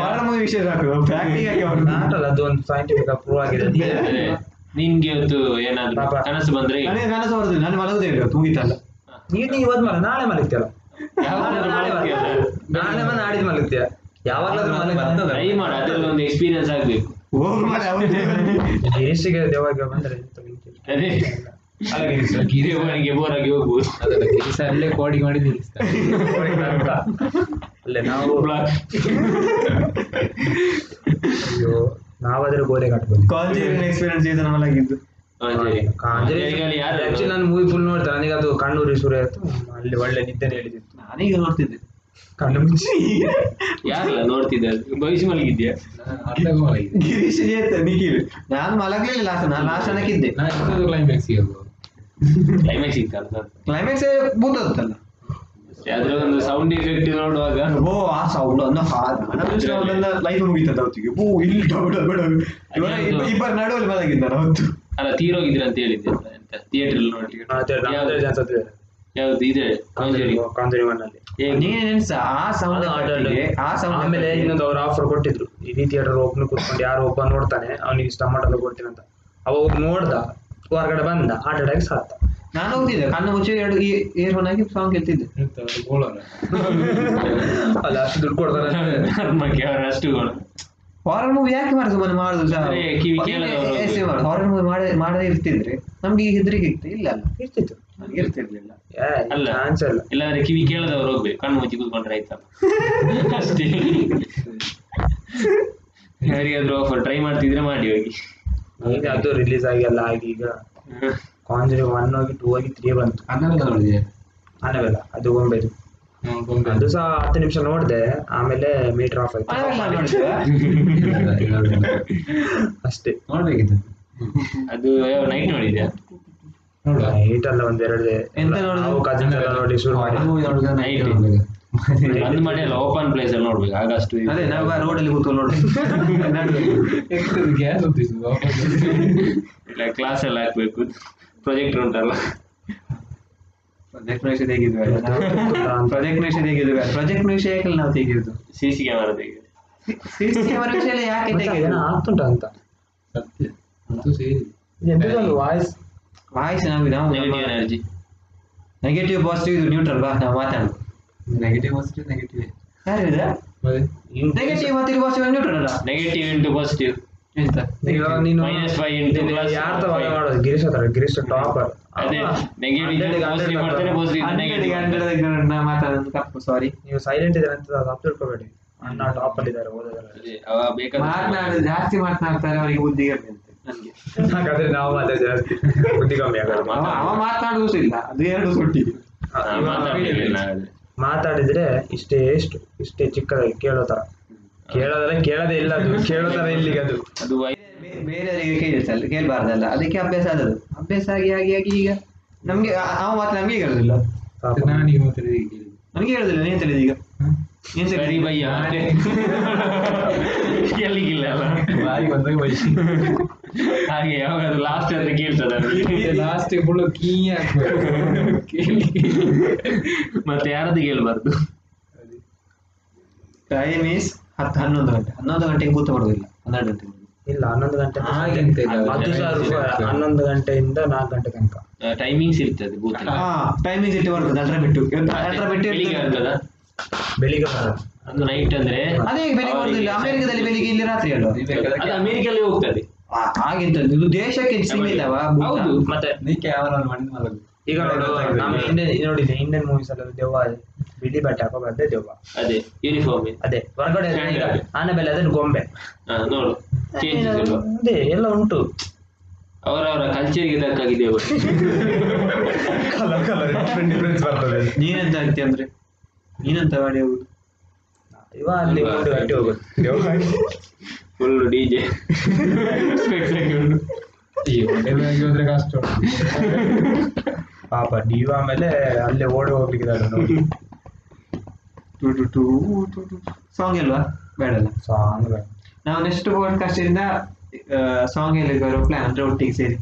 horror. ಮೂವಿ ವಿಷಯ ಸಾಕು. ಫ್ಯಾಕ್ಟ್ ಆಗಿ ಹೊರಡು ನಾಟಲ್ಲ ಅದು ಒಂದು ಸೈಂಟಿಫಿಕ್ ಪ್ರೂವ್ ಆಗಿರೋದು. ನಿಂಗೆ ನಿನ್ಗೆ ಇವತ್ತು ಏನಾದ್ರು ಕನಸು ಬಂದ್ರೆ ನನಗೆ ಕನಸು ಬರುದಿಲ್ಲ ನಾನು ಮಲಗುದೇ ಇಲ್ಲ ತೂಗಿತಲ್ಲ ನೀನು ನೀವು ಇವತ್ತು ಮಲ ನಾಳೆ ಮಲಗ್ತೀಯಲ್ಲ? ನಾಳೆ ಬಂದು ನಾಡಿದ್ದು ಮಲಗ್ತೀಯ? ಯಾವಾಗಲಾದ್ರೂ ಮಲಗ ಟ್ರೈ ಮಾಡು ಅದ್ರಲ್ಲಿ ಒಂದು ಎಕ್ಸ್ಪೀರಿಯನ್ಸ್ ಆಗ್ಬೇಕು. ಹೋಗ್ ಮಾರ್ರೆ, ಅವ್ನು. ದೇವರು. ಗಿರೀಶಿಗೆ ದೇವಾಗ ಬಂದ್ರೆ ಗಿರಿಯವನಿಗೆ ಬೋರ್ ಆಗಿ ಹೋಗ್ಬೋದು. ಅದಲ್ಲ ಕೆಲಸ ಅಲ್ಲೇ ಕೋಡಿ ಮಾಡಿ ನಿಲ್ಲಿಸ್ತಾರೆ. ಅಲ್ಲೇ ನಾವು ಅಯ್ಯೋ ನಾವಾದ್ರೆ ಗೋಲೆ ಕಟ್ಬೋದು. ಕಾಂಜರಿಂಗ್ ಎಕ್ಸ್ಪೀರಿಯನ್ಸ್ ಸೀಸನ್ ನಮ್ಮಲ್ಲಾಗಿದ್ದು? ನಾನು ಮೂವಿ ಫುಲ್ ನೋಡ್ತಾ ನನಗೆ ಅದು ಕಣ್ಣೂರಿ ಸೂರ್ಯ ಆಯ್ತು ಅಲ್ಲಿ ಒಳ್ಳೆ ನಿದ್ದೆ ಹೇಳಿದಿತ್ತು ನಾನೀಗ ನೋಡ್ತಿದ್ದೆ. ಕಣ್ಣು ಮುಚ್ಚಿ ಯಾರಲ್ಲ ನೋಡ್ತಿದ್ದೆ ಭವಿಷ್ಯ ಮಲಗಿದ್ಯಾ ಗಿರೀಶ್ ನಿಖಿಲ್. ನಾನು ಮಲಗಲಿಲ್ಲ ಲಾಸ್ಟ್ ನಾನು ಲಾಸ್ಟ್ ಅನ್ನಕ್ಕಿದ್ದೆ ನಾನು ಕ್ಲೈಮ್ಯಾಕ್ಸ್ ಹೋಗುವ? ಕ್ಲೈಮ್ಯಾಕ್ಸ್ ಸಿಗ್ತಲ್ಲ ಕ್ಲೈಮ್ಯಾಕ್ಸ್ ಬೂತತ್ತಲ್ಲ ಅದ್ರ ಒಂದು ಸೌಂಡ್ ಇಫೆಕ್ಟ್ ನೋಡುವಾಗ. ಓ ಆ ಸೌಂಡ್ ಒಂದು ಹಾದ ಲೈಫ್ ಮುಗಿತದ ಅವತ್ತಿಗೆ. ಓ ಇಲ್ಲಿ ಡಬಡ ಡಬಡ ಇಬ್ಬರು ಇಬ್ಬ- ಇಬ್ಬರ ನಡುವಲ್ಲಿ ಮಲಗಿದ್ದ ಅವತ್ತು? ಅಲ್ಲ ತೀರೋಗಿದ್ರ ಅಂತ ಹೇಳಿದ್ದೆ. ಎಂತ ಥಿಯೇಟರ್ ನೋಡಿ ಯಾವ್ದು? ಯಾವ್ದು? ಇದೆ. ಕಾಂಜರಿ ಕಾಂಜರಿ ಮಣ್ಣಲ್ಲಿ ನೀನೇ ನೆನ್ಸ ಆ ಸೌಂಡ್ ಆ ಸೌಂಡ್ ಆಮೇಲೆ ಇನ್ನೊಂದು ಅವ್ರು ಆಫರ್ ಕೊಟ್ಟಿದ್ರು. ಇಡೀ ಥಿಯೇಟರ್ ಓಪನ್ ಕೂತ್ಕೊಂಡು ಯಾರು ಒಬ್ಬ ನೋಡ್ತಾನೆ ಅವ್ನಿಗೆ ಇಷ್ಟ ಟಮಾಟೋ ಕೊಡ್ತೀನಿ ಅಂತ. ಅವ ಹೋಗಿ ನೋಡ್ದ. ಹೊರಗಡೆ ಬಂದ ಹಾರ್ಟ್ ಅಟ್ಯಾಕ್ ಸತ್ತ ನಾನು ಹೋಗ್ತಿದ್ದೆ ಕಣ್ಣು ಮುಚ್ಚಿ ಎರಡು ಏರ್ ಫೋನ್ ಹಾಕಿ ಸಾಂಗ್ ಕೇಳ್ತಿದ್ದೆ. ಅಲ್ಲ ಅಷ್ಟು ದುಡ್ಡು ಕೊಡ್ತಾರೆ ಅಷ್ಟು ಹಾರರ್ ಮೂವಿ ಯಾಕೆ ಮಾಡಿ ಮನೆ ಮಾಡುದು. ಹಾರರ್ ಮೂವಿ ಮಾಡೇ ಮಾಡದೇ ಇರ್ತಿದ್ರೆ ನಮ್ಗೆ ಈಗ ಹೆದರಿಕೆ ಇತ್ತು. ಇಲ್ಲ ಅಲ್ಲ ಇರ್ತಿತ್ತು. ನನಗೆ ಇರ್ತಿರ್ಲಿಲ್ಲ. ಅಲ್ಲ. ಇಲ್ಲಾಂದ್ರೆ ಕಿವಿ ಕೇಳದವ್ರು ಹೋಗ್ಬೇಕು. ಕಣ್ಣು ಮುಚ್ಚಿ ಕೂತ್ಕೊಂಡ್ರೆ ಆಯ್ತಲ್ಲ ಅಷ್ಟೇ. ಯಾರಿಗಾದ್ರೂ ಆಫರ್ ಟ್ರೈ ಮಾಡ್ತಿದ್ರೆ ಮಾಡಿ ಹೋಗಿ. ಈಗ ಅದು ರಿಲೀಸ್ ಆಗಿ ಎಲ್ಲ ಆಗಿ ಈಗ ಕಾಂಜರಿ ಒನ್ ಹೋಗಿ ಟೂ ಹೋಗಿ ತ್ರೀ ಬಂತು. ಅನವೆಲ್ಲ ನೋಡಿದೆ ಆನವೆಲ್ಲ ಅದು ಗೊಂಬೆ ಅದು ಸಹ ಹತ್ತು ನಿಮಿಷ ನೋಡಿದೆ ಆಮೇಲೆ ಮೀಟರ್ ಆಫ್ ಆಯ್ತು? ಅಷ್ಟೇ. ನೋಡ್ಬೇಕಿತ್ತು. ಅದು ನೈಟ್ ನೋಡಿದ್ಯಾ? ನೈಟ್ ಅಲ್ಲ ಒಂದೆರಡು? ನಾವು ಎಲ್ಲ ನೋಡಿ ಶುರು ಮಾಡಿ. ನೈಟ್ ಬಂದ್ ಮಾಡಿ ಅಲ್ಲ ಓಪನ್ ಪ್ಲೇಸ್ ಅಲ್ಲಿ ನೋಡ್ಬೇಕು ಆಗ ಅಷ್ಟು ಅದೇ ನಾವು ರೋಡ್ ಅಲ್ಲಿ ಕೂತ್ಕೊಂಡು ನೋಡ್ಬೇಕು. ಗ್ಯಾಸ್ ಇಲ್ಲ ಕ್ಲಾಸ್ ಎಲ್ಲ ಹಾಕ್ಬೇಕು. ಪ್ರೊಜೆಕ್ಟ್ ಉಂಟಲ್ಲ. ಪ್ರೊಜೆಕ್ಟ್ ವಿಷಯ ತೆಗೆದ್ವಿ ಪ್ರಾಜೆಕ್ಟ್ ವಿಷಯ ತೆಗೆದ್ವಿ ಪ್ರಾಜೆಕ್ಟ್ ವಿಷಯ ಯಾಕೆ ನಾವು ತೆಗೆದಿದ್ದು ಸಿ ಸಿ ಕ್ಯಾಮರಾ ತೆಗೆದು ಸಿ ಸಿ ಕ್ಯಾಮರಾ ವಿಷಯ ಯಾಕೆ ಏನೋ ಆಗ್ತುಂಟ ಅಂತ? ಸತ್ಯ. ಅಂತೂ ಸೇರಿ. ಎಂತದೊಂದು ವಾಯ್ಸ್ ವಾಯ್ಸ್ ನಾವು ನಾವು negative energy negative positive neutral ಬಾ ನಾವು ಮಾತಾಡುದು ನೆಗೆಟಿವ್ ಅಷ್ಟೇ ನೆಗೆಟಿವ್ ಇದೆ ಮತ್ತೆ ನೆಗೆಟಿವ್ ಮತ್ತು ಪಾಸಿಟಿವ್ ನ್ಯೂಟ್ರಲ್ ಅಲ್ಲ? ನೆಗೆಟಿವ್ ಇಂಟು ಪಾಸಿಟಿವ್ ಎಂತ? ಈಗ ನೀನು ಮೈನಸ್ ಫೈವ್ ಇಂಟು ಪ್ಲಸ್ ಯಾರ ತರ ಮಾಡೋದು? ಗಿರೀಶ್ ಹತ್ರ ಗಿರೀಶ್ ಟಾಪರ್ ಅದೇ ನೆಗೆಟಿವ್ ಪಾಸಿಟಿವ್ ಮಾಡ್ತಾನೆ ಪಾಸಿಟಿವ್ ನೆಗೆಟಿವ್ ಹಂಡ್ರೆಡ್ ನಾ ಮಾತಾಡೋದು ತಪ್ಪು ಸಾರಿ ನೀವು ಸೈಲೆಂಟ್ ಇದ್ದಾರೆ ಅಂತ ತಿಳ್ಕೊಬೇಡಿ ಅಣ್ಣ ಟಾಪ್ ಅಲ್ಲಿ ಇದ್ದಾರೆ ಓದೋದ್ರಲ್ಲಿ. ಜಾಸ್ತಿ ಮಾತನಾಡ್ತಾರೆ ಅವರಿಗೆ ಬುದ್ಧಿ ಕಮ್ಮಿ ಅಂತ ನನಗೆ. ಹಾಗಾದ್ರೆ ನಾವು ಮಾತಾಡ ಜಾಸ್ತಿ. ಬುದ್ಧಿ ಕಮ್ಮಿ ಆಗಲ್ಲ ಅವ ಮಾತನಾಡುವುದು ಇಲ್ಲ ಅದು ಎರಡು ಸುಟ್ಟಿ ಮಾತಾಡ್ಲಿಲ್ಲ. ಮಾತಾಡಿದ್ರೆ ಇಷ್ಟೇ ಎಷ್ಟು ಇಷ್ಟೇ ಚಿಕ್ಕದಾಗಿ ಕೇಳೋ ತರ. ಕೇಳೋದಲ್ಲ ಕೇಳದೇ ಇಲ್ಲ ಅದು ಕೇಳೋ ತರ ಇಲ್ಲಿಗೆ ಅದು. ಅದು ಬೇರೆಯವರಿಗೆ ಕೇಳಿಸಲ್ಲ ಕೇಳಬಾರ್ದಲ್ಲ. ಅದಕ್ಕೆ ಅಭ್ಯಾಸ ಆದದ್ದು. ಅಭ್ಯಾಸ ಆಗಿ ಆಗಿ ಆಗಿ ಈಗ ನಮ್ಗೆ ಆ- ಮಾತು ಮಾತ್ರ ನಮ್ಗೆ ಕೇಳುದಿಲ್ಲ ನನಗೆ ಹೇಳುದಿಲ್ಲ ನೀನ್ ತಿಳಿದ ಈಗ. ಬಯ್ಯ ಮತ್ತೆ ಎಲ್ಲಿಗಿಲ್ಲ ಅಲ್ಲ. ಬಾಯಿ ಬಂದಾಗ ಬೈಸಿ ಹಾಗೆ ಯಾವಾಗ ಲಾಸ್ಟ್ ಆದ್ರೆ ಕೇಳ್ತದ ಲಾಸ್ಟ್ ಫುಲ್ ಕೀ ಮತ್ತೆ ಯಾರದ್ದು ಕೇಳಬಾರ್ದು? ಟೈಮ್ ಈಸ್ ಹತ್ತು ಹನ್ನೊಂದು ಗಂಟೆ. ಹನ್ನೊಂದು ಗಂಟೆಗೆ ಕೂತ ಮಾಡುದಿಲ್ಲ ಹನ್ನೆರಡು ಗಂಟೆ ಇಲ್ಲ ಹನ್ನೊಂದು ಗಂಟೆ ಇಲ್ಲ. ಸಹ ರು- ಹನ್ನೊಂದು ಗಂಟೆಯಿಂದ ನಾಲ್ಕು ಗಂಟೆ ತನಕ. ಟೈಮಿಂಗ್ಸ್ ಇರ್ತದೆ ಟೈಮಿಂಗ್ಸ್ ಇಟ್ಟು ಬರ್ತದೆ ಅಲ್ಟ್ರಾ ಬಿಟ್ಟು. ಅಲ್ಟ್ರಾ ಬಿಟ್ಟು ಇರ್ತದೆ. ಆಗ್ತದ? ಬೆಳಿಗ್ಗೆ ಬರೋದು. ಅದು ನೈಟ್ ಅಂದ್ರೆ ಅದೇ ಬೆಳಿಗ್ಗೆ ಬರುದಿಲ್ಲ. ಅಮೆರಿಕದಲ್ಲಿ ಬೆಳಿಗ್ಗೆ ಇಲ್ಲಿ ರಾತ್ರಿ ಅಲ್ವಾ? ಅದು ಅಮೆರಿಕಲ್ಲಿ ಹೋಗ್ತದೆ. ಆ, ಹಾಗೆಂತ ಇದು ದೇಶಕ್ಕೆ ಸೀಮಿತವ? ಹೌದು ಮತ್ತೆ ನೀಕೆ ಕ್ಯಾಮರಾ ಮಾಡಿ ಮಲಗು. ಈಗ ನೋಡು ನಮ್ಮ ಇಂಡಿಯನ್ ಇಂಡಿಯನ್ ಮೂವೀಸ್ ಅಲ್ಲ ದೆವ್ವ ಬಿಳಿ ಬಟ್ಟೆ ಹಾಕೋ ಅದೇ ದೆವ್ವ. ಅದೇ ಯೂನಿಫಾರ್ಮ್ ಅದೇ ಹೊರಗಡೆ ಈಗ ಅದನ್ನು ಗೊಂಬೆ. ನೋಡು ಅದೇ ಎಲ್ಲ ಉಂಟು. ಅವರವರ ಕಲ್ಚರ್ಗೆ ತಕ್ಕಾಗಿದೆ ಕಲರ್ ಕಲರ್ ಡಿಫ್ರೆನ್ಸ್ ಬರ್ತದೆ. ನೀನೆಂತ ಆಗ್ತಿ ಅಂದ್ರೆ? ನೀನೆಂತ ಮಾಡಿ ಹೋಗುದು ಇವ ಅಲ್ಲಿ ಫುಲ್ ಡಿಜೆ ಹೋದ್ರೆ ಕಷ್ಟ ಪಾಪ ಡಿವ ಆಮೇಲೆ ಅಲ್ಲೇ ಓಡಿ ಹೋಗ್ಲಿಕ್ಕಿದ್ದಾರೆ ನೋಡಿ. ಟು to to to to. Song ಇಲ್ವಾ? ಬೇಡಲ್ಲ ಸಾಂಗ್ ನಾವು ನೆಕ್ಸ್ಟ್ ಬೋರ್ಡ್ ಇಂದ ಸಾಂಗ್ ಹೇಳಿದ್ರು ಪ್ಲಾನ್ ಅಂದ್ರೆ ಒಟ್ಟಿಗೆ ಸೇರಿ.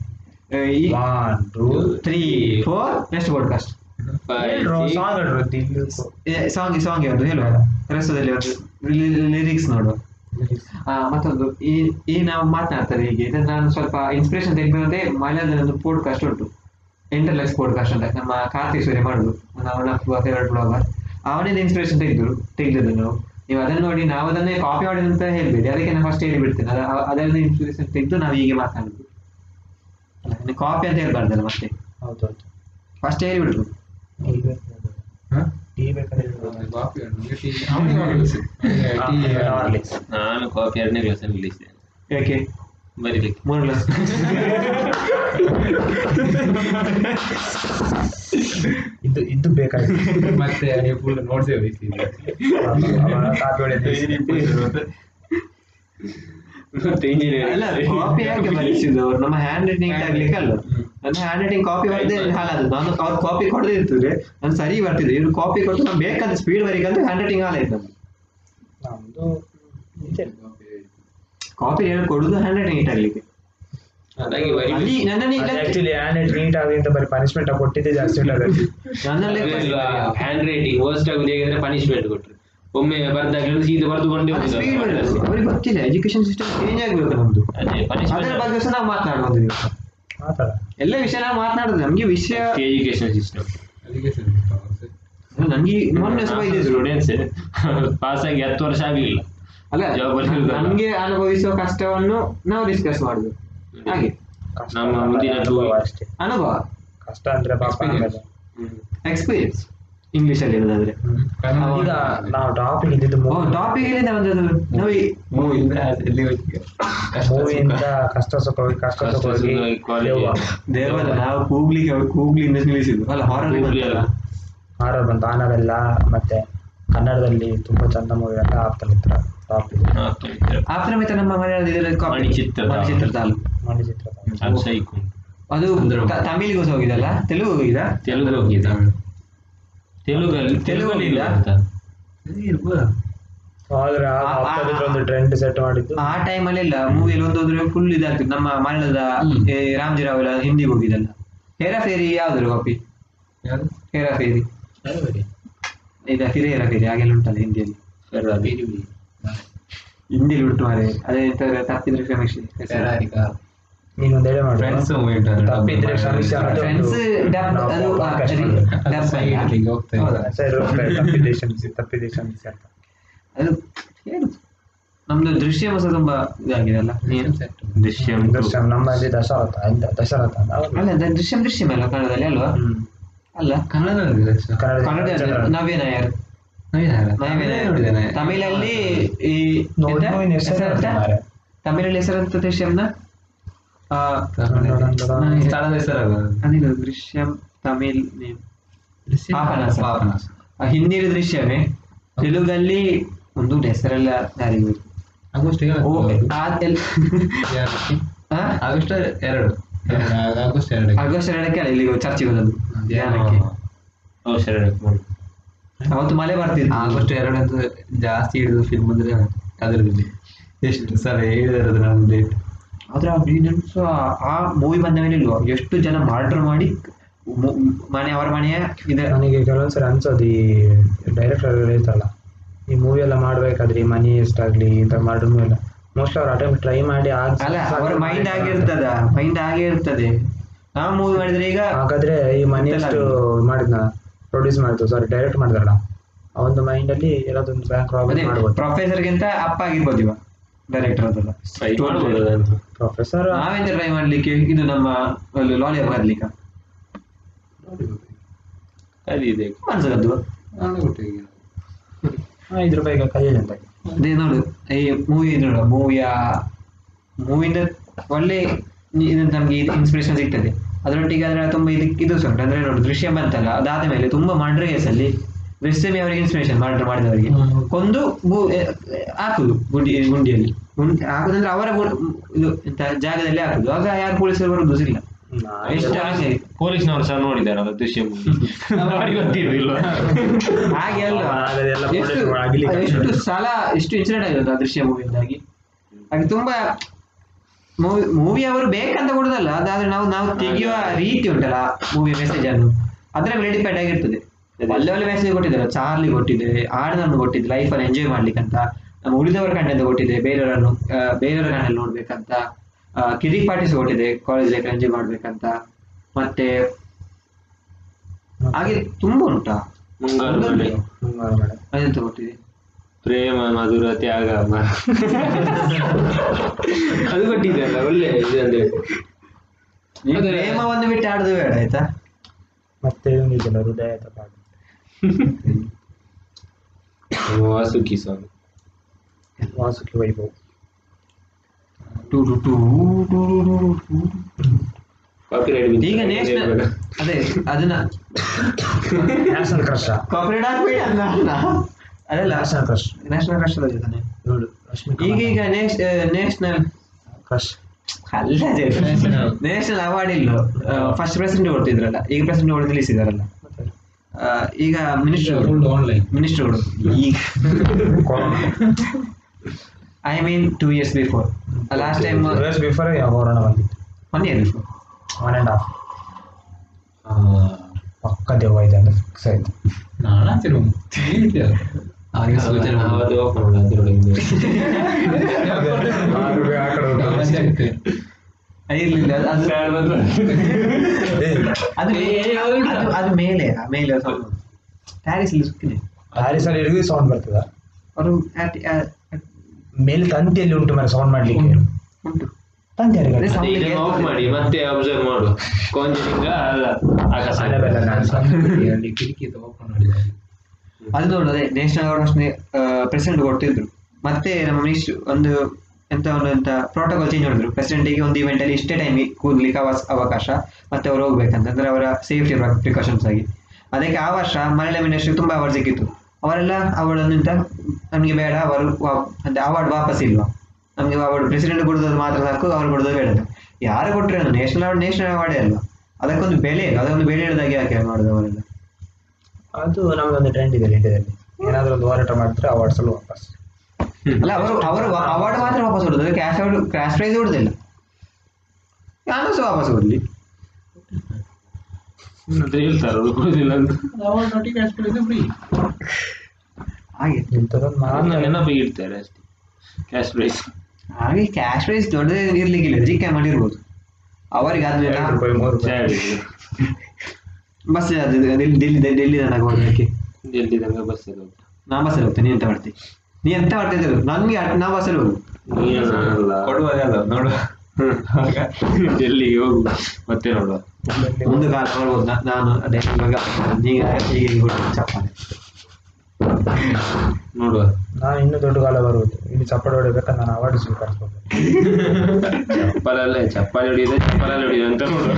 One two three four next podcast song song song ಯಾವುದು ಹೇಳುವ ರಸದಲ್ಲಿ ಒಂದು ಲಿರಿಕ್ಸ್ ನೋಡುವ ಮತ್ತೊಂದು ಈ ಈ ನಾವು ಮಾತನಾಡ್ತಾರೆ ಹೀಗೆ ಇದನ್ನ ನಾನು ಸ್ವಲ್ಪ ಇನ್ಸ್ಪಿರೇಷನ್ ತೆಗೆದಂತೆ ಮಲಯಾಳದಲ್ಲಿ ಒಂದು ಪೋಡ್ಕಾಸ್ಟ್ ಉಂಟು ಇಂಟರ್ಲೆಕ್ಸ್ ಪೋಡ್ಕಾಸ್ಟ್ ಅಂತ ನಮ್ಮ ಕಾರ್ತಿಕ್ ಸೂರ್ಯ ಮಾಡುದು ಅವನ ಫೇವರೇಟ್ ಬ್ಲಾಗರ್ ಅವನಿಂದ ಇನ್ಸ್ಪಿರೇಷನ್ ತೆಗೆದ್ರು ತೆಗೆದಿದ್ದು ನಾವು ನೀವು ಅದನ್ನ ನೋಡಿ ನಾವು ಅದನ್ನೇ ಕಾಪಿ ಮಾಡಿದ ಅಂತ ಹೇಳ್ಬೇಡಿ ಅದಕ್ಕೆ ನಾನು ಫಸ್ಟ್ ಹೇಳಿಬಿಡ್ತೇನೆ ಅದ- ಅದರಿಂದ ಇನ್ಸ್ಪಿರೇಷನ್ ತೆಗೆದು ನಾವು ಹೀಗೆ ಮಾತನಾಡುದು ಅಲ್ಲ ಕಾಪಿ ಅಂತ ಹೇಳ್ಬಾರ್ದಲ್ಲ ಮತ್ತೆ ಹೌದೌದು ಫಸ್ಟ್ ಹೇಳಿಬಿಡ್ರು ಟೀ ಬೇಕಾದ್ರೆ ಕಾಫಿ ಉಂಟು ಟೀ ಅವನಿಗೆ horlicks. ಅವನಿಗೆ ಟೀ ಹಾರ್ಲಿಕ್ಸ್ ನಾನು ಕಾಫಿ ಎರಡನೇ ಕ್ಲಾಸ್ ಅಲ್ಲಿ ನಿಲ್ಲಿಸಿದೆ ಯಾಕೆ ಬರೀಲಿಕ್ಕೆ ಮೂರು ಗ್ಲಾಸ್ ಇದು ಇದು ಬೇಕಾಗಿತ್ತು ಮತ್ತೆ ನೀವು ಫುಲ್ ನೋಡ್ಸೇ ವಹಿಸಿದ್ರಿ ಅಲ್ಲ ಕಾಪಿ ಯಾಕೆ ಬರೆಸಿದ್ದು ಅವ್ರು ನಮ್ಮ ಹ್ಯಾಂಡ್ ರೈಟಿಂಗ್ ಆಗ್ಲಿಕ್ಕೆ ಅಲ್ಲ ನನ್ನ ಹ್ಯಾಂಡ್ ರೈಟಿಂಗ್ ಕಾಪಿ ಬರದೆ ಹಾಳಾದದ್ದು. ನಾನು ಅವ್ರು ಕಾಪಿ ಕೊಡದೇ ಇರ್ತದೆ. ನಾನು ಸರಿ ಬರ್ತಿದ್ದೆ ಇವ್ರು ಕಾಪಿ ಕೊಟ್ಟು ನಾನು ಬೇಕಾದ ಸ್ಪೀಡ್ ಬರೀಕಂತ ಹ್ಯಾಂಡ್ ರೈಟಿಂಗ್ ಹಾಳಾಯ್ತು ನಮ್ದು ಕಾಪಿ ಹೇಳಿ ಕೊಡುದು ಹ್ಯಾಂಡ್ ರೈಟಿಂಗ್ ಇಟ್ ಆಗ್ಲಿಕ್ಕೆ ಪನಿಷ್ಮೆಂಟ್ ಕೊಟ್ಟಿದ್ದೆ ಜಾಸ್ತಿ ಹ್ಯಾಂಡ್ ರೈಟಿಂಗ್ ವರ್ಸ್ಟ್ ಆಗುದು ಪನಿಶ್ಮೆಂಟ್ ಪನಿಷ್ಮೆಂಟ್ ಕೊಟ್ರು. ಒಮ್ಮೆ ಬರ್ದಾಗಲಿಂದ ಸೀದಾ ಬರೆದುಕೊಂಡೇ ಅವ್ರಿಗೆ ಗೊತ್ತಿಲ್ಲ ಎಜುಕೇಶನ್ ಸಿಸ್ಟಮ್ ಚೇಂಜ್ ಆಗ್ಬೇಕು ನಮ್ದು. ಅದೇ ಅದರ ಬಗ್ಗೆ ಸಹ ನಾವು ಮಾತನಾಡುವುದು ಎಲ್ಲ ವಿಷಯ ನಾವು ಮಾತನಾಡುದು ನಮ್ಗೆ ವಿಷಯ ಎಜುಕೇಶನ್ ಸಿಸ್ಟಮ್ ನನ್ಗೆ ಮೊನ್ನೆ ಸ್ಟೂಡೆಂಟ್ಸ್ ಪಾಸ್ ಆಗಿ ಹತ್ತು ವರ್ಷ ಆಗ್ಲಿಲ್ಲ. ಅಲ್ಲ. ನಮ್ಗೆ ಅನುಭವಿಸುವ ಕಷ್ಟವನ್ನು ನಾವು ಡಿಸ್ಕಸ್ ಮಾಡುದು. ಹಾಗೆ. ನಮ್ಮ ಮುಂದಿನ ಅನುಭವ ಅಷ್ಟೇ. ಅನುಭವ. ಕಷ್ಟ ಅಂದ್ರೆ ಎಕ್ಸ್ಪೀರಿಯನ್ಸ್ ಇಂಗ್ಲಿಷ್ ಅಲ್ಲಿ ಇರೋದಾದ್ರೆ. ಈಗ ನಾವು ಟಾಪಿಕ್ ಇದ್ದಿದ್ದು ಓ ಟಾಪಿಕ್ ಎಲ್ಲಿಂದ ಬಂದದ್ದು ಮೂವಿ ಮೂವಿಯಿಂದ ಕಷ್ಟ ಸುಖ. ಕಷ್ಟ ಸುಖ ದೇವಲ್ಲ ನಾವು ಕೂಗ್ಲಿಕ್ಕೆ ಕೂಗ್ಲಿಂದ ನಿಲ್ಲಿಸಿದ್ದು ಅಲ್ಲ ಹಾರರ್. ಹಾರರ್ ಬಂತು. ಆನವೆಲ್ಲ ಮತ್ತೆ ಕನ್ನಡದಲ್ಲಿ ತುಂಬಾ ಚಂದ ಮೂವಿ ಎಲ್ಲ ಆಪ್ತ ಮಿತ್ರ ಟಾಪಿಕ್ ಆಫ್ಟರ್ ಮಿತ್ರ ನಮ್ಮ ಮನೆಯಲ್ಲಿ ಮಣಿಚಿತ್ರ ಮಣಿಚಿತ್ರ ಮಣಿ ಚಿತ್ರ ಅದು ತಮಿಳಿಗೂ ಸಹ ಹೋಗಿದಲ್ಲ ತೆಲುಗು ಹೋಗಿದ ತೆಲುಗು ಹೋಗಿದೆ ತೆಲುಗಲ್ಲಿ ತೆಲುಗಲ್ಲಿ ಇಲ್ಲ. ಆದ್ರೆ ಒಂದು ಟ್ರೆಂಡ್ ಸೆಟ್ ಮಾಡಿದ್ದು. ಆ ಟೈಮಲ್ಲಿ ಇಲ್ಲ. ಮೂವಿಯಲ್ಲಿ ಒಂದೊಂದ್ರೆ ಫುಲ್ ಇದಾಗ್ತದೆ ನಮ್ಮ ಮಲಯಾಳದ ರಾಮ್ಜಿ ರಾವ್ ಎಲ್ಲ ಹಿಂದಿಗೆ ಹೋಗಿದಲ್ಲ ಹೇರಾಫೇರಿ ಯಾವ್ದು? ಕಾಪಿ ಹೇರಾಫೇರಿ ಈಗ ಹಿರೇ ಹೇರಾಫೇರಿ ಹಾಗೆಲ್ಲ ಉಂಟಲ್ಲ ಹಿಂದಿಯಲ್ಲಿ. ಬೇರೆ ಹಿಂದಿಲಿ ಉಂಟು ಮಾರೆ. ಅದೇ ತರ ತಪ್ಪಿದ್ರೆ ಕ್ಷಮಿಸಿ ಮಾಡು ಫ್ರೆಂಡ್ಸ್ ತಪ್ಪಿದ್ರೆ ಕ್ಷಮಿಸಿ ಇದೆ. ಕ್ಷಮಿಸಿ ಕ್ಷಮಿಸಿ ಅಂತ ಅದು ಏನು ನಮ್ದು ದೃಶ್ಯ ಹೊಸ ತುಂಬಾ ಇದಾಗಿದೆ ಅಲ್ಲ. ದೃಶ್ಯಂ ದೃಶ್ಯಂ ನಮ್ಮಲ್ಲಿ ದಶರಥ ಎಂತ ದಶರಥ. ಅಲ್ಲ ದೃಶ್ಯ ದೃಶ್ಯಂ ಅಲ್ಲ ಕನ್ನಡದಲ್ಲಿ ಅಲ್ವಾ ಹ್ಮ್. ಅಲ್ಲ ಕನ್ನಡದಲ್ಲಿ. ಕನ್ನಡ ಕನ್ನಡ ನವ್ಯ ನಾಯರ್ ನವೀನ ಯಾರು? ನವ್ಯ ನಾನೇ ನಾಯರ್ ನೋಡಿದ್ದೇನೆ. ತಮಿಳಲ್ಲಿ ಈ? ತಮಿಳಲ್ಲಿ ಹೆಸರಂತ ದೃಶ್ಯಂನ ಹೆಸರಲ್ಲ ದೃಶ್ಯಂ ತಮಿಳ್ ನೇಮ್. ಹಿಂದಿ ದೃಶ್ಯವೇ? ತೆಲುಗಲ್ಲಿ ಒಂದು ಹೆಸರೆಲ್ಲ ಯಾರಿಗೂ ಆಗಸ್ಟ್? ಆಗಸ್ಟ್ ಎರಡು. ಆಗಸ್ಟ್ ಎರಡು ಆಗಸ್ಟ್ ಎರಡಕ್ಕೆ ಅಲ್ಲ ಇಲ್ಲಿಗೆ ಚರ್ಚಿಗೆ ಬಂದದ್ದು ಅವತ್ತು ಮಳೆ ಬರ್ತಿತ್ತು. ಆಗಸ್ಟ್ ಎರಡಂತೂ ಅಂತ ಜಾಸ್ತಿ ಹಿಡಿದು ಫಿಲ್ಮ್ ಅಂದ್ರೆ ಅದರಲ್ಲಿ ಎಷ್ಟು ಸರಿ ಹೇಳಿದಾರೆ ನಮ್ದು ಡೇಟ್ ಆದ್ರೆ ಆ ಆ- ಆ ಮೂವಿ ಬಂದ ಮೇಲೆ ಇಲ್ವಾ? ಎಷ್ಟು ಜನ ಮರ್ಡರ್ ಮಾಡಿ ಮನೆ ಅವರ ಮನೆಯ ಇದೆ ನನಗೆ ಕೆಲವೊಂದ್ಸರಿ ಅನ್ಸೋದು ಈ ಡೈರೆಕ್ಟರ್ ಹೇಳ್ತಾರಲ್ಲ ಈ ಮೂವಿ ಎಲ್ಲ ಮಾಡ್ಬೇಕಾದ್ರೆ ಈ ಮನಿ ಎಷ್ಟಾಗ್ಲಿ ಇಂಥ ಮರ್ಡರ್ ಮೂವಿ ಎಲ್ಲ. ಮೋಸ್ಟ್ ಅವ್ರ ಅಟೆಂಪ್ ಟ್ರೈ ಮಾಡಿ ಅಲ್ಲ ಅವರ ಮೈಂಡ್ ಆಗಿರ್ತದ ಮೈಂಡ್ ಆಗೇ ಇರ್ತದೆ. ನಾವು ಮೂವಿ ಮಾಡಿದ್ರೆ ಈಗ ಹಾಗಾದ್ರೆ ಈ ಮನಿ ಎಷ್ಟು ಮಾಡಿದ್ನ ಪ್ರೊಡ್ಯೂಸ್ ಮಾಡಿದ್ರು ಸಾರಿ ಡೈರೆಕ್ಟ್ ಮಾಡಿದ್ರಲ್ಲ. ಆ ಒಂದು ಮೈಂಡ್ ಅಲ್ಲಿ ಎಲ್ಲದೊಂದು ಬ್ಯಾಂಕ್ ಮಾಡ್ಬೋದು. ಪ್ರೊಫೆಸರ್ಗಿಂತ ಅಪ್ಪ ಆಗಿರ್ಬೋದು ಇವ. ಡೈರೆಕ್ಟರ್ ಅದಲ್ಲ. ಪ್ರೊಫೆಸರ್ ನಾವೆಂತ ಟ್ರೈ ಮಾಡ್ಲಿಕ್ಕೆ ಇದು ನಮ್ಮ ಲಾಲಿಯ ಬರ್ಲಿಕ್ಕ. ಅದಿದೆ ಒಟ್ಟಿಗೆ ಐದು ರೂಪಾಯಿಗೆ ಕೈಯಲ್ಲಿ ಅಂತ ಅದೇ ನೋಡು ಈ ಮೂವಿ ನೋಡು ಮೂವಿಯ ಮೂವಿಯಿಂದ ಒಳ್ಳೆ ನಮ್ಗೆ ಇದು ಇನ್ಸ್ಪಿರೇಷನ್ ಸಿಗ್ತದೆ. ಅದರೊಟ್ಟಿಗೆ ಅದರ ತುಂಬಾ ಇದಕ್ಕೆ ಇದು ಸುಂಟು. ಉಂಟು ಅಂದ್ರೆ ನೋಡು ದೃಶ್ಯ ಬಂತಲ್ಲ ಅದಾದ ಮೇಲೆ ತುಂಬಾ ಮರ್ಡರ್ ಕೇಸಲ್ಲಿ ದೃಶ್ಯಮಿ ಅವರಿಗೆ ಇನ್ಸ್ಪಿರೇಷನ್ ಮರ್ಡರ್ ಮಾಡಿದವರಿಗೆ. ಕೊಂದು ಹಾಕುದು ಗುಂಡಿ ಗುಂಡಿಯಲ್ಲಿ. ಗುಂಡಿ ಹಾಕುದಂದ್ರೆ ಅವರ ಇದು ಎಂತ ಜಾಗದಲ್ಲಿ ಹಾಕುದು. ಆಗ ಯಾರು ಪೊಲೀಸರು ಬರುದು ಇಲ್ಲ ಎಷ್ಟು ಹಾಗೆ ಪೊಲೀಸ್ನವರು ಸಹ ನೋಡಿದಾರಲ್ಲ ದೃಶ್ಯ ಅವರಿಗೆ ಗೊತ್ತಿರಲಿಲ್ಲ ಹಾಗೆ ಅಲ್ಲ ಎಷ್ಟು ಸಲ ಎಷ್ಟು ಇನ್ಸಿಡೆಂಟ್ ಆಗಿರೋದು ಆ ದೃಶ್ಯ ಮೂವಿಯಿಂದಾಗಿ ಹಾಗೆ ತುಂಬಾ ಮೂವಿ ಮೂವಿ ಅವರು ಬೇಕಂತ ಕೊಡುದಲ್ಲ ಅದಾದ್ರೆ ನಾವು ನಾವು ತೆಗೆಯುವ ರೀತಿ ಉಂಟಲ್ಲ ಮೂವಿ ಮೆಸೇಜ್ ಅನ್ನು. ಅದರ ಮೇಲೆ ಡಿಪೆಂಡ್ ಆಗಿರ್ತದೆ. ಒಳ್ಳೆ ಒಳ್ಳೆ ಮೆಸೇಜ್ ಕೊಟ್ಟಿದ್ದಾರೆ. ಚಾರ್ಲಿ ಕೊಟ್ಟಿದೆ ಆಡನನ್ನು ಕೊಟ್ಟಿದೆ ಲೈಫಲ್ಲಿ ಎಂಜಾಯ್ ಮಾಡ್ಲಿಕ್ಕಂತ ನಮ್ಮ ಉಳಿದವರ ಕಣ್ಣಿಂದ ಕೊಟ್ಟಿದೆ ಬೇರೆಯವರನ್ನು ಬೇರೆಯವರ ಕಣ್ಣಲ್ಲಿ ನೋಡ್ಬೇಕಂತ ಕಿರಿಕ್ ಪಾರ್ಟೀಸ್ ಕೊಟ್ಟಿದೆ ಕಾಲೇಜ್ ಲೈಫ್ ಎಂಜಾಯ್ ಮಾಡ್ಬೇಕಂತ. ಮತ್ತೆ ಹಾಗೆ ತುಂಬಾ ಉಂಟಾ? ಅದೆಂತ ಕೊಟ್ಟಿದೆ? ಪ್ರೇಮ ಮಧುರ ತ್ಯಾಗ ಅದು ಕೊಟ್ಟಿದೆ ಅಲ್ಲ ಒಳ್ಳೆ ಇದಂದ್ರೆ ಪ್ರೇಮ ಪ್ರೇಮವನ್ನು ಬಿಟ್ಟು ಆಡುದು ಬೇಡ ಆಯ್ತಾ? ಮತ್ತೆ ಹೃದಯ ವಾಸುಕಿ ಸಾಂಗ್ ವಾಸುಕಿ ವೈಭವ್ ಟು ಟು ಟು ಟು ಟು ಟು. ಕಾಪಿರೈಟ್ ಈಗ ನೇಷನಲ್ ಅದೇ ಅದನ್ನ. ನ್ಯಾಷನಲ್ ಕ್ರಶ್ ಕಾಪರೇಟ್ ಆಗ್ಬೇಡಿ ಅಲ್ಲ ಅಲ್ಲ. ಅದಲ್ಲ ನ್ಯಾಷನಲ್ ಕ್ರಶ್ ನ್ಯಾಷನಲ್ ಕಷ್ಟ ತಾನೆ ನೋಡು ರಶ್ಮಿ ಈಗ ಈಗ ನ್ಯಾಷನಲ್ ಕ್ರಶ್ ಅಲ್ಲ ನ್ಯಾಷನಲ್ ಅವಾರ್ಡ್ ಇಲ್ಲ. ಫಸ್ಟ್ ಪ್ರೆಸೆಂಟ್ ಓಡ್ತಿದ್ರಲ್ಲ ಈಗ ಪ್ರೆಸೆಂಟ್ ಓಡ್ ನಿಲ್ಲಿಸಿದಾರಲ್ಲ ಈಗ ಮಿನಿಸ್ಟರ್ ಫುಲ್ ಆನ್ಲೈನ್ ಮಿನಿಸ್ಟರ್ಗಳು ಈಗ. I mean two years before last time years before corona ಬಂದಿತ್ತು? One year before one and half ಪಕ್ಕ ದೆವ್ವ ಇದೆ ಅಂತ ಫಿಕ್ಸ್ ಆಯ್ತು. ನಾನಾತಿರು ಹಾಗೆ ಇರ್ಲಿಲ್ಲ ಅದು ಅದು ಮೇಲೆ ಆ ಮೇಲೆ ಪ್ಯಾರಿಸ್ ಇರ್ತೀನಿ ಪ್ಯಾರಿಸ್ ಅಲ್ಲಿ ಹಿಡಿದು ಸೌಂಡ್ ಬರ್ತದ? ಅವರು ಮೇಲೆ ತಂತಿಯಲ್ಲಿ ಉಂಟು ಮರ ಸೌಂಡ್ ಮಾಡ್ಲಿಕ್ಕೆ. ಉಂಟು ಮಾಡಿ ಮತ್ತೆ ಅಬ್ಸರ್ವ್ ಮಾಡು. ಕಾಂಜರಿಂಗ್ ಅಲ್ಲ ಆಕಾಶ ಅಲೆಬೆಲ್ಲ ಡ್ಯಾನ್ಸ್ ಅಲ್ಲಿ ಕಿಟಕಿ ಓಪನ್ ಮಾಡಿದ್ದಾರೆ ಅದು ನೋಡೋದೇ ಅದೇ ನ್ಯಾಷನಲ್ ಅವಾರ್ಡ್ ಪ್ರೆಸಿಡೆಂಟ್ ಕೊಡ್ತಿದ್ರು. ಮತ್ತೆ ನಮ್ಮ ಮಿನಿಸ್ಟರ್ ಒಂದು ಎಂತ ಒಂದು ಅಂತ ಪ್ರೋಟೋಕಾಲ್ ಚೇಂಜ್ ಮಾಡಿದ್ರು. ಪ್ರೆಸಿಡೆಂಟಿಗೆ ಒಂದು ಇವೆಂಟ್ ಅಲ್ಲಿ ಇಷ್ಟೇ ಟೈಮ್ ಕೂದಲಿಕ್ಕೆ ಅವಸ್, ಅವಕಾಶ, ಮತ್ತೆ ಅವ್ರು ಹೋಗ್ಬೇಕಂತ. ಅಂದ್ರೆ ಅವರ ಸೇಫ್ಟಿ ಪ್ರಿಕಾಷನ್ಸ್ ಆಗಿ. ಅದಕ್ಕೆ ಆ ವರ್ಷ ಮಲಯಾಳಂ ಮಿನಿಸ್ಟ್ರಿ ತುಂಬಾ ಅವಾರ್ಡ್ ಸಿಕ್ಕಿತ್ತು. ಅವರೆಲ್ಲ ಅವಳನ್ನು ಅಂತ ನಮಗೆ ಬೇಡ, ಅವರು ಅವಾರ್ಡ್ ವಾಪಸ್ ಇಲ್ವಾ? ನಮಗೆ ಅವಾರ್ಡ್ ಪ್ರೆಸಿಡೆಂಟ್ ಕೊಡೋದು ಮಾತ್ರ ಸಾಕು, ಅವ್ರು ಕೊಡೋದು ಬೇಡ ಯಾರು ಕೊಟ್ಟರೆ ನ್ಯಾಷನಲ್ ಅವಾರ್ಡ್ ನ್ಯಾಷನಲ್ ಅವಾರ್ಡೇ ಅಲ್ವಾ ಅದಕ್ಕೊಂದು ಬೆಲೆ ಇಲ್ಲ ಅದೊಂದು ಬೆಲೆ ಇಡದಾಗಿ ಯಾಕೆ ಮಾಡೋದು ಅವರೆಲ್ಲ? ಅದು ಒಂದು ಟ್ರೆಂಡ್ ಇದೆ ಇಂಡಿಯಾದಲ್ಲಿ ಏನಾದರೂ ಒಂದು ಹೋರಾಟ ಮಾಡಿದ್ರೆ ಅಲ್ಲಿ ವಾಪಸ್. ಅಲ್ಲ ಅವರು ಅವರು ಅವಾರ್ಡ್ ಮಾತ್ರ ವಾಪಸ್ ಕೊಡೋದು. ಕ್ಯಾಶ್ ಅವಾರ್ಡ್ ಕ್ಯಾಶ್ ಪ್ರೈಸ್ ಕೊಡುದಿಲ್ಲ. ಯಾರು ಸಹ ವಾಪಸ್ ಕೊಡ್ಲಿ? ಅಂತ ಹೇಳ್ತಾರೆ ಅವ್ರು ಕೊಡುದಿಲ್ಲ ಅಂತ ಅವಾರ್ಡ್ ನೊಟ್ಟಿಗೆ ಅಷ್ಟು ಫ್ರೀ ಹಾಗೆ. ನೆನಪಿಗೆ ಇಡ್ತಾರೆ ಅಷ್ಟೇ. ಕ್ಯಾಶ್ ಪ್ರೈಸ್ ಹಾಗೆ ಕ್ಯಾಶ್ ಪ್ರೈಸ್ ದೊಡ್ಡದೇ ಇರ್ಲಿಕ್ಕಿಲ್ಲ ಜಿಕ್ಕೆ ಮಾಡಿರ್ಬೋದು. ಅವರಿಗೆ ಆದ್ಮೇಲೆ ಬಸ್ ಡೆಲ್ಲಿ ಡೆಲ್ಲಿ ಡೆಲ್ಲಿ ತನಕ ಹೋಗ್ಲಿಕ್ಕೆ. ಎಲ್ಲಿ ತನಕ ಬಸ್ ನಾ ಬಸ್ಸಲ್ಲಿ ಹೋಗ್ತೇನೆ ನೀ ಎಂತ ಮಾಡ್ತಿ? ನೀ ಎಂತ ಮಾಡ್ತಿದ್ರು ನನ್ಗೆ ಅಟ್- ನಾ ಬಸ್ಸಲ್ಲಿ ಹೋಗು ಕೊಡುವಾಗ ನೋಡುವ. ಡೆಲ್ಲಿಗೆ ಹೋಗು? ಮತ್ತೆ ನೋಡುವ. ಒಂದು ಕಾಲ ನೋಡ್ಬೋದು ನಾನು ಅದೇ ಇವಾಗ ಈಗ ಈಗ ಚಪ್ಪಾಳೆ. ನೋಡುವ. ನಾನು ಇನ್ನೂ ದೊಡ್ಡ ಕಾಲ ಬರುವುದು. ಇಲ್ಲಿ ಚಪ್ಪಾಳೆ ಹೊಡಿಬೇಕಾ ನಾನು ಅವಾರ್ಡ್ ಸ್ವೀಕರಿಸ್ಬೋದು ಚಪ್ಪಲಲ್ಲೇ ಚಪ್ಪಾಳೆ ಹೊಡಿಯೋದೆ ಚಪ್ಪಲಲ್ಲಿ ಹೊಡಿಯೋದು ಅಂತ ನೋಡುವ.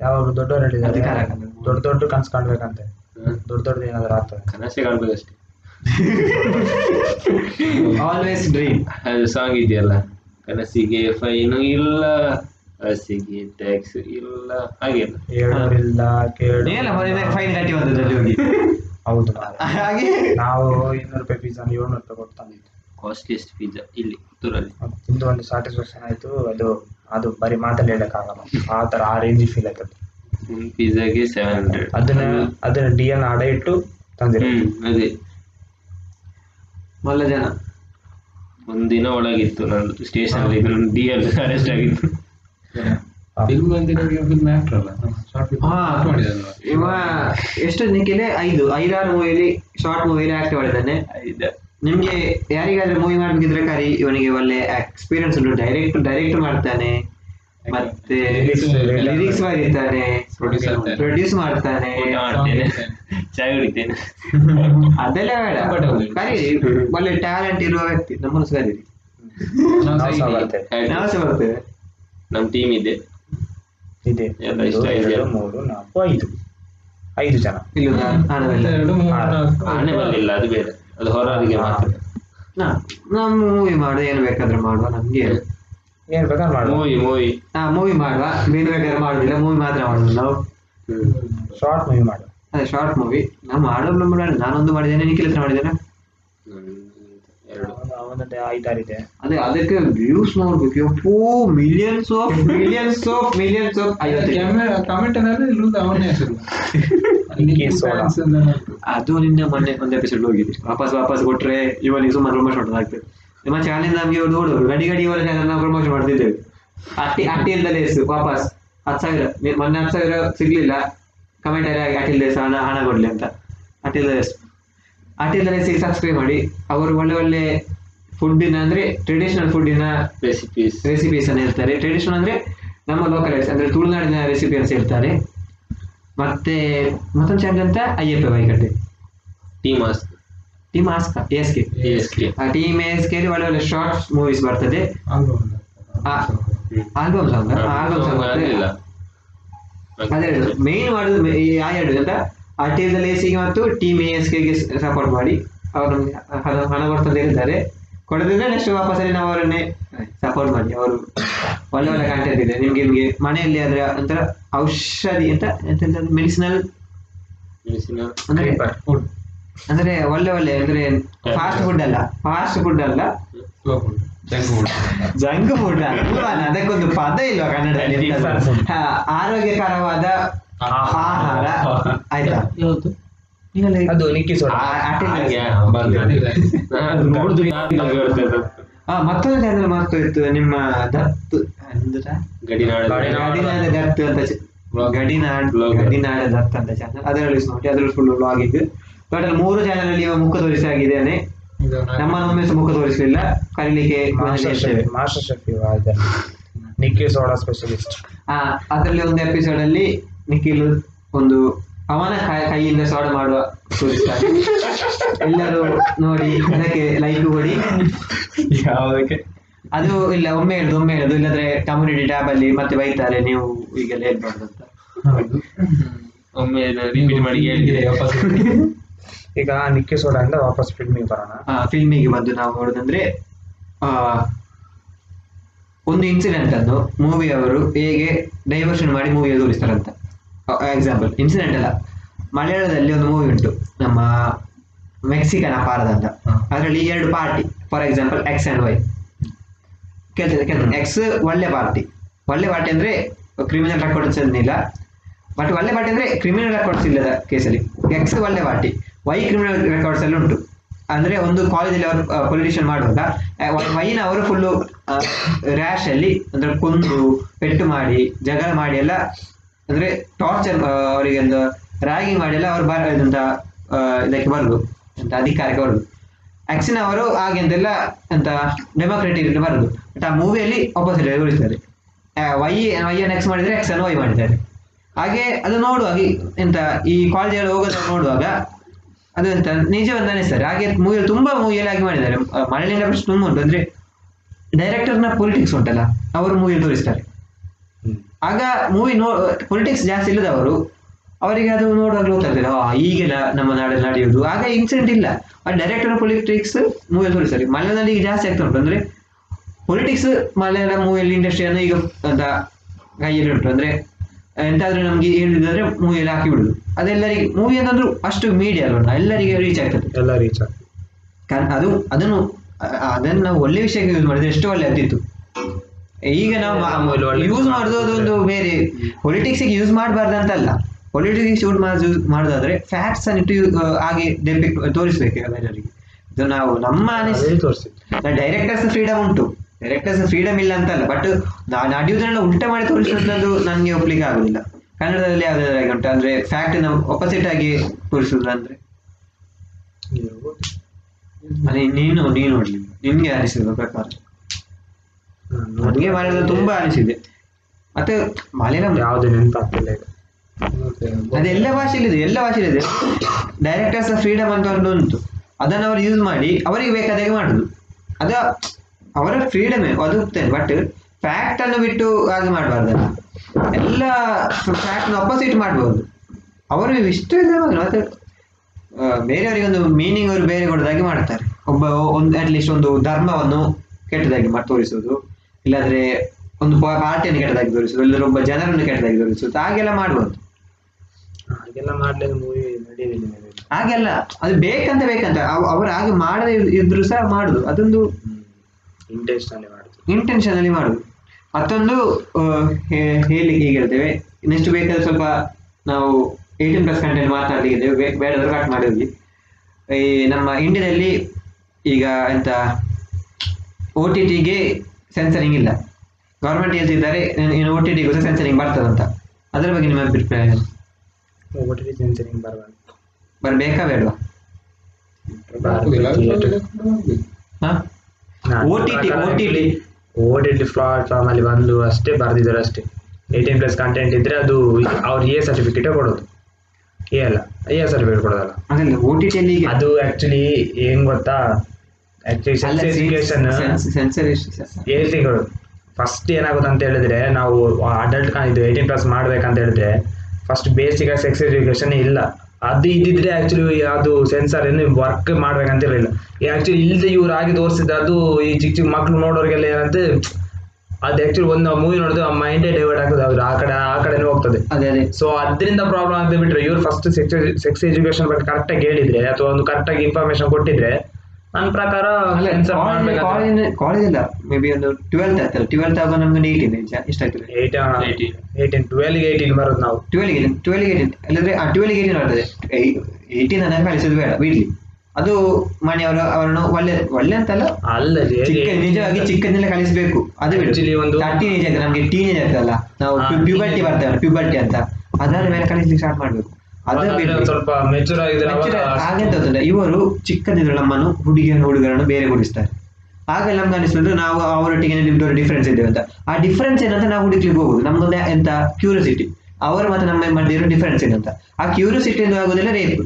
ಯಾವಾಗ ದೊಡ್ಡವರು ಹೇಳಿದ್ದಾರೆ. ದೊಡ್ಡ ದೊಡ್ಡ ಕನಸು ಕಾಣ್ಬೇಕಂತೆ. ಹ್ಮ್. ದೊಡ್ಡ ದೊಡ್ಡದು ಏನಾದ್ರು ಆಗ್ತದೆ. ಕನಸೇ ಕಾಣ್ಬೇಕಷ್ಟೇ. ಆಲ್ವೇಸ್ ಡ್ರೀಮ್ ಅದು ಸಾಂಗ್ ಇದೆಯಲ್ಲ? ಕನಸಿಗೆ ಫೈನು ಇಲ್ಲ ಹಸಿಗೆ ಟ್ಯಾಕ್ಸ್ ಇಲ್ಲ ನೀವೆಲ್ಲ ಮೊದಲೇ ಫೈನ್ ಕಟ್ಟಿ ಬಂದದ್ದು ಅಲ್ಲಿ ಹೋಗಿ? ಹೌದು. ಹಾಗೆ? ನಾವು ಇನ್ನೂರು ರೂಪಾಯಿ ಪಿಜ್ಜಾ ಏಳ್ನೂರು ರೂಪಾಯಿ ಕೊಟ್ಟು ತಂದಿದ್ದು ಕಾಸ್ಟ್ಲಿಯಸ್ಟ್ ಪಿಜ್ಜಾ ಇಲ್ಲಿ ಪುತ್ತೂರಲ್ಲಿ ತಿಂದು ಒಂದು ಸ್ಯಾಟಿಸ್ಫ್ಯಾಕ್ಷನ್ ಆಯ್ತು. ಅದು ಅದು ಬರೀ ಮಾತಲ್ಲಿ ಹೇಳೋಕ್ಕಾಗಲ್ಲ. ಆ ಥರ ಆ ರೇಂಜ್ ಫೀಲ್ ಆಗ್ತದೆ ಪಿಜ್ಜಾಗೆ ಸೆವೆನ್ ಹಂಡ್ರೆಡ್ ಅದನ್ನ ಅದನ್ನ ಡಿ ಎನ್ ಅಡ ಇಟ್ಟು ತಂದಿರೋ ಅದೇ. ಒಳ್ಳೆ ಜನ ಒಂದಿನ ಒಳಗಿತ್ತು ನಾನು ಸ್ಟೇಷನ್ ಅಲ್ಲಿ ಡಿ ಎಲ್ ಅರೆಸ್ಟ್ ಆಗಿತ್ತು ಫಿಲ್ಮ್ ಅಂತ ಫಿಲ್ಮ್ ಆಕ್ಟರ್ ಅಲ್ಲ. ಇವ ಎಷ್ಟು ನಿಖಿಲೆ ಐದು ಐದಾರು ಮೂವಿಯಲ್ಲಿ ಶಾರ್ಟ್ ಮೂವಿಯಲ್ಲಿ ಆಕ್ಟ್ ಮಾಡಿದ್ದಾನೆ. ನಿಮ್ಗೆ ಯಾರಿಗಾದ್ರೆ ಮೂವಿ ಮಾಡ್ಬೇಕಿದ್ರೆ ಕರಿ ಇವನಿಗೆ ಒಳ್ಳೆ ಎಕ್ಸ್ಪೀರಿಯನ್ಸ್ ಉಂಟು. ಡೈರೆಕ್ಟ್ ಡೈರೆಕ್ಟ್ ಮಾಡ್ತಾನೆ. ಮತ್ತೆ Lyrics- ಲಿರಿಕ್ಸ್ ಬರೀತಾನೆ ಪ್ರೊಡ್ಯೂಸ್ ಮಾಡ್ತಾನೆ. ಚಾಯ್ ಹೊಡಿತೇನೆ ಅದೆಲ್ಲ ಬೇಡ. ಕರೀರಿ. ಒಳ್ಳೆ ಟ್ಯಾಲೆಂಟ್ ಇರುವ ವ್ಯಕ್ತಿ. ನಮ್ಮನ್ನು ಕರೀರಿ. ನಾವು ಸಹ ಬರ್ತೇವೆ. ನಾವು ಸಹ ಬರ್ತೇವೆ. ನಮ್ ಟೀಮ್ ಇದೆ. ಇದೆ. ಮೂರು ನಾಲ್ಕು ಐದು. ಐದು ಜನ. ಇಲ್ಲ ಆನೆ ಬರಲಿಲ್ಲ ಅದು ಬೇರೆ. ಅದು ಹೊರಗೆ ಮಾತ್ರ. ನಾವು ಮೂವಿ ಮಾಡುವ ಏನು ಬೇಕಾದ್ರೆ ಮಾಡುವ ನಮ್ಗೆ. ಏನು. ಬೇಕಾದ್ರೆ ಮಾಡುವ ಮೂವಿ ಮೂವಿ. ಹಾ ಮೂವಿ ಮಾಡುವ. ಬೇರೆ ಬೇಕಾದ್ರೆ ಮಾಡುದಿಲ್ಲ ಮೂವಿ ಮಾತ್ರ ಮಾಡುದು ನಾವು. ಶಾರ್ಟ್ ಮೂವಿ ಮಾಡು. ಅದೇ ಶಾರ್ಟ್ ಮೂವಿ. ನಾವು ಮಾಡೋದು ನಮ್ಮ ಮಾಡಿ ನಾನೊಂದು ಮಾಡಿದ್ದೇನೆ ನಿಖಿಲ್ ಹತ್ರ ಮಾಡಿದ್ದೇನೆ. ಎರಡು. ಅವನ- ಅವನದ್ದೇ ಐದಾರು ಇದೆ ಅದೇ ಅದಕ್ಕೆ ವ್ಯೂಸ್ ನೋಡ್ಬೇಕು. ಯಪ್ಪೋ millions of millions of millions of ಐವತ್ತು ಕ್ಯಾಮೆರಾ ಕಮೆಂಟ್ ಅಲ್ಲಿ ಇಲ್ಲದ ಅವನೇ ಹೆಸರು. ಅದು ನಿನ್ನೆ ಮೊನ್ನೆ ಒಂದು ಎಪಿಸೋಡ್ ಹೋಗಿದೆ ವಾಪಸ್ ವಾಪಸ್ ಕೊಟ್ರೆ ಇವನಿಗೆ ಸುಮಾರು ಪ್ರಮೋಷನ್ ಮಾಡೋದಾಗ್ತದೆ ನಿಮ್ಮ ಚಾನೆಲ್ ನಮಗೆ ಒಂದು ನೋಡು. ಗಡಿ ಗಡಿ ಇವರ ಚಾನೆಲ್ ನಾವು ಪ್ರಮೋಷನ್ ಮಾಡ್ತಿದ್ದೇವೆ. ಅಟ್ಟಿ ಅಟ್ಟಿಯಿಂದ ಲೇಸ್ ವಾಪಸ್. ಹತ್ತು ಸಾವಿರ. ಮೊನ್ನೆ ಹತ್ತು ಸಾವಿರ ಸಿಗ್ಲಿಲ್ಲ. ಕಮೆಂಟ್ ಅಲ್ಲಿ ಅಟಿಲ್ ಲೇಸ್ ಹಣ ಹಣ ಕೊಡ್ಲಿ ಅಂತ. ಅಟಿಲ್ ಲೇಸ್ ಅಟಿಲ್ ಲೇಸಿಗೆ ಸಬ್ಸ್ಕ್ರೈಬ್ ಮಾಡಿ. ಅವರು ಒಳ್ಳೆ ಒಳ್ಳೆ ಫುಡ್ಡಿನ ಅಂದ್ರೆ ಟ್ರೆಡಿಷನಲ್ ಫುಡ್ಡಿನ ರೆಸಿಪೀಸ್ ರೆಸಿಪೀಸ್ ಅನ್ನು ಹೇಳ್ತಾರೆ. ಟ್ರೆಡಿಷನಲ್ ಅಂದ್ರೆ ನಮ್ಮ ಲೋಕಲ್ ಅಂದ್ರೆ ತುಳುನಾಡಿನ ರೆಸಿಪಿ ಅಂತ ಹೇಳ್ತಾರೆ. ಮತ್ತೆ ಮತ್ತೊಂದು ಚಾನಲ್ ಅಂತ ಅಯ್ಯಪ್ಪ ಬೈಕಟ್ಟೆ ಟೀ ಟೀಮ್ ಆಸ್ಕ ಎಸ್ ಕೆ ASK. ಆ ಟೀಮ್ ಎಸ್ ಕೆ ಒಳ್ಳೆ ಒಳ್ಳೆ ಶಾರ್ಟ್ ಮೂವೀಸ್ ಬರ್ತದೆ. ಆಲ್ಬಮ್ ಸಾಂಗ್ ಆಲ್ಬಮ್ ಸಾಂಗ್ ಅದೇ ಮೇನ್ ಮಾಡುದು ಆ ಎರಡು ಅಂತ ಆ ಟೀಮ್ ಎಸಿಗೆ ಮತ್ತು ಟೀಮ್ ಎಸ್ಗೆ ಸಪೋರ್ಟ್ ಮಾಡಿ. ಅವರು ಹಣ ಹಣ ಕೊಡ್ತದೆ ಹೇಳಿದ್ದಾರೆ ಕೊಡದಿದ್ರೆ ನೆಕ್ಸ್ಟ್ ವಾಪಸ್ಸಲ್ಲಿ ನಾವು ಅವರನ್ನೇ ಸಪೋರ್ಟ್ ಮಾಡಿ. ಅವರು ಒಳ್ಳೆ ಒಳ್ಳೆ ಕಾಂಟೆಂಟ್ ಇದೆ. ನಿಮ್ಗೆ ನಿಮ್ಗೆ ಮನೆಯಲ್ಲಿ ಆದ್ರೆ ಒಂಥರ ಔಷಧಿ ಅಂತ ಎಂತ ಮೆಡಿಸಿನಲ್ ಮೆಣಸಿನ ಅಂದ್ರೆ ಒಳ್ಳೆ ಒಳ್ಳೆ ಅಂದ್ರೆ ಫಾಸ್ಟ್ ಫುಡ್ ಅಲ್ಲ ಫಾಸ್ಟ್ ಫುಡ್ ಅಲ್ಲ. ಜಂಕ್ ಫುಡ್ ಅದಕ್ಕೊಂದು ಪದ ಇಲ್ವಾ ಕನ್ನಡದಲ್ಲಿ ಆರೋಗ್ಯಕರವಾದ ಆಹಾರ. ಆಯ್ತಾ? ಮತ್ತೊಂದು ಚಾನಲ್ ಮಾತು ಇತ್ತು? ನಿಮ್ಮ ದತ್ತು ಅಂದ್ರ? ಗಡಿನಾಡ ದತ್ತು. ಅಂತ ಗಡಿನಾಡ್. ಗಡಿನಾಡ ದತ್ತು ಅಂತ ಚಾನಲ್ ಅದರಲ್ಲಿ ನೋಡಿ ಅದರಲ್ಲಿ ಫುಲ್ ವ್ಲಾಗಿಂಗ್ ಟೋಟಲ್ ಮೂರು ಚಾನೆಲ್ ಅಲ್ಲಿ ಇವ ಮುಖ ತೋರಿಸಿ ಆಗಿದ್ದೇನೆ ನಾನು- ನಮ್ಮನ್ನೊಮ್ಮೆ ಸಹ ಮುಖ ತೋರಿಸಲಿಲ್ಲ. ಕರೀಲಿಕ್ಕೆ master. Chef Nikki soda specialist ಆ ಅದರಲ್ಲಿ ಒಂದು ಎಪಿಸೋಡ್ ಅಲ್ಲಿ ನಿಖಿಲ್ ಒಂದು ಅವನ ಕೈ- ಕೈಯಿಂದ ಸಾಡ್ ಮಾಡುವ ತೋರಿಸ್ತಾರೆ ಎಲ್ಲರೂ ನೋಡಿ ಅದಕ್ಕೆ ಲೈಕ್ ಕೊಡಿ. ಯಾವುದಕ್ಕೆ? ಅದು ಇಲ್ಲ ಒಮ್ಮೆ ಹೇಳುದು ಒಮ್ಮೆ ಹೇಳುದು. ಇಲ್ಲದ್ರೆ ಕಮ್ಯುನಿಟಿ ಟ್ಯಾಬ್ ಅಲ್ಲಿ ಮತ್ತೆ ಬೈತಾರೆ ನೀವು ಈಗೆಲ್ಲ ಹೇಳ್ಬಾರ್ದು ಅಂತ. ಒಮ್ಮೆ ರಿಪೀಟ್ ಮಾಡಿ ಹೇಳಿದ್ರೆ ವಾಪಸ್ ಈಗ ನಿಕ್ಕಿ ಸೋಡಾಯಿಂದ ವಾಪಸ್ ಫಿಲ್ಮಿಗೆ ಬರೋಣ. ಫಿಲ್ಮಿಗೆ ಬಂದು ನಾವು ನೋಡೋದಂದ್ರೆ ಆ, ಒಂದು ಇನ್ಸಿಡೆಂಟ್ ಅನ್ನು ಮೂವಿ ಅವರು ಹೇಗೆ ಡೈವರ್ಷನ್ ಮಾಡಿ ಮೂವಿ ತೋರಿಸ್ತಾರಂತ. ಎಕ್ಸಾಂಪಲ್ ಇನ್ಸಿಡೆಂಟ್ ಅಲ್ಲ. ಮಲಯಾಳದಲ್ಲಿ ಒಂದು ಮೂವಿ ಉಂಟು. ನಮ್ಮ ಮೆಕ್ಸಿಕನ್ ಅಪಾರದ ಅಂತ. ಅದರಲ್ಲಿ ಎರಡು party for example X and Y ಕೇಳ್ತದೆ ಕೇಳ್ತದೆ ಎಕ್ಸ್ ಒಳ್ಳೆ ಪಾರ್ಟಿ ಒಳ್ಳೆ ಪಾರ್ಟಿ ಅಂದ್ರೆ ಕ್ರಿಮಿನಲ್ ರೆಕಾರ್ಡ್ಸ್ ಇಲ್ಲ ಬಟ್ ಒಳ್ಳೆ ಪಾರ್ಟಿ ಅಂದ್ರೆ ಕ್ರಿಮಿನಲ್ ರೆಕಾರ್ಡ್ಸ್ ಇಲ್ಲದ ಕೇಸಲ್ಲಿ ಎಕ್ಸ್ ಒಳ್ಳೆ ಪಾರ್ಟಿ ವೈ ಕ್ರಿಮಿನಲ್ ರೆಕಾರ್ಡ್ಸ್ ಅಲ್ಲಿ ಉಂಟು. ಅಂದ್ರೆ ಒಂದು ಕಾಲೇಜಲ್ಲಿ ಅವರು ಪೊಲಿಟಿಷಿಯನ್ ಮಾಡುವಾಗ ವೈನ ಅವರು ಫುಲ್ಲು ರ್ಯಾಶ್ ಅಲ್ಲಿ ಅಂದ್ರೆ ಕೊಂದು, ಪೆಟ್ಟು ಮಾಡಿ, ಜಗಳ ಮಾಡಿ ಎಲ್ಲ, ಅಂದ್ರೆ ಟಾರ್ಚರ್ ಅವರಿಗೆ ಒಂದು ರ್ಯಾಗಿಂಗ್ ಮಾಡಿ ಎಲ್ಲ ಅವ್ರು ಬರ ಇದಕ್ಕೆ ಬರುದು, ಅಂತ ಅಧಿಕಾರಕ್ಕೆ ಬರುದು. ಆಕ್ಸಿನ್ ಅವರು ಹಾಗೆ ಅಂತೆಲ್ಲ ಅಂತ ಡೆಮೋಕ್ರೆಟಿಕ್ ಬರುದು. ಬಟ್ ಆ ಮೂವಿಯಲ್ಲಿ ಆಪೋಸಿಟ್ ಉಳಿತಾರೆ ವೈ ವೈ ಎಕ್ಸ್ ಮಾಡಿದ್ರೆ ಎಕ್ಸ್ ಅನ್ನು ವೈ ಮಾಡಿದ್ದಾರೆ ಹಾಗೆ ಅದು ನೋಡುವಾಗ ಎಂತ, ಈ ಕಾಲೇಜಲ್ಲಿ ಹೋಗೋದು ನೋಡುವಾಗ ಅದು ಎಂತ ನಿಜವಂತ ಅನಿಸ್ತಾರೆ ಹಾಗೆ ಮೂವಿಯಲ್ಲಿ ತುಂಬಾ ಮೂವಿಯಲ್ಲಿ ಆಗಿ ಮಾಡಿದ್ದಾರೆ. ಆ, ಪ್ರಶ್ನೆ ತುಂಬಾ ಉಂಟು. ಅಂದ್ರೆ ಡೈರೆಕ್ಟರ್ನ ಪೊಲಿಟಿಕ್ಸ್ ಉಂಟಲ್ಲ ಅವರು ಮೂವಿ ತೋರಿಸ್ತಾರೆ. ಆಗ ಮೂವಿ ನೋ ಪೊಲಿಟಿಕ್ಸ್ ಜಾಸ್ತಿ ಇಲ್ಲದವರು ಅವರಿಗೆ ಅದು ನೋಡುವಾಗ ಗೊತ್ತಾಗ್ತದೆ. ಈಗೆಲ್ಲ ನಮ್ಮ ನಾಡಲ್ಲಿ ನಡೆಯುವುದು. ಆಗ ಇನ್ಸಿಡೆಂಟ್ ಇಲ್ಲ. ಆ ಡೈರೆಕ್ಟರ್ ಪೊಲಿಟಿಕ್ಸ್ ಮೂವಿಯಲ್ಲಿ ತೋರಿಸ್ತಾರೆ. ಮಲಯಾಳದಲ್ಲಿ ಈಗ ಜಾಸ್ತಿ ಆಗ್ತಾ ಉಂಟು. ಅಂದ್ರೆ ಪೊಲಿಟಿಕ್ಸ್ ಮಲಯಾಳ ಮೂವಿಯಲ್ಲಿ ಇಂಡಸ್ಟ್ರಿಯನ್ನು ಈಗ ಅಂತ ಕೈಯಲ್ಲಿ ಉಂಟು. ಅಂದ್ರೆ ಎಂತಾದ್ರೂ ನಮ್ಗೆ ಹೇಳಿದ್ರೆ ಮೂವಿಯಲ್ಲಿ ಹಾಕಿ ಬಿಡುದು. ಅದೆಲ್ಲರಿಗೆ ಮೂವಿ ಅಂತಂದ್ರು ಅಷ್ಟು ಮೀಡಿಯಾ ಅಲ್ವ ಎಲ್ಲರಿಗೆ ರೀಚ್ ಆಗ್ತದೆ. ಎಲ್ಲ ರೀಚ್ ಅದು ಅದನ್ನು ಅದನ್ನ ನಾವು ಒಳ್ಳೆ ವಿಷಯಕ್ಕೆ ಯೂಸ್ ಮಾಡಿದ್ರೆ ಎಷ್ಟು ಒಳ್ಳೆ ಆಗ್ತಿತ್ತು ಈಗ ನಾವು ಯೂಸ್ ಮಾಡುದು ಅದೊಂದು ಬೇರೆ ಪೊಲಿಟಿಕ್ಸ್ ಯೂಸ್ ಮಾಡಬಾರ್ದು ಅಂತಲ್ಲ. ಪೊಲಿಟಿಕ್ಸ್ ಯೂಸ್ ಮಾಡುದಾದ್ರೆ ಫ್ಯಾಕ್ಟ್ಸ್ ಅನ್ನು ಇಟ್ಟು ಹಾಗೆ ತೋರಿಸ್ಬೇಕು ಎಲ್ಲರಿಗೆ ಇದು ನಾವು ನಮ್ಮ ಅನಿಸಿಕೆ ತೋರಿಸಿ ಡೈರೆಕ್ಟರ್ಸ್ ಫ್ರೀಡಮ್ ಉಂಟು. ಡೈರೆಕ್ಟರ್ಸ್ ಫ್ರೀಡಮ್ ಇಲ್ಲ ಅಂತಲ್ಲ ಬಟ್ ನಡೆಯುವುದನ್ನೆಲ್ಲ ಉಲ್ಟಾ ಮಾಡಿ ತೋರಿಸುವಂಥದ್ದು ನನಗೆ ಒಪ್ಲಿಕ್ಕೆ ಆಗುದಿಲ್ಲ. ಕನ್ನಡದಲ್ಲಿ ಯಾವ್ದಾದ್ರು ಉಂಟು ಅಂದ್ರೆ ಫ್ಯಾಕ್ಟ್ನ ಅಪೋಸಿಟ್ ಆಗಿ ತೋರಿಸುದು ಅಂದ್ರೆ? ಅದೇ ನೀನು ನೀನು ನೋಡ್ಲಿ. ನಿನ್ಗೆ ಅನಿಸಿದ ಪ್ರಕಾರ. ನನಗೆ ಮಾಡಿದ್ರೆ ತುಂಬಾ ಅನಿಸಿದೆ. ಮತ್ತೆ ಮಲಯಾಳಂ ಯಾವ್ದು ನೆನಪಾಗ್ತಿಲ್ಲ ಈಗ. ಅದು ಎಲ್ಲ ಭಾಷೆಯಲ್ಲಿದೆ ಎಲ್ಲ ಭಾಷೆಯಲ್ಲಿದೆ ಡೈರೆಕ್ಟರ್ಸ್ ಫ್ರೀಡಮ್ ಅಂತ ಒಂದು ಉಂಟು ಅದನ್ನು ಅವರು ಯೂಸ್ ಮಾಡಿ ಅವರಿಗೆ ಬೇಕಾದಾಗೆ ಮಾಡುದು. ಅದು ಅವರ ಫ್ರೀಡಮ್ ಅದು ಬಟ್ ಫ್ಯಾಕ್ಟ್ ಅನ್ನು ಬಿಟ್ಟು ಹಾಗೆ ಮಾಡಬಾರ್ದಲ್ಲ. ಎಲ್ಲ ಫ್ಯಾಕ್ಟ್ ಅಪೋಸಿಟ್ ಮಾಡ್ಬೋದು. ಅವರು ಇಷ್ಟ ಇದ್ರೆ ಮತ್ತೆ ಬೇರೆಯವರಿಗೆ ಒಂದು ಮೀನಿಂಗ್ ಅವರು ಬೇರೆ ಕೊಡೋದಾಗಿ ಮಾಡ್ತಾರೆ. ಒಬ್ಬ ಒಂದು ಅಟ್ಲೀಸ್ಟ್ ಒಂದು ಧರ್ಮವನ್ನು ಕೆಟ್ಟದಾಗಿ ಮಾಡಿ ತೋರಿಸೋದು ಇಲ್ಲಾದ್ರೆ ಒಂದು ಪಾರ್ಟಿಯನ್ನು ಕೆಟ್ಟದಾಗಿ ತೋರಿಸೋದು ಇಲ್ಲದ್ರೆ ಒಬ್ಬ ಜನರನ್ನು ಕೆಟ್ಟದಾಗಿ ತೋರಿಸೋದು ಹಾಗೆಲ್ಲ ಮಾಡ್ಬೋದು. ಹಾಗೆಲ್ಲ ಮಾಡ್ಲಿಕ್ಕೆ ಮೂವಿ ನಡೀಲಿಲ್ಲ ಹಾಗೆಲ್ಲ. ಅದು ಬೇಕಂತ ಬೇಕಂತ. ಅವ್- ಅವ್ರು ಹಾಗೆ ಮಾಡದೇ ಇದ್- ಇದ್ರು ಸಹ ಮಾಡುದು. ಅದೊಂದು ಇಂಟೆನ್ಷನ್ ಅಲ್ಲಿ ಮಾಡುದು. ಮತ್ತೊಂದು ಹೇಳಿ ಹೀಗೆ ಹೇಳ್ತೇವೆ. ನೆಕ್ಸ್ಟ್ ಬೇಕಾದ್ರೆ ಸ್ವಲ್ಪ ನಾವು ಏಯ್ಟೀನ್ ಪ್ಲಸ್ ಕಂಟೆಂಟ್ ಮಾತಾಡ್ತಿದ್ದೇವೆ ಬೇ- ಬೇಡಾದ್ರೆ ಕಟ್ ಮಾಡಿದ್ವಿ. ಈ ನಮ್ಮ ಇಂಡಿಯಾದಲ್ಲಿ ಈಗ ಎಂತ ಓ ಟಿ ಟಿಗೆ ಸೆನ್ಸರಿಂಗ್ ಇಲ್ಲ. ಗೌರ್ಮೆಂಟ್ ಹೇಳ್ತಿದ್ದಾರೆ ಇನ್ನು ಓ ಟಿ ಟಿಗೂ ಸಹ ಸೆನ್ಸರಿಂಗ್ ಬರ್ತದಂತ. ಅದರ ಬಗ್ಗೆ ನಿಮ್ಮ ಅಭಿಪ್ರಾಯ O O T T censoring ಬರಬಾರ್ದು. ಬರ್ಬೇಕಾ ಬೇಡವಾ? O T T O T T. O T T platform ಅಲ್ಲಿ ಬಂದು ಅಷ್ಟೇ ಬರ್ದಿದ್ದಾರೆ ಅಷ್ಟೇ. ಏಯ್ಟೀನ್ ಪ್ಲಸ್ ಕಂಟೆಂಟ್ ಇದ್ರೆ ಅದು ಅವ್ರು ಎ ಸರ್ಟಿಫಿಕೇಟ್ ಕೊಡೋದು. ಎ ಅಲ್ಲ ಎ ಸರ್ಟಿಫಿಕೇಟ್ ಕೊಡೋದಲ್ಲ. ಓ ಟಿ ಅದು ಆಕ್ಚುಲಿ ಏನ್ ಗೊತ್ತಾ? ಆಕ್ಚುಲಿ ಸೆನ್ಸ್ ಎಜುಕೇಶನ್ ಏಜ್ಗಳು ಫಸ್ಟ್ ಏನಾಗುತ್ತೆ ಅಂತ ಹೇಳಿದ್ರೆ ನಾವು ಅಡಲ್ಟ್ ಇದು ಏಯ್ಟೀನ್ ಪ್ಲಸ್ ಮಾಡ್ಬೇಕಂತ ಹೇಳಿದ್ರೆ ಫಸ್ಟ್ ಬೇಸಿಕ್ ಸೆಕ್ಸ್ ಎಜುಕೇಶನ್ ಇಲ್ಲ. ಅದು ಇದ್ದಿದ್ರೆ ಆಕ್ಚುಲಿ ಅದು ಸೆನ್ಸರ್ ಏನು ವರ್ಕ್ ಮಾಡ್ಬೇಕಂತ ಇರಲಿಲ್ಲ ಆಕ್ಚುಲಿ ಇಲ್ಲದೆ ಇವ್ರು ಆಗಿ ತೋರಿಸಿದ ಅದು ಈ ಚಿಕ್ಕ ಚಿಕ್ಕ ಮಕ್ಳು ನೋಡೋರಿಗೆಲ್ಲ ಏನಂತ ಅದು ಆಕ್ಚುಲಿ ಒಂದು ಮೂವಿ ನೋಡಿದ್ರೆ ಮೈಂಡೇ ಡೈವರ್ಟ್ ಆಗ್ತದೆ ಅವ್ರು ಆ ಕಡೆ ಆ ಕಡೆನೇ ಹೋಗ್ತದೆ. ಅದೇ ಅದೇ. ಸೊ ಅದರಿಂದ ಪ್ರಾಬ್ಲಮ್ ಅಂತ ಬಿಟ್ರೆ ಇವ್ರು ಫಸ್ಟ್ ಸೆಕ್ಸ್ ಸೆಕ್ಸ್ ಎಜುಕೇಶನ್ ಬಗ್ಗೆ ಕರೆಕ್ಟಾಗಿ ಹೇಳಿದ್ರೆ ಅಥವಾ ಒಂದು ಕರೆಕ್ಟಾಗಿ ಇನ್ಫಾರ್ಮೇಶನ್ ಕೊಟ್ಟಿದ್ರೆ ನನ್ನ ಪ್ರಕಾರ ಸೆನ್ಸರ್ ಮಾಡ್ಬೇಕಂತ ಕಾಲೇಜ್ ಕಾಲೇಜ್ ಇಲ್ಲ ಮೇ ಬಿ ಒಂದು ಟ್ವೆಲ್ತ್ ಆಗ್ತದೆ ಟ್ವೆಲ್ತ್ ಆಗುವ ನಮ್ಗೆ ಏಯ್ಟೀನ್ ಏಜ್ ಎಷ್ಟಾಗ್ತದೆ ಏಯ್ಟೀನ್ ಏಯ್ಟೀನ್ ಟ್ವೆಲ್ಗೆ ಏಯ್ಟೀನ್ ಬರೋದು ನಾವು. ಟ್ವೆಲ್ಗೆ ಟ್ವೆಲ್ಗೆ ಏಯ್ಟೀನ್ ಇಲ್ಲದ್ರೆ ಆ ಟ್ವೆಲ್ಗೆ ಏಯ್ಟೀನ್ ಬರ್ತದೆ. ಏಯ್ಟೀನ್ ನನಗೆ ಕಳಿಸೋದು ಬೇಡ ಬಿಡ್ಲಿ. ಅದು ಮನೆಯವರು ಅವರನ್ನು ಒಳ್ಳೆ ಒಳ್ಳೆ ಅಂತಲ್ಲ? ಅಲ್ಲ ಚಿಕ್ಕ ನಿಜವಾಗಿ ಚಿಕ್ಕದಿಂದಲೇ ಕಳಿಸಬೇಕು ಅದು ಬಿಡು. ಒಂದು- ಟೀನೇಜ್ ಏಜ್ ಆಗ್ತದೆ ನಮ್ಗೆ ಟೀನ್ ಏಜ್ ಆಗ್ತದಲ್ಲ ನಾವು ಪ್ಯೂಬರ್ಟಿ. ಬರ್ತೇವೆ ಪ್ಯೂಬರ್ಟಿ ಅಂತ. ಅದರ ಮೇಲೆ ಕಲಿಸ್ಲಿಕ್ಕೆ ಸ್ಟಾರ್ಟ್ ಮಾಡ್ಬೇಕು. ಸ್ವಲ್ಪ ಮೆಚೂರ್? ಇವರು ಚಿಕ್ಕದಿದ್ರು ನಮ್ಮನ್ನು ಹುಡುಗಿಯನ್ನು ಹುಡುಗರನ್ನು ಬೇರೆ ಗುಡಿಸ್ತಾರೆ. ಆಗ ನಮ್ಗೆ ಅನಿಸ್ತದೆ ನಾವು ಅವರೊಟ್ಟಿಗೆ ನಿಮ್ದು ಡಿಫ್ರೆನ್ಸ್ ಇದೆ ಅಂತ. ಆ ಡಿಫ್ರೆನ್ಸ್ ಏನಂತ ನಾವು ಹುಡುಕ್ಲಿಕ್ಕೆ ಹೋಗುದು. ನಮ್ದೊಂದು ಎಂತ ಕ್ಯೂರಿಯಾಸಿಟಿ ಅವರು ಮತ್ತೆ ನಮ್ಮ ಮಧ್ಯೆ ಇರೋ ಡಿಫ್ರೆನ್ಸ್ ಏನಂತ ಆ ಕ್ಯೂರಿಯಾಸಿಟಿ ಆಗೋದಿಲ್ಲ ರೇಪ್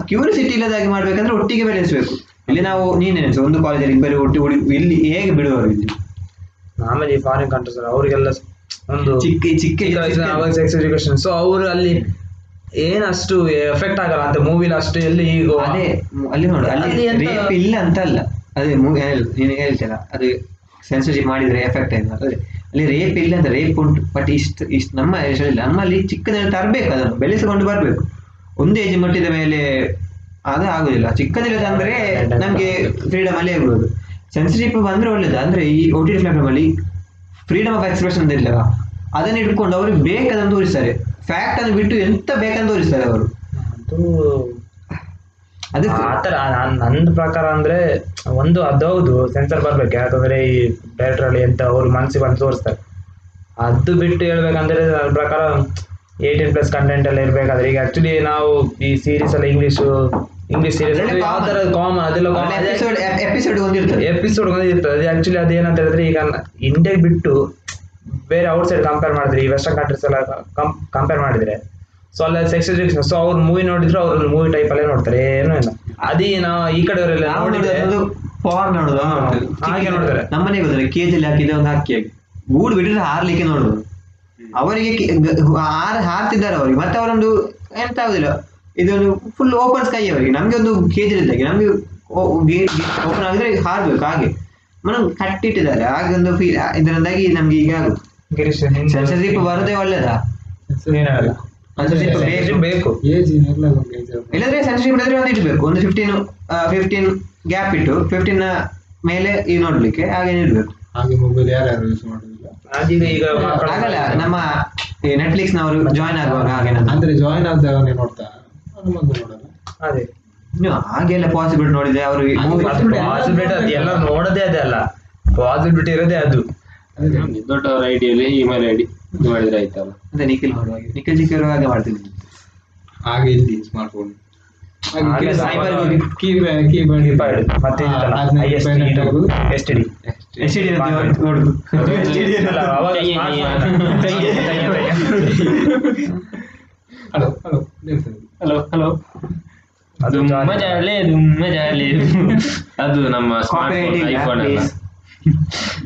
ಆ ಕ್ಯೂರಿಯಾಸಿಟಿ ಇಲ್ಲದಾಗಿ ಮಾಡ್ಬೇಕಂದ್ರೆ ಒಟ್ಟಿಗೆ ಬೆಳೆಸಬೇಕು. ಇಲ್ಲಿ ನಾವು ನೀನ್ ಒಂದು ಕಾಲೇಜಲ್ಲಿ ಇಬ್ಬರು ಒಟ್ಟಿ ಹುಡುಗಿ ಇಲ್ಲಿ ಹೇಗೆ ಬಿಡುವರು ಇಲ್ಲಿ? ಆಮೇಲೆ ಫಾರಿನ್ ಕಂಟ್ರೀಸ್ ಅವರಿಗೆಲ್ಲ ಒಂದು ಚಿಕ್ಕ ಚಿಕ್ಕ ಎಜುಕೇಶನ್ ಸೊ ಅವರು ಅಲ್ಲಿ ಏನಷ್ಟು ಎಫೆಕ್ಟ್ ಆಗಲ್ಲ ಅಂತ ಮೂವಿಲಿ ಅಷ್ಟು ಎಲ್ಲಿ ಈಗ ಅದೇ ಅಲ್ಲಿ ನೋಡು ಅಲ್ಲಿ ರೇಪ್ ಇಲ್ಲ ಅಂತ ಅಲ್ಲ ಅದೇ ಮೂವಿ ನೀನು ಹೇಳ್ತೀರ ಅದು ಸೆನ್ಸರ್ಶಿಪ್ ಮಾಡಿದ್ರೆ ಎಫೆಕ್ಟ್ ಆಯ್ತು ಅದೇ. ಅಲ್ಲಿ ರೇಪ್ ಇಲ್ಲ ಅಂತ ರೇಪ್ ಉಂಟು ಬಟ್ ಇಷ್ಟು ಇಷ್ಟು ನಮ್ಮ ಇಲ್ಲ. ನಮ್ಮಲ್ಲಿ ಚಿಕ್ಕದಲ್ಲಿ ತರಬೇಕು ಅದನ್ನು ಬೆಳೆಸಿಕೊಂಡು ಬರಬೇಕು. ಒಂದು ಏಜ್ ಮುಟ್ಟಿದ ಮೇಲೆ ಅದು ಆಗುದಿಲ್ಲ. ಚಿಕ್ಕದಿಲ್ಲದ ಅಂದ್ರೆ ನಮ್ಗೆ ಫ್ರೀಡಮ್ ಅಲ್ಲೇ ಇರ್ಬೋದು. ಸೆನ್ಸಿಟಿವ್ ಬಂದ್ರೆ ಒಳ್ಳೇದು ಅಂದ್ರೆ ಈ ಓ ಟಿ ಟಿ ಪ್ಲಾಟ್ಫಾರ್ಮ್ ಅಲ್ಲಿ ಫ್ರೀಡಮ್ ಆಫ್ ಎಕ್ಸ್ಪ್ರೆಷನ್ ಇಲ್ಲವಾ ಅದನ್ನ ಇಟ್ಕೊಂಡು ಅವ್ರಿಗೆ ಬೇಕಾದಂತ ತೋರಿಸ್ತಾರೆ ಫ್ಯಾಕ್ಟ್ ಅನ್ನು ಬಿಟ್ಟು ಎಂತ ಬೇಕಂತ ತೋರಿಸ್ತಾರೆ ಅವರು? ಅದು ಅದು ಆತರ ನಾನ್ ನನ್ನ ಪ್ರಕಾರ ಅಂದ್ರೆ ಒಂದು ಅದೌದು ಸೆನ್ಸರ್ ಬರ್ಬೇಕು. ಯಾಕಂದ್ರೆ ಈ ಡೈರೆಕ್ಟರ್ ಅಲ್ಲಿ ಎಂತ ಅವ್ರು ಮನ್ಸಿಗೆ ಬಂದು ತೋರಿಸ್ತಾರೆ. ಅದು ಬಿಟ್ಟು ಹೇಳ್ಬೇಕಂದ್ರೆ ನನ್ನ ಪ್ರಕಾರ ಏಯ್ಟೀನ್ ಪ್ಲಸ್ ಕಂಟೆಂಟ್ ಎಲ್ಲ ಇರ್ಬೇಕಾದ್ರೆ ಈಗ ಆಕ್ಚುಲಿ ನಾವು ಈ ಸೀರೀಸ್ ಎಲ್ಲ ಇಂಗ್ಲಿಷ್ ಇಂಗ್ಲಿಷ್ ಸೀರೀಸ್ ಅಲ್ಲಿ ಯಾವ ತರ. ಕಾಮನ್ ಅದೆಲ್ಲ ಎಪಿಸೋಡ್ ಎಪಿಸೋಡ್ ಒಂದಿರ್ತದೆ. ಎಪಿಸೋಡ್ ಒಂದಿರ್ತದೆ. ಅದು ಆಕ್ಚುಲಿ ಅದೇನಂತ ಹೇಳಿದ್ರೆ ಈಗ ಇಂಡಿಯಾಗೆ ಬಿಟ್ಟು ಬೇರೆ ಔಟ್ ಸೈಡ್ ಕಂಪೇರ್ ಮಾಡಿದ್ರೆ ಈ ವೆಸ್ಟರ್ನ್ ಕಂಟ್ರೀಸ್ ಎಲ್ಲ ಕಂಪೇರ್ ಮಾಡಿದ್ರೆ. ಸೊ ಅಲ್ಲ ಸೆಕ್ಸ್ ಎಜುಕೇಶನ್ ಸೊ ಅವ್ರು ಮೂವಿ ನೋಡಿದ್ರು ಅವ್ರ ಮೂವಿ ಟೈಪ್ ಅಲ್ಲೇ ನೋಡ್ತಾರೆ ಏನೂ ಇಲ್ಲ. ಅದೇ ನಾವು ಈ ಕಡೆಯವರೆಲ್ಲ ನೋಡಿದ್ರೆ ನೋಡೋದು ಪಾರ್ ನೋಡೋದು ಹಾಗೆ ನೋಡ್ತಾರೆ. ನಮ್ಮನೆ ಗೊತ್ತಿಲ್ಲ ಕೇಜಲ್ಲಿ ಹಾಕಿದ್ರೆ ಒಂದು ಹಾಕಿ. ಗೂಡು ಬಿಟ್ಟರೆ ಹಾರ್ಲಿಕ್ಕೆ ನೋಡುದು. ಅವರಿಗೆ ಹಾರ್ ಹಾರ್ತಿದ್ದಾರೆ ಅವರಿಗೆ ಮತ್ತೆ ಅವರೊಂದು ಎಂತ ಆಗುದಿಲ್ಲ ಇದೊಂದು ಫುಲ್ ಓಪನ್ ಸ್ಕೈ ಅವರಿಗೆ. ನಮ್ಗೆ ಒಂದು ಕೇಜ್ ಇದ್ದಾಗೆ ನಮ್ಗೆ ಓಪನ್ ಆಗಿದ್ರೆ ಹಾರ್ಬೇಕು ಹಾಗೆ. మనం ಕಟ್ಟಿಟ್ಟಿದ್ದಾರೆ ಹಾಗೆ ಒಂದು ಫೀಲ್ ಇದರಿಂದಾಗಿ ನಮ್ಗೆ ಈಗ ಆಗುದು ಗಿರೀಶ್ ಸೆನ್ಸರ್ಶಿಪ್ ಬರೋದೇ ಒಳ್ಳೇದಾ? ಏನಾಗಲ್ಲ Censorship ಬೇಕು. Censorship ಬೇಕು. ಏಜ್ ಎಲ್ಲ ಒಂದು ಇಲ್ಲದ್ರೆ ಒಂದು ಇಡ್ಬೇಕು. ಒಂದು ಫಿಫ್ಟೀನ್ ಫಿಫ್ಟೀನ್ ಗ್ಯಾಪ್ ಇಟ್ಟು ಫಿಫ್ಟೀನ್ ಮೇಲೆ ಇದು ನೋಡ್ಲಿಕ್ಕೆ ಹಾಗೆ ಇಡ್ಬೇಕು ಹಾಗೆ ಮೊಬೈಲ್ ಯಾರ್ಯಾರು ಯೂಸ್ ಮಾಡುದಿಲ್ಲ. ಅದೀಗ ಈಗ ಮಕ್ಕಳು ಆಗಲ್ಲ ನಮ್ಮ ನೆಟ್ಫ್ಲಿಕ್ಸ್ ನವರು ಜಾಯ್ನ್ ಆಗುವಾಗ ಹಾಗೆ ಅಂದ್ರೆ ಜಾಯಿನ್ ಆದವನೇ ನೋಡ್ತಾ ಅದು ಮಗು ನೋಡಲ್ಲ. ಅದೇ. ಹಾಗೆಲ್ಲ ಪಾಸಿಬಿಲಿಟಿ ನೋಡಿದ್ರೆ ಅವರು ಪಾಸಿಬಿಲಿಟಿ ಅದು ಎಲ್ಲ ನೋಡೋದೇ ಅದೇ ಅಲ್ಲ. ಪಾಸಿಬಿಲಿಟಿ ಇರೋದೇ ಅದು. ದೊಡ್ಡವರ ಐಡಿಯಲ್ಲಿ ಇಮೇಲ್ ಐಡಿ ಇದು ಮಾಡಿದ್ರೆ ಆಯ್ತಲ್ಲ. ಅದೇ ನಿಖಿಲ್ ಮಾಡುವಾಗ ನಿಖಿಲ್ ಚಿಕ್ಕ ಹಾಗೆ ಮಾಡ್ತಿದ್ವಿ ಹಾಗೆ ಇಲ್ಲಿ smartphone. Hello hello hello hello. ಅದು ಮಜಾ ಅಲ್ಲೇ ಮಜಾ ಅಲ್ಲೇ ಜಾಲಿ ಅದು ನಮ್ಮ ಕಾಪಿರೈಟ್ ಐಫೋನ್ please.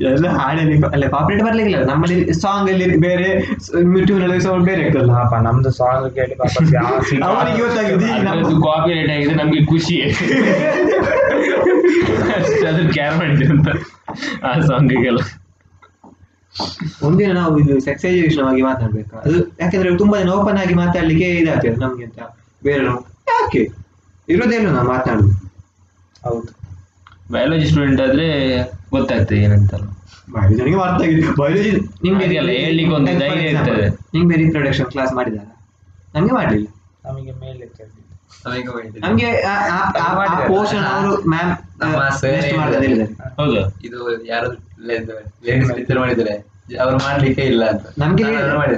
ಎಲ್ಲ ಹಾಡಲ್ಲಿ ಅಲ್ಲ ಕಾಪಿರೇಟ್ ಬರ್ಲಿಕ್ಕಿಲ್ಲ ನಮ್ಮಲ್ಲಿ ಸಾಂಗ್ ಅಲ್ಲಿ ಬೇರೆ ಟ್ಯೂನ್ ಅಲ್ಲಿ ಸೌಂಡ್ ಬೇರೆ ಇರ್ತದಲ್ಲ ಪಾಪ ನಮ್ದು ಸಾಂಗ್ ಕೇಳಿ ಪಾಪ ಅವನಿಗೆ ಗೊತ್ತಾಗಿದೆ ನಮ್ದು ಕಾಪಿರೇಟ್ ಕಾಪಿ ಆಗಿದೆ ನಮ್ಗೆ ಖುಷಿ. ಅದು ಅದ್ರ ಕ್ಯಾರ್ ಸಾಂಗ್ ಅಂತ ಆ ಸಾಂಗಿಗೆಲ್ಲ ಒಂದಿನ ನಾವು ಇದು ಸೆಕ್ಸ್ ಎಜುಕೇಶನ್ ಆಗಿ ಮಾತಾಡ್ಬೇಕು? ಅದು ಯಾಕಂದ್ರೆ ತುಂಬಾ ಜನ ಓಪನ್ ಆಗಿ ಮಾತಾಡ್ಲಿಕ್ಕೆ ಇದಾಗ್ತದೆ ನಮ್ಗೆ ಅಂತ. ಬೇರೆ ಯಾಕೆ? ಇರೋದೇನು ನಾ ಮಾತಾಡೋದು? ಹೌದು. ಬಯಾಲಜಿ ಸ್ಟೂಡೆಂಟ್ ಆದ್ರೆ ಗೊತ್ತಾಗ್ತದೆ ಏನಂತಲ್ಲ. ಬಯಾಲಜಿ ನನಗೆ ಅರ್ಥ ಆಗಿದೆ. ಬಯಾಲಜಿ ನಿಮ್ಗೆ ಇದೆಯಲ್ಲ ಹೇಳ್ಲಿಕ್ಕೆ ಒಂದು ಧೈರ್ಯ ಇರ್ತದೆ. ನಿಮ್ಗೆ ರೀಪ್ರೊಡಕ್ಷನ್ ಕ್ಲಾಸ್ ಮಾಡಿದಾರ ನಮ್ಗೆ ಮಾಡಲಿಲ್ಲ. ನಮಗೆ ಮೇಲೆ ನಮ್ಗೆ ಪೋರ್ಷನ್ ಅವರು ಮ್ಯಾಮ್ ಹೌದು. ಇದು ಯಾರು ಲೇಡೀಸ್ ಟೀಚರ್ ಮಾಡಿದ್ದಾರೆ. ಅವ್ರು ಮಾಡ್ಲಿಕ್ಕೆ ಇಲ್ಲ ಅಂತ. ನಮ್ಗೆ.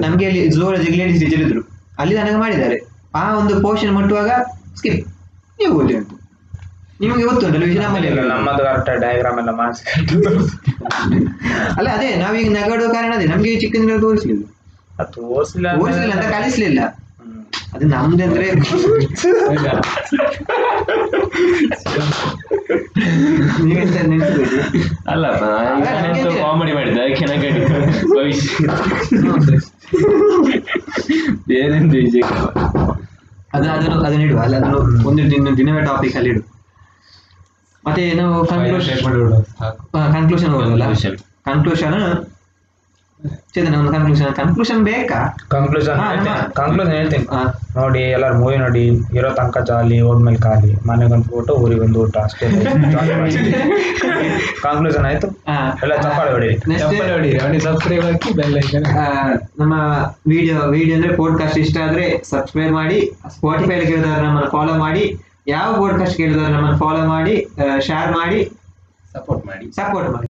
ನಮ್ಗೆ ಅಲ್ಲಿ ಜೂಲಜಿ ಲೇಡೀಸ್ ಟೀಚರ್ ಇದ್ರು. ಅಲ್ಲಿ ನನಗೆ ಮಾಡಿದ್ದಾರೆ. ಆ ಒಂದು ಪೋರ್ಷನ್ ಮುಟ್ಟುವಾಗ ಸ್ಕಿಪ್ ನೀವು ಓದಿ ಉಂಟು ನಿಮಗೆ ಗೊತ್ತುಂಟಲ್ಲ. ನಮ್ಮದು ಕರೆಕ್ಟ್ ಡಯಾಗ್ರಾಮ್ ಎಲ್ಲ ಮಾಡಿಸಿ ಅಲ್ಲ ಅದೇ ನಾವೀಗ ನಗಾಡುವ ಕಾರಣ ಅದೇ ನಮ್ಗೆ ಚಿಕ್ಕಂದಿನ ತೋರಿಸ್ಲಿಲ್ಲ. ಅದು ತೋರಿಸಿಲ್ಲ ತೋರಿಸ್ಲಿಲ್ಲ ಅಂತ ಕಲಿಸ್ಲಿಲ್ಲ. ಅದು ನಮ್ದಂದ್ರೆ ನಾನೆಂತ ಕಾಮಿಡಿ ಮಾಡಿದ್ದೆ ಅದಕ್ಕೆ ಭವಿಷ್ಯ. ಅದು ಅದನ್ನು ಅದನ್ನ ಇಡುವ ಅಲ್ಲ ಅದನ್ನು ಒಂದು ದಿನ ದಿನವೇ ಟಾಪಿಕ್ ಅಲ್ಲಿ ಇಡು. ಮತ್ತೆ ನಾವು ಕನ್ಕ್ಲೂಷನ್ ಕನ್ಕ್ಲೂಷನ್. ಕನ್ಕ್ಲೂಷನ್ ಚೇತನ ಒಂದು ಕನ್ಕ್ಲೂಷನ್ ಕನ್ಕ್ಲೂಷನ್ ಬೇಕಾ? ಕನ್ಕ್ಲೂಷನ್ ಕನ್ಕ್ಲೂಷನ್ ಹೇಳ್ತೀನಿ. ನೋಡಿ ಎಲ್ಲರೂ ಮೂವಿ ನೋಡಿ ಇರೋ ತನಕ ಜಾಲಿ ಹೋದ್ಮೇಲೆ ಖಾಲಿ. ಮನೆಗೊಂದು ಊಟ ಊರಿಗೊಂದು ಊಟ ಅಷ್ಟೇ. ಕನ್ಕ್ಲೂಷನ್ ಆಯ್ತು. ಎಲ್ಲ ಚಪ್ಪಾಳೆ ಹೊಡಿ ಸಬ್ಸ್ಕ್ರೈಬ್ ಹಾಕಿ ಬೆಲ್ ಐಕನ್ ಆ, ನಮ್ಮ ವಿಡಿಯೋ ವಿಡಿಯೋ ಅಂದ್ರೆ ಪಾಡ್ಕಾಸ್ಟ್ ಇಷ್ಟ ಆದ್ರೆ ಸಬ್ಸ್ಕ್ರೈಬ್ ಮಾಡಿ ಸ್ಪಾಟಿಫೈ ಕೇಳಿದವ್ರು ನಮ್ಮನ್ನು ಫಾಲೋ ಮಾಡಿ ಯಾವ ಪಾಡ್ಕಾಸ್ಟ್ ಕೇಳಿದವ್ರು ನಮ್ಮನ್ನು ಫಾಲೋ ಮಾಡಿ ಶೇರ್ ಮಾಡಿ ಸಪೋರ್ಟ್ ಮಾಡಿ. ಸಪೋರ್ಟ್ ಮಾಡಿ.